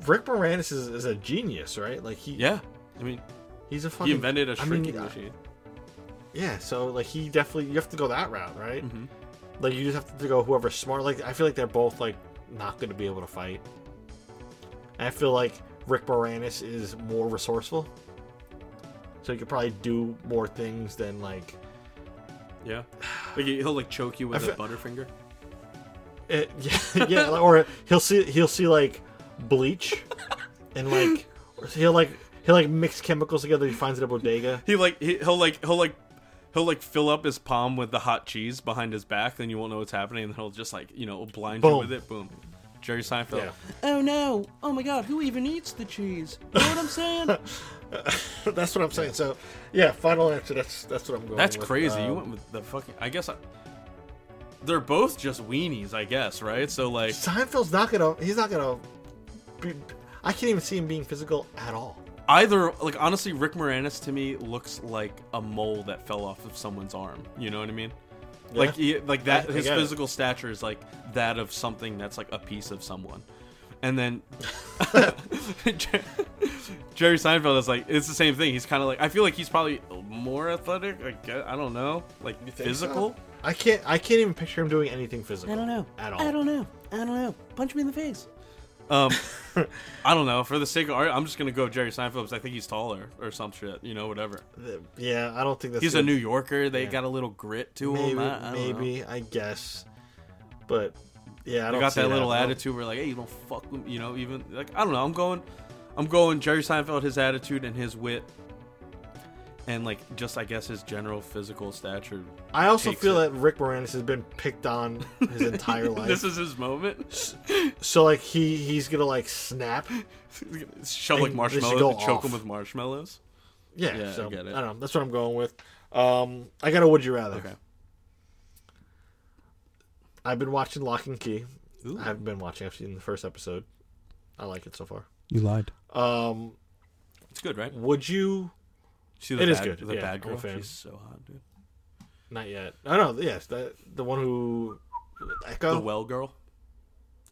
Rick Moranis is, is a genius, right? Like he, Yeah, I mean he's a fucking. he invented a mean, shrinking uh, machine. Yeah, so like he definitely you have to go that route, right? Mm-hmm. Like you just have to go whoever's smart. Like I feel like they're both like not going to be able to fight. And I feel like Rick Moranis is more resourceful, so he could probably do more things than like Yeah, like he- he'll like choke you with I a butterfinger. it, yeah, yeah, or he'll see he'll see like bleach and like he'll like he'll like mix chemicals together. He finds it at a bodega. He like he, he'll like he'll like he'll like fill up his palm with the hot cheese behind his back, then you won't know what's happening, and he'll just like you know blind you with it. Boom. Jerry Seinfeld. Yeah. Oh no! Oh my God! Who even eats the cheese? You know what I'm saying? that's what I'm saying. So yeah, final answer. That's that's what I'm going. That's with. crazy. you Um, went with the fucking. I guess I, they're both just weenies. I guess right. So like, Seinfeld's not gonna. He's not gonna. Be, I can't even see him being physical at all. either like honestly, Rick Moranis to me looks like a mole that fell off of someone's arm. You know what I mean? Like he, like that. I- I his it. physical stature is like that of something that's like a piece of someone. And then Jerry Seinfeld is like it's the same thing. He's kind of like I feel like he's probably more athletic. I guess, I don't know, like physical. so? I can't. I can't even picture him doing anything physical. I don't know. at all. I don't know. I don't know. Punch me in the face. Um, I don't know. For the sake of art, I'm just gonna go Jerry Seinfeld because I think he's taller or some shit. You know, whatever. Yeah, I don't think that's. He's a. New Yorker. They Yeah. got a little grit to Maybe, him. I, I don't know. maybe. I guess. But yeah, I They got see that little attitude where like, hey, you don't fuck with, you know, even like I don't know. I'm going, I'm going Jerry Seinfeld, his attitude and his wit, and like just I guess his general physical stature. I also feel it. that Rick Moranis has been picked on his entire life. this is his moment. so like he he's gonna like snap. Shove like And they should marshmallows, and choke off. him with marshmallows. Yeah, Yeah, I so, get it. I don't know. That's what I'm going with. Um, I got a would you rather. Okay. I've been watching Locke and Key. Ooh. I haven't been watching. I've seen the first episode. I like it so far. You lied. Um, It's good, right? would you? See the It is bad, good. The Yeah, bad I'm a girl. fan. She's so hot, dude. Not yet. I don't know. Yes, the the one who Echo. The well girl.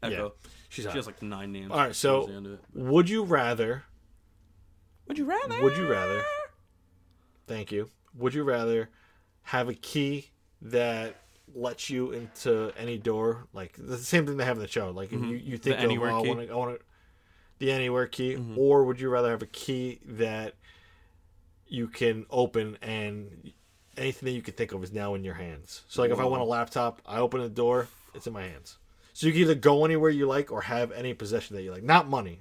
Echo. she's She hot. has like nine names. All right. So, the end of it. would you rather? would you rather? Would you rather? Thank you. Would you rather have a key that lets you into any door, like the same thing they have in the show? Like if you you think of, Mm-hmm. anywhere oh, I key? want to, I want to, the anywhere key, Mm-hmm. or would you rather have a key that you can open and anything that you can think of is now in your hands? So like if I want a laptop, I open the door, it's in my hands. So you can either go anywhere you like or have any possession that you like. Not money,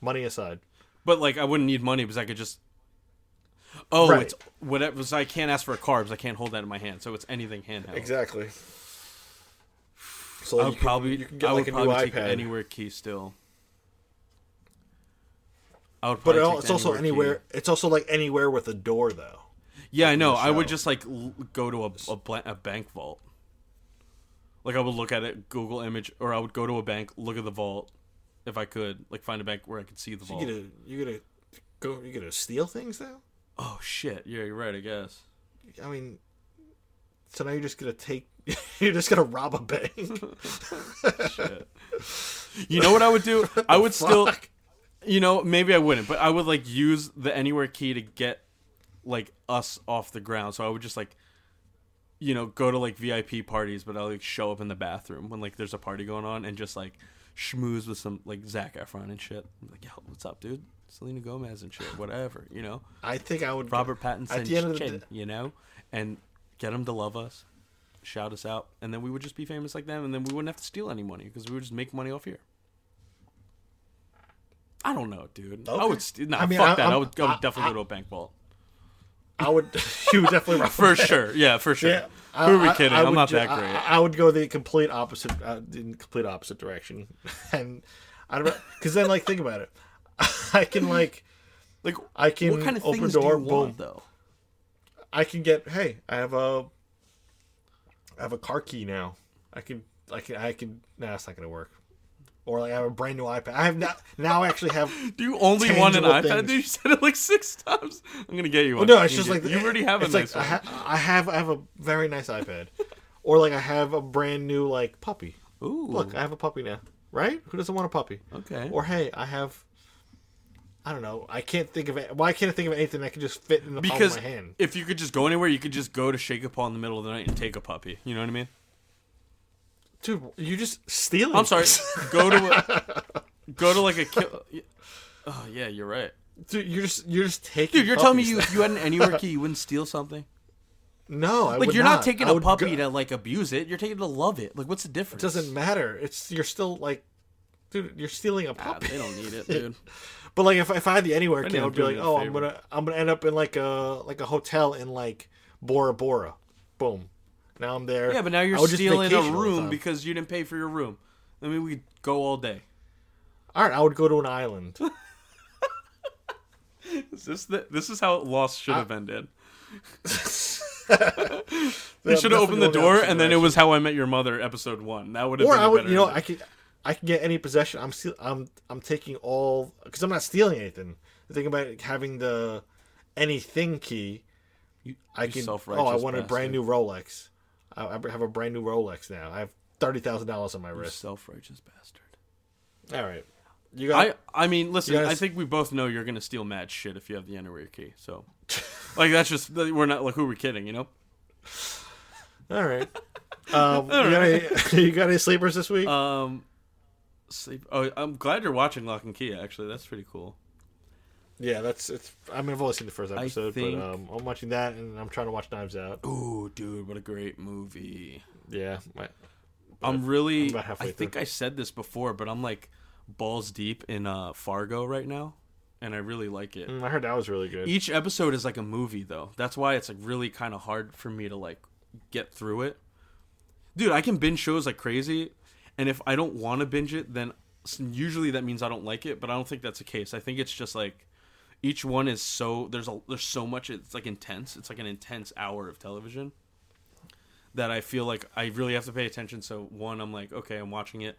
money aside. But like, I wouldn't need money because I could just. Oh, Right. it's whatever. So I can't ask for a car because I can't hold that in my hand. So it's anything handheld. Exactly. So I you would can- probably. you can get I like would a new probably take iPad. anywhere key still. I would But it it's also key. anywhere. It's also like anywhere with a door, though. Yeah, I know. I would just like l- go to a a, bla- a bank vault. Like I would look at it, Google image, or I would go to a bank, look at the vault, if I could, like find a bank where I could see the So vault. you gonna you gonna go? You gonna steal things now? Oh shit! Yeah, you're right. I guess. I mean, so now you're just gonna take. You're just gonna rob a bank. Shit. You know what I would do? I would still. Fuck. You know, maybe I wouldn't, but I would like use the anywhere key to get like us off the ground. So I would just like, you know, go to like VIP parties, but I'll like show up in the bathroom when like there's a party going on and just like schmooze with some like Zac Efron and shit. I'm like, yo, what's up, dude? Selena Gomez and shit, whatever, you know. I think I would. Robert Pattinson, At the end of the day, you know, and get them to love us, shout us out, and then we would just be famous like them, and then we wouldn't have to steal any money because we would just make money off here. I don't know, dude. I would. St- nah, I mean, fuck I- that. I I'm- would. I would I- definitely go to a bank vault I would. you would definitely rob for sure. Yeah, for sure. Yeah, Who are we kidding? I I'm would not ju- that great. I, would go the complete opposite, uh, in complete opposite direction, and I don't because then like think about it. I can like like, I can what kind of open door, do you want, though? I can get. Hey, I have a. I have a car key now. I can. I can. I can. Nah, it's not gonna work. Or like I have a brand new iPad. I have now. Now I actually have. Do you only want an Tangible iPad? things. Dude, you said it like six times. I'm gonna get you Well, no, it's You just get- like you already have a nice like one. I, ha- I have. I have a very nice iPad. or like I have a brand new like puppy. Ooh, Look, I have a puppy now. Right? Who doesn't want a puppy? okay. Or hey, I have. I don't know. I can't think of it. Why can't I think of anything that can just fit in the because palm of my hand? if you could just go anywhere, you could just go to Shake Paw in the middle of the night and take a puppy. You know what I mean? Dude, you just stealing. I'm sorry. go to a, go to like a kill. Oh yeah, you're right, Dude, you're just you're just taking. dude. You're telling me you if you had an anywhere key, you wouldn't steal something. No, I Like you're not, taking I a puppy go- to like abuse it. You're taking it to love it. Like what's the difference? It doesn't matter. It's you're still like, dude, you're stealing a Ah, puppy. they don't need it, dude. But like, if, if I had the anywhere key, I would be like, doing you a oh, I'm gonna I'm gonna end up in like a like a hotel in like Bora Bora. Boom. Now I'm there. Yeah, but now you're I stealing a vacation all the room because you didn't pay for your room. I mean, we could go all day. All right, I would go to an island. Is this the, this is how Lost should have ended. They should have opened the door, and then it was How I Met Your Mother, episode one. That would have or been. I would, better you know, ending. I could I can get any possession. I'm still I'm I'm taking all because I'm not stealing anything. The thing about having the anything key, I you can. Oh, I want a brand new Rolex. I, I have a brand new Rolex now. I have thirty thousand dollars on my You wrist. self-righteous bastard. All right, you got. I I mean, listen. I think we both know you're gonna steal mad shit if you have the anywhere key. So, like, that's just we're not like who we're we kidding, you know? all right. Um, you, got any, you got any sleepers this week? Um, sleep. Oh, I'm glad you're watching Locke and Key. Actually, that's pretty cool. Yeah, that's it's. I mean, I've only seen the first episode, think- but um, I'm watching that and I'm trying to watch Knives Out. Ooh, dude, what a great movie. Yeah, my, I'm really. I'm about halfway I think through. I said this before, but I'm like balls deep in uh Fargo right now, and I really like it. mm, I heard that was really good. Each episode is like a movie, though. That's why it's like really kind of hard for me to like get through it. Dude, I can binge shows like crazy, and if I don't want to binge it, then usually that means I don't like it. But I don't think that's the case. I think it's just like each one is so there's a there's so much it's like intense. It's like an intense hour of television that I feel like I really have to pay attention. So one, I'm like, okay, I'm watching it,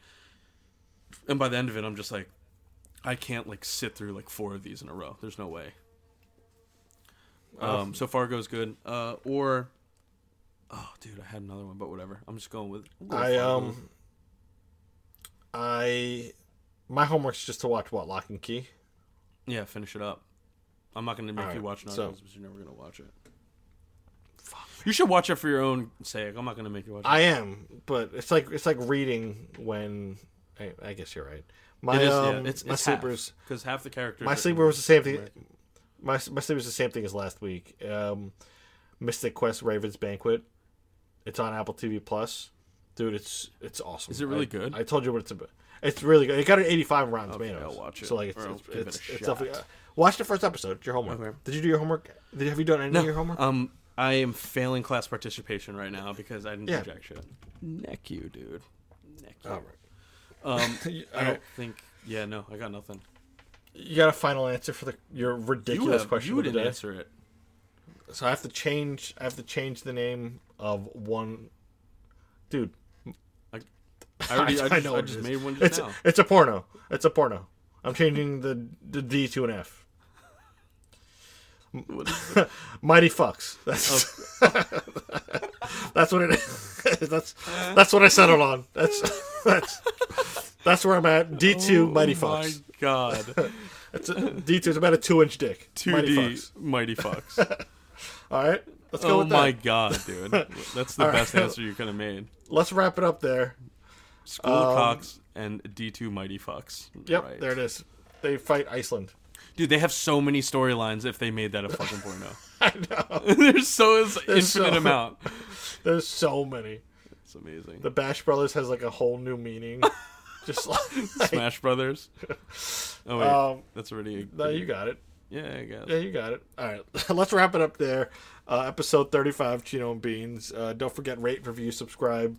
and by the end of it, I'm just like, I can't like sit through like four of these in a row. There's no way. Um, so far goes good. Uh, or, oh, dude, I had another one, but whatever. I'm just going with. Going um I my homework's just to watch what Locke and Key. yeah, finish it up. I'm not gonna make Alright, you watch Narcos, so- but you're never gonna watch it. Fuck. You should watch it for your own sake. I'm not gonna make you watch it. I am, but it's like it's like reading when I, I guess you're right. My It is, um, yeah. It's, my it's sleepers because half the characters. my sleeper was the same thing. My my sleeper was the same thing as last week. Um, Mythic Quest Raven's Banquet. It's on Apple TV Plus, dude. It's it's awesome. Is it really I- good? I told you what it's about. It's really good. It got an 85 on Rotten Okay, Tomatoes. I'll watch it, So like it's or I'll it's, it it's, it's definitely uh, watch the first episode. It's your homework. Okay. Did you do your homework? Did, have you done any of your homework? Um, I am failing class participation right now because I didn't Yeah. do jack shit. Neck you, dude. Neck you. All Um, I don't right. think. Yeah, no, I got nothing. You got a final answer for the your You, ridiculous have, question you didn't day? answer it. So I have to change. I have to change the name of one. Dude, I already. I, just, I what just it is. made one just It's now. it's a porno. It's a porno. I'm changing the the D to an F. Mighty fucks. That's oh. that's what it is. That's that's what I settled on. That's that's that's where I'm at. D two oh Mighty oh my fucks. god. It's a, D two is about a two inch dick. Two Mighty D fucks. mighty fucks. All right, let's go oh my that. god, dude. That's the All right. best answer you could have made. Let's wrap it up there. School of cocks um, and D two mighty fucks. Yep, Right. there it is. They fight Iceland. Dude, they have so many storylines if they made that a fucking porno. I know. There's so There's infinite so- amount. There's so many. It's amazing. The Bash Brothers has like a whole new meaning. Just like Smash Brothers. Oh wait, Um, that's already. A, no, you got it. yeah, I guess. Yeah, you got it. All right, let's wrap it up there. Uh, episode 35, Chino and Beans. Uh, don't forget, rate, review, subscribe.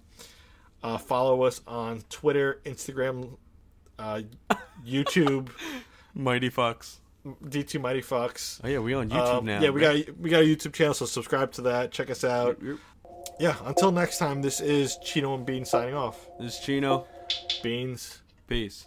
Uh, follow us on Twitter, Instagram, uh, YouTube, Mighty Fox. D2 Mighty Fox. Oh yeah, we on YouTube Um, now. Yeah, we right? got we got a YouTube channel, so subscribe to that. Check us out. Yeah, until next time, this is Chino and Beans signing off. This is Chino. Beans. Peace.